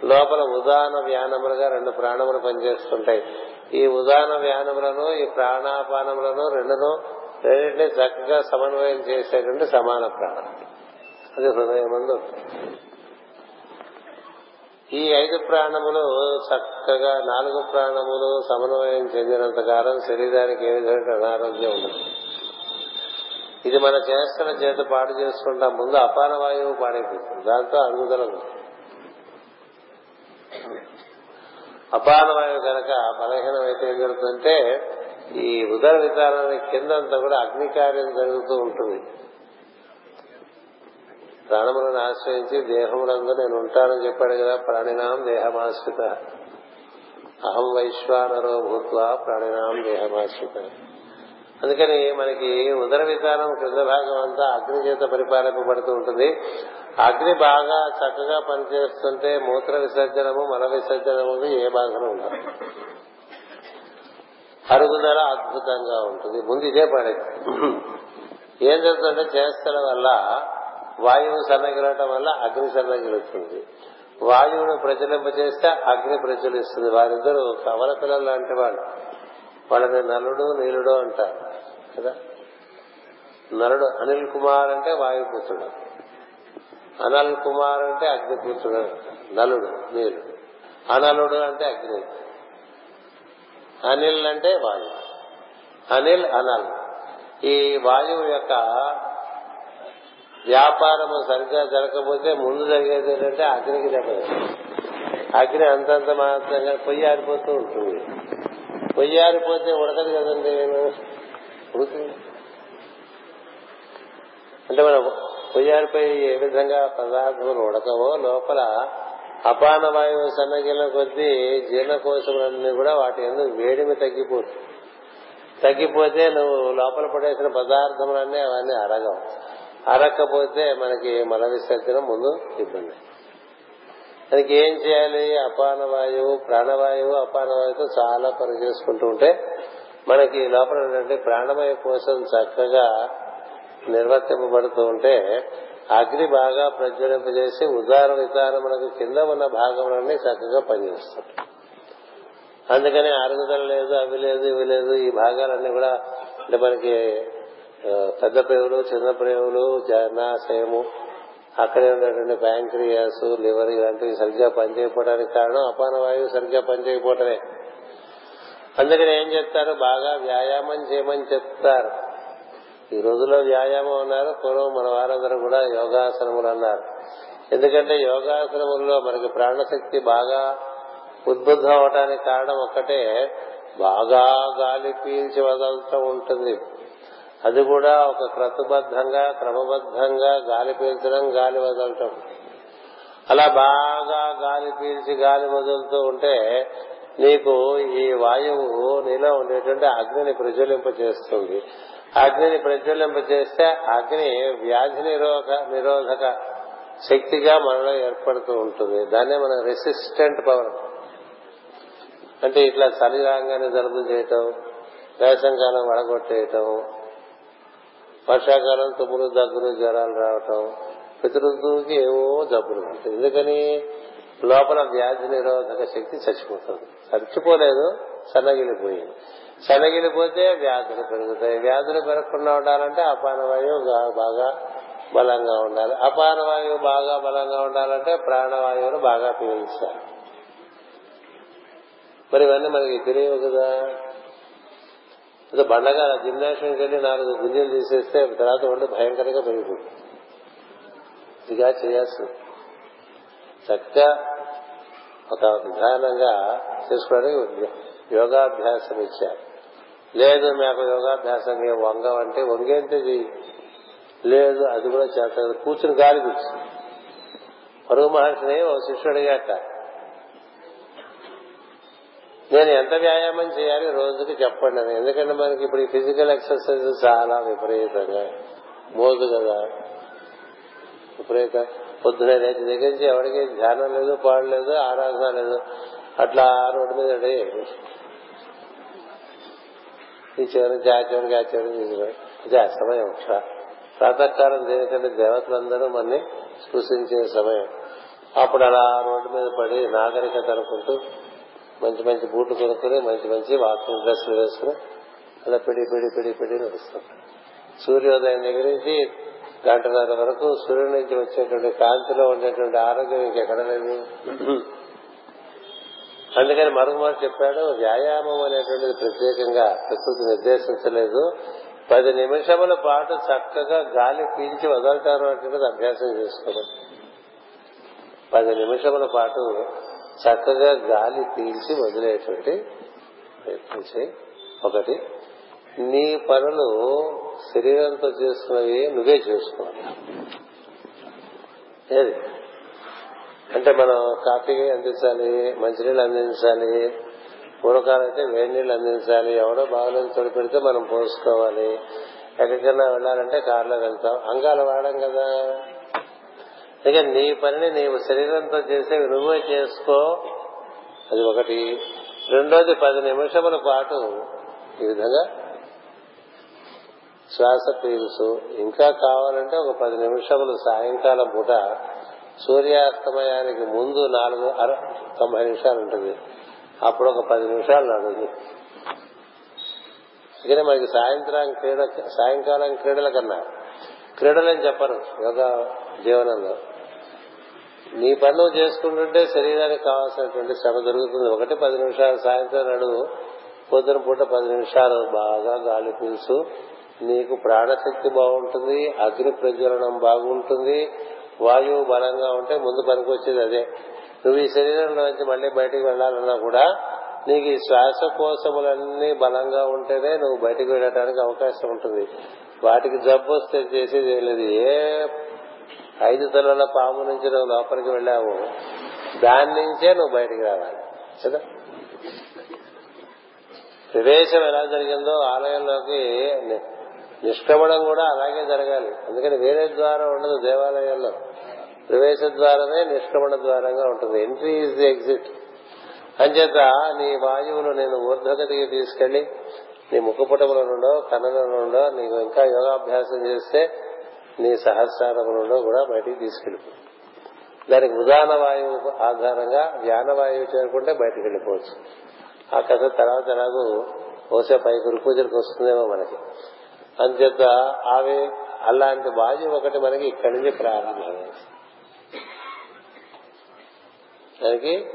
లోపల ఉదాన వ్యానములుగా రెండు ప్రాణములు పనిచేస్తుంటాయి. ఈ ఉదాన వ్యానములను ఈ ప్రాణాపానములను రెండును రెండింటినీ చక్కగా సమన్వయం చేసేటువంటి సమాన ప్రాణం. అది హృదయమందు. ఈ ఐదు ప్రాణములు చక్కగా నాలుగు ప్రాణములు సమన్వయం చెందినంత కాలం శరీరానికి ఏ విధమైన అనారోగ్యం ఉండదు. ఇది మన చేస్తున్న చేత పాడు చేసుకుంటాం. ముందు అపాన వాయువు పాడైపోతుంది. దాంతో అరుగుదల అపాన కనుక బలహీనం అయితే ఏం జరుగుతుందంటే ఈ ఉదర విధానానికి కిందంతా కూడా అగ్నికార్యం జరుగుతూ ఉంటుంది. ప్రాణములను ఆశ్రయించి దేహములందు నేను ఉంటానని చెప్పాడు కదా ప్రాణినాం దేహమాశ్రిత. అహం వైశ్వానరో భూత్వా ప్రాణినాం దేహమాశ్రిత. అందుకని మనకి ఉదర విధానం క్రింద భాగం అంతా అగ్ని చేత పరిపాలింపబడుతూ ఉంటుంది. అగ్ని బాగా చక్కగా పనిచేస్తుంటే మూత్ర విసర్జనము మల విసర్జనము ఏ బాధను ఉండదు అరుగుదల అద్భుతంగా ఉంటుంది. ముందు ఇదే పడేది ఏం జరుగుతుందంటే చేస్తల వల్ల వాయువు సన్నగిలటం వల్ల అగ్ని సన్నగిలుతుంది వాయువును ప్రజ్వలింపజేస్తే అగ్ని ప్రజ్వలిస్తుంది. వారిద్దరూ కవల పిల్లలు లాంటి వాళ్ళు. వాళ్ళని నలుడు నీలుడు అంటారు కదా? నలుడు అనిల్ కుమార్ అంటే వాయుపుత్రుడు. అనల్ కుమార్ అంటే అగ్నిపుత్రుడు నలుడు నీలుడు అనలుడు అంటే అగ్ని. అనిల్ అంటే వాయువు అనిల్ అనల్. ఈ వాయువు యొక్క వ్యాపారము సరిగ్గా జరగకపోతే ముందు జరిగేది ఏంటంటే అగ్నికి దెబ్బ అగ్ని అంతంత మాత్రంగా పొయ్యి ఆరిపోతూ ఉంటుంది. పొయ్యి ఉడకదు కదండి ఉడుకుతుంది అంటే మనం పొయ్యి ఏ విధంగా పదార్థములు ఉడకవో లోపల అపాన వాయువు సన్నగిల కొద్దీ జీర్ణకోశములన్నీ కూడా వాటి ఎందుకు వేడిమి తగ్గిపోతుంది. తగ్గిపోతే నువ్వు లోపల పడేసిన పదార్థములన్నీ అవన్నీ అరగవు. అరక్కపోతే మనకి మల విసర్జనం ముందు ఇబ్బంది. దానికి ఏం చేయాలి? అపాన వాయువు ప్రాణవాయువు అపాన వాయువుతో చాలా పని చేసుకుంటూ ఉంటే మనకి లోపల ఉన్నటువంటి ప్రాణమయ కోసం చక్కగా నిర్వర్తింపబడుతూ ఉంటే అగ్ని బాగా ప్రజ్వలింపజేసి ఉదార విధానములకు కింద ఉన్న భాగంలోనే చక్కగా పనిచేస్తుంది అందుకని అరుగుదల లేదు అవి లేదు ఇవి లేదు ఈ భాగాలన్నీ కూడా అంటే మనకి పెద్ద ప్రేవులు చిన్న ప్రేవులు జనాశయము అక్కడే ఉన్నటువంటి ప్యాంక్రియాస్ లివర్ ఇలాంటివి సరిగ్గా పనిచేయకపోవడానికి కారణం అపాన వాయువు సరిగ్గా పనిచేయకపోవటమే. అందుకని ఏం చెప్తారు? బాగా వ్యాయామం చేయమని చెప్తారు. ఈ రోజుల్లో వ్యాయామం అన్నారు పూర్వం మన వారందరూ కూడా యోగాసనములు అన్నారు. ఎందుకంటే యోగాసనముల్లో మనకి ప్రాణశక్తి బాగా ఉద్బుద్ధం అవటానికి కారణం ఒక్కటే బాగా గాలి పీల్చి వదలటం ఉంటుంది. అది కూడా ఒక క్రతుబద్ధంగా క్రమబద్ధంగా గాలి పీల్చడం గాలి వదలటం. అలా బాగా గాలి పీల్చి గాలి వదులుతూ ఉంటే నీకు ఈ వాయువు నీలో ఉండేటువంటి అగ్నిని ప్రజ్వలింప చేస్తుంది. అగ్నిని ప్రజ్వలింప చేస్తే అగ్ని వ్యాధి నిరోధ నిరోధక శక్తిగా మనలో ఏర్పడుతూ ఉంటుంది. దాన్నే మనం రెసిస్టెంట్ పవర్ అంటే. ఇట్లా చలి రాగానే చేయటం వేసంకాలం వడగొట్టేయటం వర్షాకాలం తుమ్ములు దగ్గులు జ్వరాలు రావటం ప్రతి ఋతువుకి ఏవో జబ్బులు ఉంటాయి. ఎందుకని? లోపల వ్యాధి నిరోధక శక్తి చచ్చిపోతుంది. చచ్చిపోలేదు సన్నగిలిపోయింది. సన్నగిలిపోతే వ్యాధులు పెరుగుతాయి. వ్యాధులు పెరగకుండా ఉండాలంటే అపానవాయువు బాగా బలంగా ఉండాలి. అపానవాయువు బాగా బలంగా ఉండాలంటే ప్రాణవాయువును బాగా పీల్చాలి మరి ఇవన్నీ మనకి తెలియవు కదా. అదే బండగా జిమ్నాషియంకి వెళ్ళి నాలుగు గుంజలు తీసేస్తే తర్వాత ఒళ్ళు భయంకరంగా పెరుగుతుంది. ఇదిగా చేయాల్సింది. చక్కగా ఒక విధానంగా చేసుకోవడానికి యోగాభ్యాసం ఇచ్చారు. లేదు మాకు యోగాభ్యాసం వంగం అంటే వంగేంతే లేదు అది కూడా చేస్తారు. కూర్చుని గాలి కూర్చు పరుగు మహర్షిని ఓ శిష్యుడు అడిగాట నేను ఎంత వ్యాయామం చేయాలి రోజుకి చెప్పండి అని. ఎందుకంటే మనకి ఇప్పుడు ఈ ఫిజికల్ ఎక్సర్సైజ్ చాలా విపరీతంగా. మోదు కదా. విపరీత. పొద్దున లేచి దగ్గర నుంచి ఎవరికి ధ్యానం లేదు పాడు లేదు ఆరాధన లేదు. అట్లా రోడ్డు మీద ఈ చివరికి ఆ చివరికి ఆ చివరికి ఇది ఆ సమయం ప్రాతకాలం దేనికంటే దేవతలందరూ మనని స్పృశించే సమయం. అప్పుడు అలా రోడ్డు మీద పడి నాగరికత అనుకుంటూ మంచి మంచి బూట్లు కొనుక్కుని మంచి మంచి వాకింగ్ డ్రెస్సులు వేసుకుని అలా పిడి పిడి పిడి పిడి నడుస్తాం. సూర్యోదయం దగ్గర నుంచి గంటన్నర వరకు సూర్యుడి నుంచి వచ్చేటువంటి కాంతిలో ఉండేటువంటి ఆరోగ్యం ఇంకెక్కడ లేదు. అందుకని మరొకమారు చెప్పాడు వ్యాయామం అనేటువంటిది ప్రత్యేకంగా ప్రకృతి నిర్దేశించలేదు. పది నిమిషముల పాటు చక్కగా గాలి పీల్చి వదలటారు అనేటువంటిది అభ్యాసం చేసుకోవడం పది నిమిషముల పాటు చక్కగా గాలి పీల్చి వదిలేటువంటి ప్రయత్నం చేయి. ఒకటి నీ పనులు శరీరంతో చేసుకున్నవి నువ్వే చేసుకోవాలి. ఏది? అంటే మనం కాఫీ అందించాలి మంచినీళ్ళు అందించాలి పూర్వకాలైతే వేడి నీళ్ళు అందించాలి ఎవడో బాగలేదు చోటు పెడితే మనం పోసుకోవాలి. ఎక్కడికైనా వెళ్ళాలంటే కారులో వెళ్తాం. అంగాలు వాడడం కదా. ఇక నీ పనిని నీవు శరీరంతో చేసే నువ్వే చేసుకో. అది ఒకటి. రెండోది పది నిమిషముల పాటు ఈ విధంగా శ్వాస పీల్సు ఇంకా కావాలంటే ఒక పది నిమిషములు సాయంకాలం పూట సూర్యాస్తమయానికి ముందు నాలుగు అర తొంభై నిమిషాలు ఉంటుంది. అప్పుడు ఒక పది నిమిషాలు నడుంది. ఇక మనకి సాయంత్రం క్రీడ సాయంకాలం క్రీడల కన్నా క్రీడలని చెప్పరు యోగా జీవనంలో. నీ పని నువ్వు చేసుకుంటుంటే శరీరానికి కావాల్సినటువంటి శ్రమ దొరుకుతుంది. ఒకటి పది నిమిషాలు సాయంత్రం నడువు పొద్దున పూట పది నిమిషాలు బాగా గాలి పీల్చు. నీకు ప్రాణశక్తి బాగుంటుంది అగ్ని ప్రజ్వలనం బాగుంటుంది వాయువు బలంగా ఉంటే ముందు పనికొచ్చేది అదే. నువ్వు ఈ శరీరంలో నుంచి మళ్ళీ బయటికి వెళ్ళాలన్నా కూడా నీకు ఈ శ్వాసకోశములన్నీ బలంగా ఉంటేనే నువ్వు బయటికి వెళ్ళడానికి అవకాశం ఉంటుంది. వాటికి జబ్బు వస్తే చేసేది లేదు. ఏ ఐదు తలల పాము నుంచి నువ్వు లోపలికి వెళ్ళావు దాని నుంచే నువ్వు బయటికి రావాలి. కదా? ప్రవేశం ఎలా జరిగిందో ఆలయంలోకి నిష్క్రమణం కూడా అలాగే జరగాలి. అందుకని వేరే ద్వారం ఉండదు దేవాలయాల్లో ప్రవేశ ద్వారమే నిష్క్రమణ ద్వారంగా ఉంటుంది. ఎంట్రీ ఈజ్ ది ఎగ్జిట్ అంచేత నీ వాయువులు నేను ఊర్ధ్వగతికి తీసుకెళ్ళి నీ ముఖపుటముల నుండో కన్నుల నుండో నీకు ఇంకా యోగాభ్యాసం చేస్తే నీ సహస్రారములలో కూడా బయటికి తీసుకెళ్ళిపో. దానికి ఉదాహరణ వాయువు ఆధారంగా వ్యాన వాయువు చేరుకుంటే బయటికి వెళ్ళిపోవచ్చు. ఆ కథ తర్వాత ఎలాగూ బహుశా పై గురు పూజలకు వస్తుందేమో మనకి. అంతేత అవి అలాంటి వాయువు ఒకటి మనకి ఇక్కడి నుంచి ప్రారంభం దానికి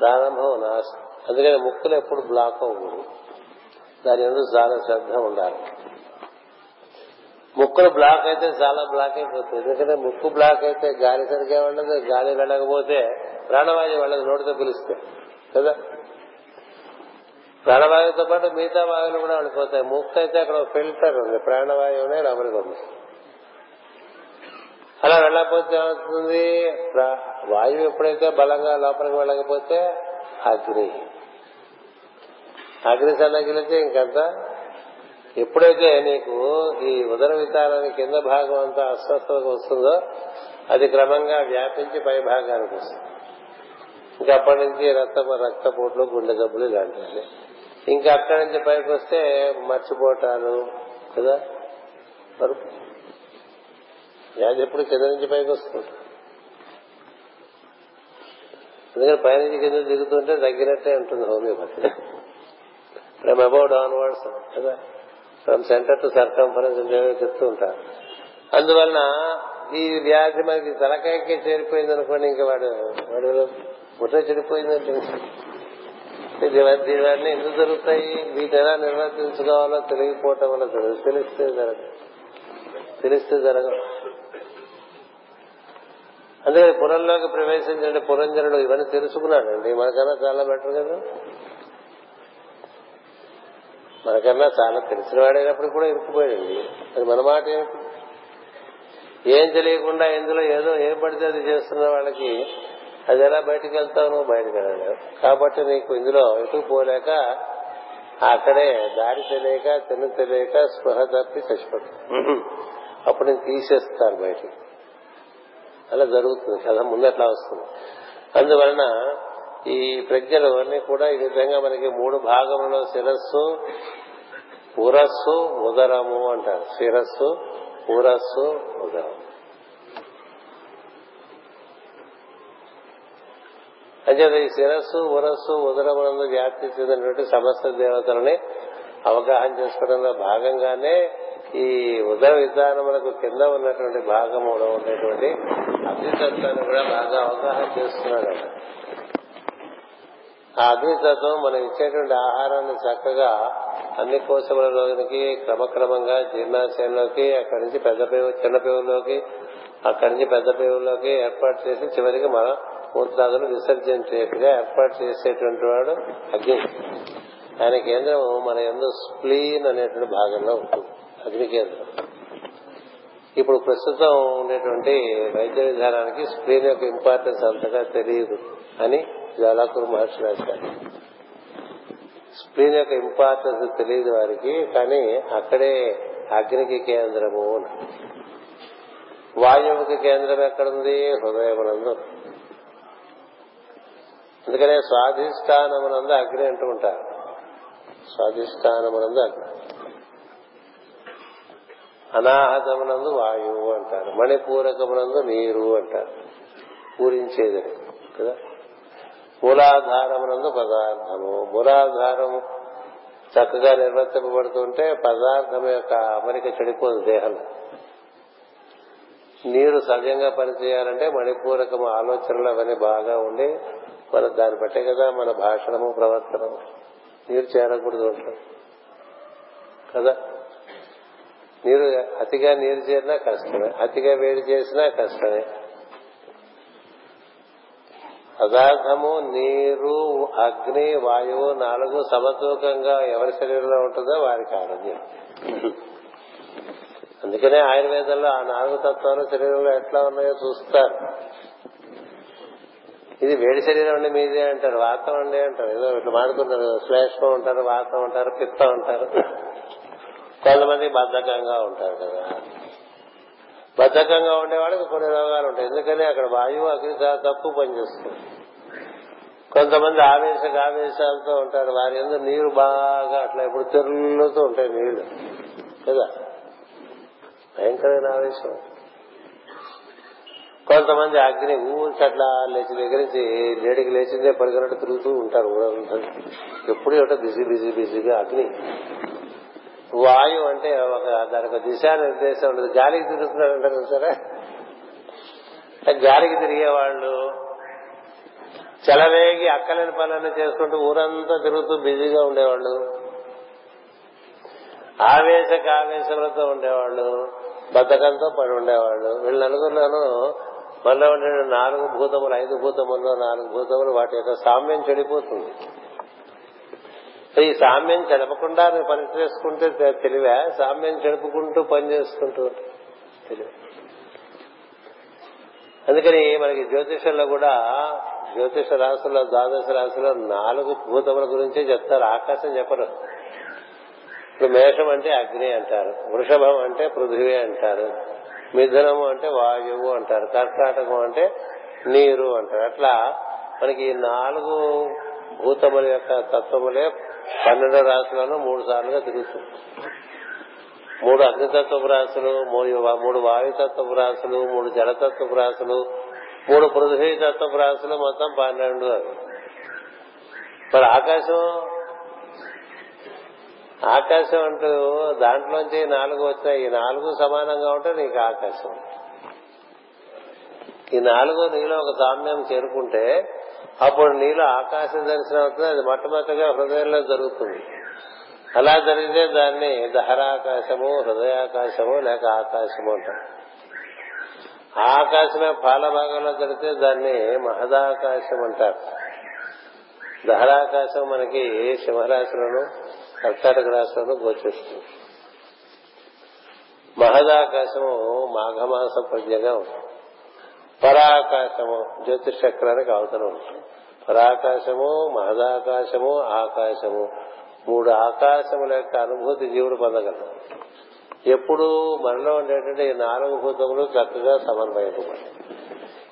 ప్రారంభం నాశం అందుకని ముక్కులు ఎప్పుడు బ్లాక్ అవ్వకూడదు. దాని ఎందుకు చాలా శ్రద్ధ ఉండాలి. ముక్కులు బ్లాక్ అయితే చాలా బ్లాక్ అయిపోతుంది ఎందుకంటే ముక్కు బ్లాక్ అయితే గాలి సరిగ్గా వెళ్ళదు గాలి వెళ్ళకపోతే ప్రాణవాయువు వెళ్ళదు నోటితో పిలిస్తే. కదా? ప్రాణవాయువుతో పాటు మిగతా వాయువులు కూడా వెళ్ళిపోతాయి. ముక్కు అయితే అక్కడ ఫిల్టర్ ఉంది. ప్రాణవాయువునే లోపలికి ఉంది అలా వెళ్ళకపోతే ఏమవుతుంది? వాయువు ఎప్పుడైతే బలంగా లోపలికి వెళ్ళకపోతే అగ్ని. అగ్ని సన్నగిలితే ఇంకంతా? ఎప్పుడైతే నీకు ఈ ఉదర వికారాన్ని కింద భాగం అంతా అస్వస్థతకు వస్తుందో అది క్రమంగా వ్యాపించి పై భాగానికి వస్తుంది. ఇంకా అప్పటి నుంచి రక్త రక్తపోట్లు గుండె జబ్బులు ఇలాంటివి ఇంకా అక్కడి నుంచి పైకి వస్తే మర్చిపోటాలు కదా? మరుపు వ్యాధి ఎప్పుడు కింద నుంచి పైకి వస్తుంది ఎందుకంటే పైనుంచి కింద దిగుతుంటే తగ్గినట్టే ఉంటుంది హోమియోపతి. ఫ్రమ్ అబౌట్ ఆన్వర్డ్స్ కదా? ఫ్రమ్ సెంటర్ టు సర్కంఫరెన్స్ చెప్తూ ఉంటారు. అందువలన ఈ వ్యాధి మనకి తలకాయకే చేరిపోయింది అనుకోండి ఇంకా వాడు వాడు ముట్ట చెడిపోయిందంటే దీనివన్నీ ఎందుకు జరుగుతాయి? వీటి ఎలా నిర్వర్తించుకోవాలో తెలియకపోవటం వల్ల జరగదు. తెలిస్తే జరగదు. తెలిస్తే జరగదు. అందుకే పురంలోకి ప్రవేశించండి. పురంజనుడు ఇవన్నీ తెలుసుకున్నాడండి. మనకన్నా చాలా బెటర్ కదా? మనకన్నా చాలా తెలిసిన వాడైనప్పుడు కూడా ఇరుక్కుపోయింది. అది మన మాట ఏమిటి? ఏం తెలియకుండా ఇందులో ఏదో ఏం పడితే అది చేస్తున్న వాళ్ళకి అది ఎలా బయటకు వెళ్తావు నువ్వు బయటకు వెళ్ళలేవు. కాబట్టి నీకు ఇందులో ఎటు పోలేక అక్కడే దారి తెలియక తిని తెలియక స్పృహ తప్పి చచ్చిపోతుంది అప్పుడు నేను తీసేస్తాను బయటికి. అలా జరుగుతుంది. కథ ముందు అట్లా వస్తుంది? అందువలన ఈ ప్రజ్ఞలు అన్ని కూడా ఈ విధంగా మనకి మూడు భాగములలో శిరస్సు ఉరస్సు ఉదరము అంటారు. శిరస్సు ఉరస్సు ఉదరం. అంచేత ఈ శిరస్సు ఉరస్సు ఉదరమునందు వ్యాప్తి చెందినటువంటి సమస్త దేవతలని అవగాహన చేసుకోవడంలో భాగంగానే ఈ ఉదర విధానములకు కింద ఉన్నటువంటి భాగంలో ఉండేటువంటి అగ్నితత్వాన్ని కూడా బాగా అవగాహన చేస్తున్నాడు ఆ అగ్నితత్వం మనం ఇచ్చేటువంటి ఆహారాన్ని చక్కగా అన్ని కోశములలోకి క్రమక్రమంగా జీర్ణాశయంలోకి అక్కడి నుంచి పెద్ద పేవు చిన్న పేవులోకి అక్కడి నుంచి పెద్ద పేవులోకి ఏర్పాటు చేసి చివరికి మన మూత్రాదులు విసర్జించేట్టుగా ఏర్పాటు చేసేటువంటి వాడు అగ్ని. ఆయన కేంద్రం మన ఎందు స్ప్లీన్ అనేటువంటి భాగంలో ఉంటుంది. అగ్ని కేంద్రం. ఇప్పుడు ప్రస్తుతం ఉండేటువంటి వైద్య విధానానికి స్ప్లీన్ యొక్క ఇంపార్టెన్స్ అంతగా తెలియదు. అని జ్వాలాకురు మహర్షి రాశారు. స్ప్రీన్ యొక్క ఇంపార్టెన్స్ తెలియదు వారికి కానీ అక్కడే అగ్నికి కేంద్రము వాయువుకి కేంద్రం ఎక్కడుంది? హృదయమునందు. అందుకనే స్వాధిష్టానమునందు అగ్ని అంటూ ఉంటారు. స్వాధిష్టానమునందు అగ్ని. అనాహతమునందు వాయువు అంటారు. మణిపూరకమునందు నీరు అంటారు. పూరించేది కదా? మూలాధారమునందు పదార్థము. మూలాధారము చక్కగా నిర్వర్తింపబడుతుంటే పదార్థం యొక్క అమరిక చెడిపోదు దేహంలో. నీరు సవ్యంగా పనిచేయాలంటే మణిపూరకము ఆలోచనలు అవన్నీ బాగా ఉండి మన దాన్ని బట్టే కదా మన భాషణము ప్రవర్తనము. నీరు చేరకూడదు ఉంటాం కదా? నీరు అతిగా నీరు చేరినా కష్టమే. అతిగా వేడి చేసినా కష్టమే. పదార్థము నీరు అగ్ని వాయువు నాలుగు సమతూకంగా ఎవరి శరీరంలో ఉంటుందో వారికి ఆరోగ్యం. అందుకనే ఆయుర్వేదంలో ఆ నాలుగు తత్వాలు శరీరంలో ఎట్లా ఉన్నాయో చూస్తారు. ఇది వేడి శరీరం అండి మీదే అంటారు వాతం అండి అంటారు. ఏదో ఇట్లా మాడుకుంటారు శ్లేష్మం ఉంటారు వాతం ఉంటారు పిత్తం ఉంటారు. కొంతమంది బద్ధకంగా ఉంటారు కదా. బద్ధకంగా ఉండేవాళ్ళకి కొన్ని రోగాలు ఉంటాయి. ఎందుకని అక్కడ వాయువు అగ్ని చాలా తక్కువ పనిచేస్తుంది. కొంతమంది ఆవేశ ఆవేశాలతో ఉంటారు. వారి ఎందుకు నీరు బాగా అట్లా ఇప్పుడు తెరులుతూ ఉంటాయి నీళ్ళు కదా? భయంకరమైన ఆవేశం. కొంతమంది అగ్ని ఊసి అట్లా లేచి దగ్గర నుంచి లేడికి లేచిందే పరిగణట్టు తిరుగుతూ ఉంటారు ఊరంతా. ఎప్పుడు ఏటో బిజీ బిజీ బిజీగా అగ్ని. వాయు అంటే ఒక దానికి దిశా నిర్దేశం ఉండదు. గాలికి తిరుగుతున్నాడు అంటారు సరే గాలికి తిరిగే వాళ్ళు చెలవేగి అక్కలేని పనులన్నీ చేసుకుంటూ ఊరంతా తిరుగుతూ బిజీగా ఉండేవాళ్ళు. ఆవేశక కావేశములతో ఉండేవాళ్ళు. బతకంతో పడి ఉండేవాళ్ళు. వీళ్ళ నలుగురులోనూ మనలో ఉండే నాలుగు భూతములు ఐదు భూతముల్లో నాలుగు భూతములు వాటి యొక్క సామ్యం చెడిపోతుంది. ఈ సామ్యం చెడపకుండా నువ్వు పని చేసుకుంటే తెలివా. సామ్యం చెడుపుకుంటూ పని చేసుకుంటూ తెలివి. అందుకని మనకి జ్యోతిషంలో కూడా జ్యోతిష రాశుల్లో ద్వాదశ రాశుల్లో నాలుగు భూతముల గురించే చెప్తారు. ఆకాశం చెప్పరు. ఇప్పుడు మేషం అంటే అగ్ని అంటారు. వృషభం అంటే పృథివీ అంటారు. మిథునము అంటే వాయువు అంటారు. కర్కాటకం అంటే నీరు అంటారు. అట్లా మనకి ఈ నాలుగు భూతముల యొక్క తత్వములే పన్నెండు రాశులను మూడు సార్లుగా తిరుగుతుంది. మూడు అగ్నితత్వపు రాశులు మూడు వాయుతత్వపు రాశులు మూడు జలతత్వపు రాశులు మూడు పృథ్వీ తత్వపు రాశులు మొత్తం పన్నెండు. అవి మరి ఆకాశం? ఆకాశం అంటూ దాంట్లోంచి నాలుగు వచ్చాయి ఈ నాలుగు సమానంగా ఉంటే నీకు ఆకాశం. ఈ నాలుగు నీలో ఒక సామ్యం చేరుకుంటే అప్పుడు నీలో ఆకాశం దర్శనం అవుతుంది అది మొట్టమొదటిగా హృదయంలో జరుగుతుంది. అలా జరిగితే దాన్ని దహరాకాశము హృదయాకాశము లేక ఆకాశము అంటారు. ఆ ఆకాశమే పాల భాగంలో జరిగితే దాన్ని మహదాకాశం అంటారు. దహరాకాశం మనకి సింహరాశిలోను కర్కాటక రాశిలోను గోచరిస్తుంది. మహదాకాశము మాఘమాస పద్యంగా ఉంటుంది. పరాకాశము జ్యోతిష్ చక్రానికి అవతల ఉంటుంది. పరాకాశము మహదాకాశము ఆకాశము. మూడు ఆకాశముల యొక్క అనుభూతి జీవుడు పొందగలడు. ఎప్పుడు మనలో ఉండేటువంటి ఈ నాలుగు భూతములు చక్కగా సమన్వయపడాలి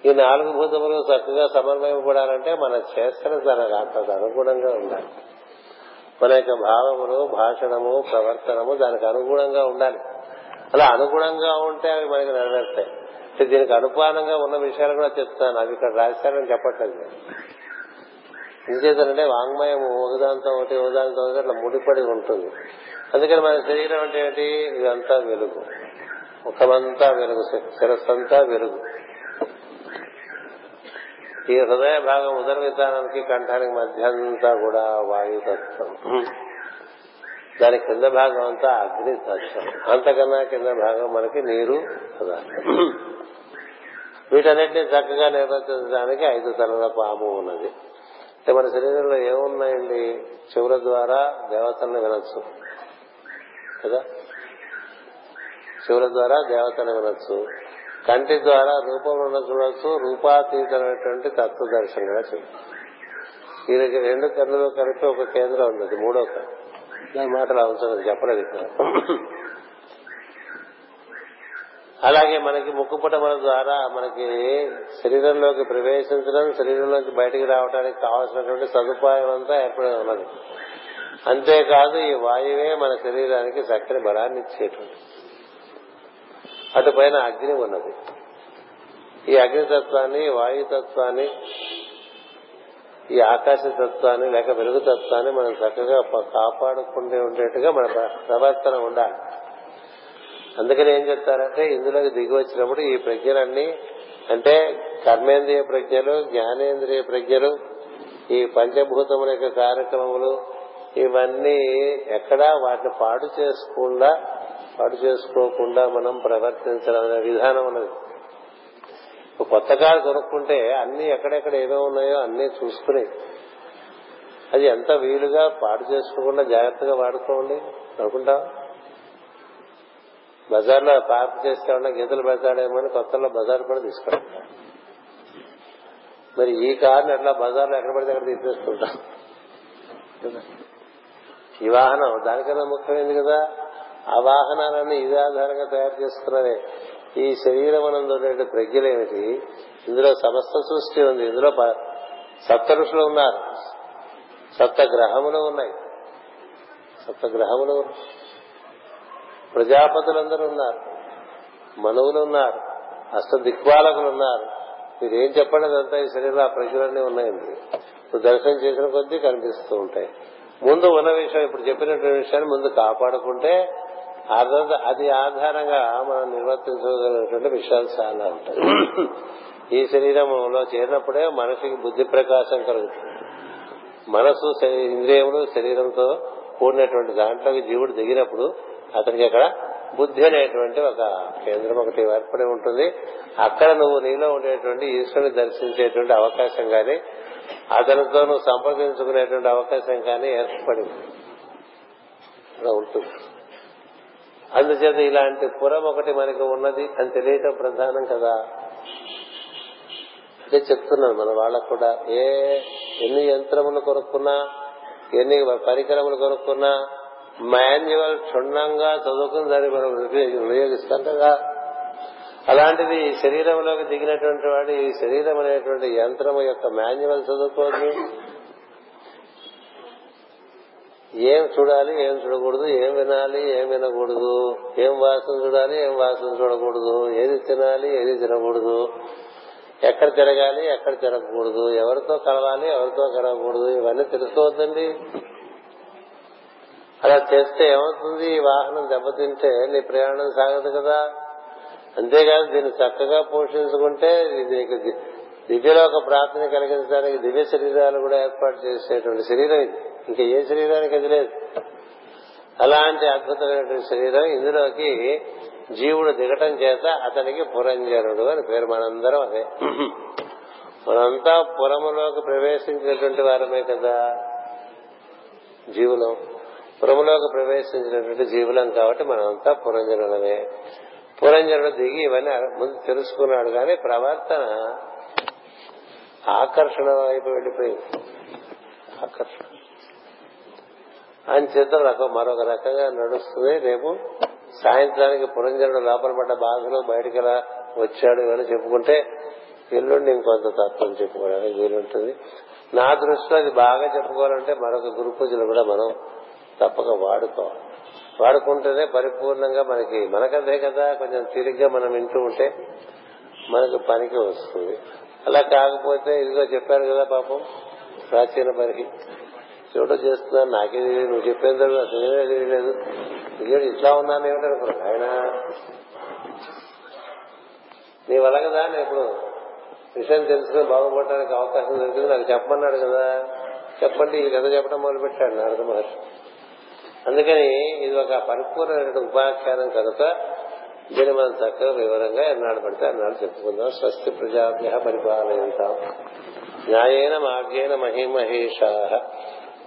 ఈ నాలుగు భూతములు చక్కగా సమన్వయపడాలంటే మన చేష్టలు దానికి అనుగుణంగా ఉండాలి. మన యొక్క భావములు భాషణము ప్రవర్తనము దానికి అనుగుణంగా ఉండాలి. అలా అనుగుణంగా ఉంటే అవి మనకి నెరవేర్తాయి. దీనికి అనుపానంగా ఉన్న విషయాలు కూడా చెప్తాను. అవి ఇక్కడ రాశారని చెప్పట్లేదు. ఎందుచేతంటే వాంగ్మయము ఒకదాంతో ఒకటి ఒకదాంతో ఒకటి అట్లా ముడిపడి ఉంటుంది. అందుకని మన శరీరం అంటే ఏంటి? ఇదంతా వెలుగు. ముఖమంతా వెలుగు. శిరస్సంతా వెలుగు. ఈ హృదయ భాగం ఉదర విధానానికి కంఠానికి మధ్య అంతా కూడా వాయుతత్వం. దాని కింద భాగం అంతా అగ్ని తత్వం అంతకన్నా కింద భాగం మనకి నీరు పదార్థం. వీటన్నిటిని చక్కగా నిర్వర్తించడానికి ఐదు తలల పాము ఉన్నది. అంటే మన శరీరంలో ఏమున్నాయండి? చెవుల ద్వారా దేవతలను వినొచ్చు. కదా? చెవుల ద్వారా దేవతలను వినొచ్చు. కంటి ద్వారా రూపంలో చూడొచ్చు. రూపాతీతమైనటువంటి తత్వ దర్శనంగా చూడచ్చు ఈ రెండు కన్నులు కలిపి ఒక కేంద్రం ఉంది మూడో కన్ను దాని మాటలు అవసరం చెప్పలేదు ఇక్కడ. అలాగే మనకి ముక్కుపుటముల ద్వారా మనకి శరీరంలోకి ప్రవేశించడం శరీరంలోకి బయటికి రావడానికి కావాల్సినటువంటి సదుపాయం అంతా ఏర్పడి ఉన్నది. అంతేకాదు ఈ వాయువే మన శరీరానికి చక్కని బలాన్ని ఇచ్చేటువంటి. అటు పైన అగ్ని ఉన్నది. ఈ అగ్నితత్వాన్ని వాయుతత్వాన్ని ఈ ఆకాశ తత్వాన్ని లేక వెలుగు తత్వాన్ని మనం చక్కగా కాపాడుకుంటూ ఉండేట్టుగా మన ప్రవర్తన ఉండాలి. అందుకని ఏం చెప్తారంటే ఇందులోకి దిగి వచ్చినప్పుడు ఈ ప్రజ్ఞలన్నీ అంటే కర్మేంద్రియ ప్రజ్ఞలు జ్ఞానేంద్రియ ప్రజ్ఞలు ఈ పంచభూతముల యొక్క కార్యక్రమములు ఇవన్నీ ఎక్కడా వాటిని పాడు చేసుకుండా పాడు చేసుకోకుండా మనం ప్రవర్తించడం అనే విధానం ఉన్నది. కొత్త కారు కొనుక్కుంటే అన్ని ఎక్కడెక్కడ ఏదో ఉన్నాయో అన్ని చూసుకుని అది ఎంత వీలుగా పాడు చేసుకోకుండా జాగ్రత్తగా వాడుకోండి. అనుకుంటా బజార్లో పార్క్ చేస్తే ఉన్నా గీతలు పెడతాడేమో అని కొత్తలో బజార్ కూడా తీసుకెళ్తాం మరి ఈ కార్ని ఎట్లా బజార్లో ఎక్కడ పడితే అక్కడ తీసేసుకుంటాం. ఈ వాహనం దానికన్నా ముఖ్యమైనది కదా. ఆ వాహనాలన్నీ ఇదే ఆధారంగా తయారు చేసుకున్నవే ఈ శరీరం అనందు ప్రజ్ఞలేమిటి ఇందులో సమస్త సృష్టి ఉంది. ఇందులో సప్త ఋషులు ఉన్నారు. సప్త గ్రహములు ఉన్నాయి. సప్త గ్రహములు ప్రజాపతులందరూ ఉన్నారు. మనువులు ఉన్నారు. అష్ట దిక్పాలకులు ఉన్నారు. మీరేం చెప్పండి అదంతా ఈ శరీరంలో ఆ ప్రజలన్నీ ఉన్నాయండి? ఇప్పుడు దర్శనం చేసిన కొద్దీ కనిపిస్తూ ఉంటాయి. ముందు ఉన్న విషయం ఇప్పుడు చెప్పినటువంటి విషయాన్ని ముందు కాపాడుకుంటే అది ఆధారంగా మనం నిర్వర్తించగలిగినటువంటి విషయాలు చాలా ఉంటాయి. ఈ శరీరంలో చేరినప్పుడే మనిషికి బుద్ధి ప్రకాశం కలుగుతుంది. మనసు ఇంద్రియములు శరీరంతో కూడినటువంటి దాంట్లోకి జీవుడు దిగినప్పుడు అతనికి అక్కడ బుద్ధి అనేటువంటి ఒక కేంద్రం ఒకటి ఏర్పడి ఉంటుంది. అక్కడ నువ్వు నీలో ఉండేటువంటి ఈశ్వరుని దర్శించేటువంటి అవకాశం కానీ అతనితో నువ్వు సంప్రదించుకునేటువంటి అవకాశం కానీ ఏర్పడి ఉంటుంది. అందుచేత ఇలాంటి పురం ఒకటి మనకి ఉన్నది అని తెలియటం ప్రధానం కదా. అదే చెప్తున్నాను మన వాళ్ళకు కూడా. ఏ ఎన్ని యంత్రములు కొనుక్కున్నా ఎన్ని పరికరములు కొనుక్కున్నా మాన్యువల్ క్షుణ్ణంగా చదువుకుని దాన్ని మనం వినియోగిస్తాం కదా. అలాంటిది శరీరంలోకి దిగినటువంటి వాడు ఈ శరీరం అనేటువంటి యంత్రం యొక్క మాన్యువల్ చదువుకోదు ఏం చూడాలి ఏం చూడకూడదు ఏం వినాలి ఏం వినకూడదు ఏం వాసన చూడాలి ఏం వాసన చూడకూడదు ఏది తినాలి ఏది తినకూడదు ఎక్కడ తిరగాలి ఎక్కడ తిరగకూడదు ఎవరితో కలవాలి ఎవరితో కలవకూడదు ఇవన్నీ తెలుసుకోవద్దండి అలా చేస్తే ఏమవుతుంది? ఈ వాహనం దెబ్బతింటే నీ ప్రయాణం సాగదు కదా. అంతేకాదు దీన్ని చక్కగా పోషించుకుంటే నీకు దివ్యలోక ప్రార్థన కలిగించడానికి దివ్య శరీరాలు కూడా ఏర్పాటు చేసేటువంటి శరీరం ఇది. ఇంకా ఏ శరీరానికి అది లేదు. అలాంటి అద్భుతమైనటువంటి శరీరం ఇందులోకి జీవుడు దిగటం చేత అతనికి పురంజనుడు అని పేరు. మనందరం అదే. మనంతా పురములోకి ప్రవేశించినటువంటి వారమే కదా జీవులం. పురములోకి ప్రవేశించినటువంటి జీవులం కాబట్టి మనమంతా పురంజనులమే. పురంజనుడు దిగి ఇవన్నీ ముందు తెలుసుకున్నాడు కానీ ప్రవర్తన ఆకర్షణ వైపు వెళ్ళిపోయింది. ఆకర్షణ. అని రకం మరొక రకంగా నడుస్తుంది. రేపు సాయంత్రానికి పురంజనుడు లోపల పడ్డ బాధలు బయటికి ఎలా వచ్చాడు ఇవన్నీ చెప్పుకుంటే ఎల్లుండి ఇంకొంత తత్వం చెప్పుకోవడానికి వీలుంటుంది. నా దృష్టిలో అది బాగా చెప్పుకోవాలంటే మరొక గురు పూజలు కూడా మనం తప్పక వాడుకోవాలి. వాడుకుంటేనే పరిపూర్ణంగా మనకి మనకదే కదా కొంచెం తిరిగ్గా మనం వింటూ ఉంటే మనకు పనికి వస్తుంది. అలా కాకపోతే ఇదిగో చెప్పారు కదా పాపం ప్రాచీన పరిహి చూడ చేస్తున్నాను నాకే నువ్వు చెప్పేది తర్వాత అసలు ఏమీ తెలియలేదు. ఇదే ఇట్లా ఉన్నాను ఏమిటనుకున్నాను ఆయన నీ వల్ల కదా నేను ఇప్పుడు విషయం తెలుసుకుని బాగుపడటానికి అవకాశం దొరికింది. నాకు చెప్పమన్నాడు కదా. చెప్పండి ఈ కథ చెప్పడం మొదలు పెట్టాడు నారద మహర్షి. అందుకని ఇది ఒక పరిపూర్ణమైన ఉపాఖ్యానం కనుక దీన్ని మనం చక్కగా వివరంగా ఎన్నాడు పడితే అన్నాడు చెప్పుకుందాం. స్వస్తి ప్రజాభ్య పరిపాలయంతాం. న్యాయేన మార్గేణ మహిమహేషా.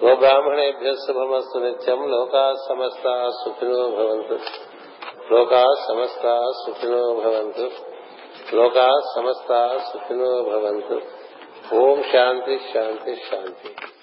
గోబ్రాహ్మణేభ్య శుభమస్తు నిత్యం. లోకా సమస్త సుఖినో భవంతు. లోకా సమస్త సుఖినో భవంతు. లోకా సమస్త సుఖినో భవంతు. ఓం శాంతి శాంతి శాంతి.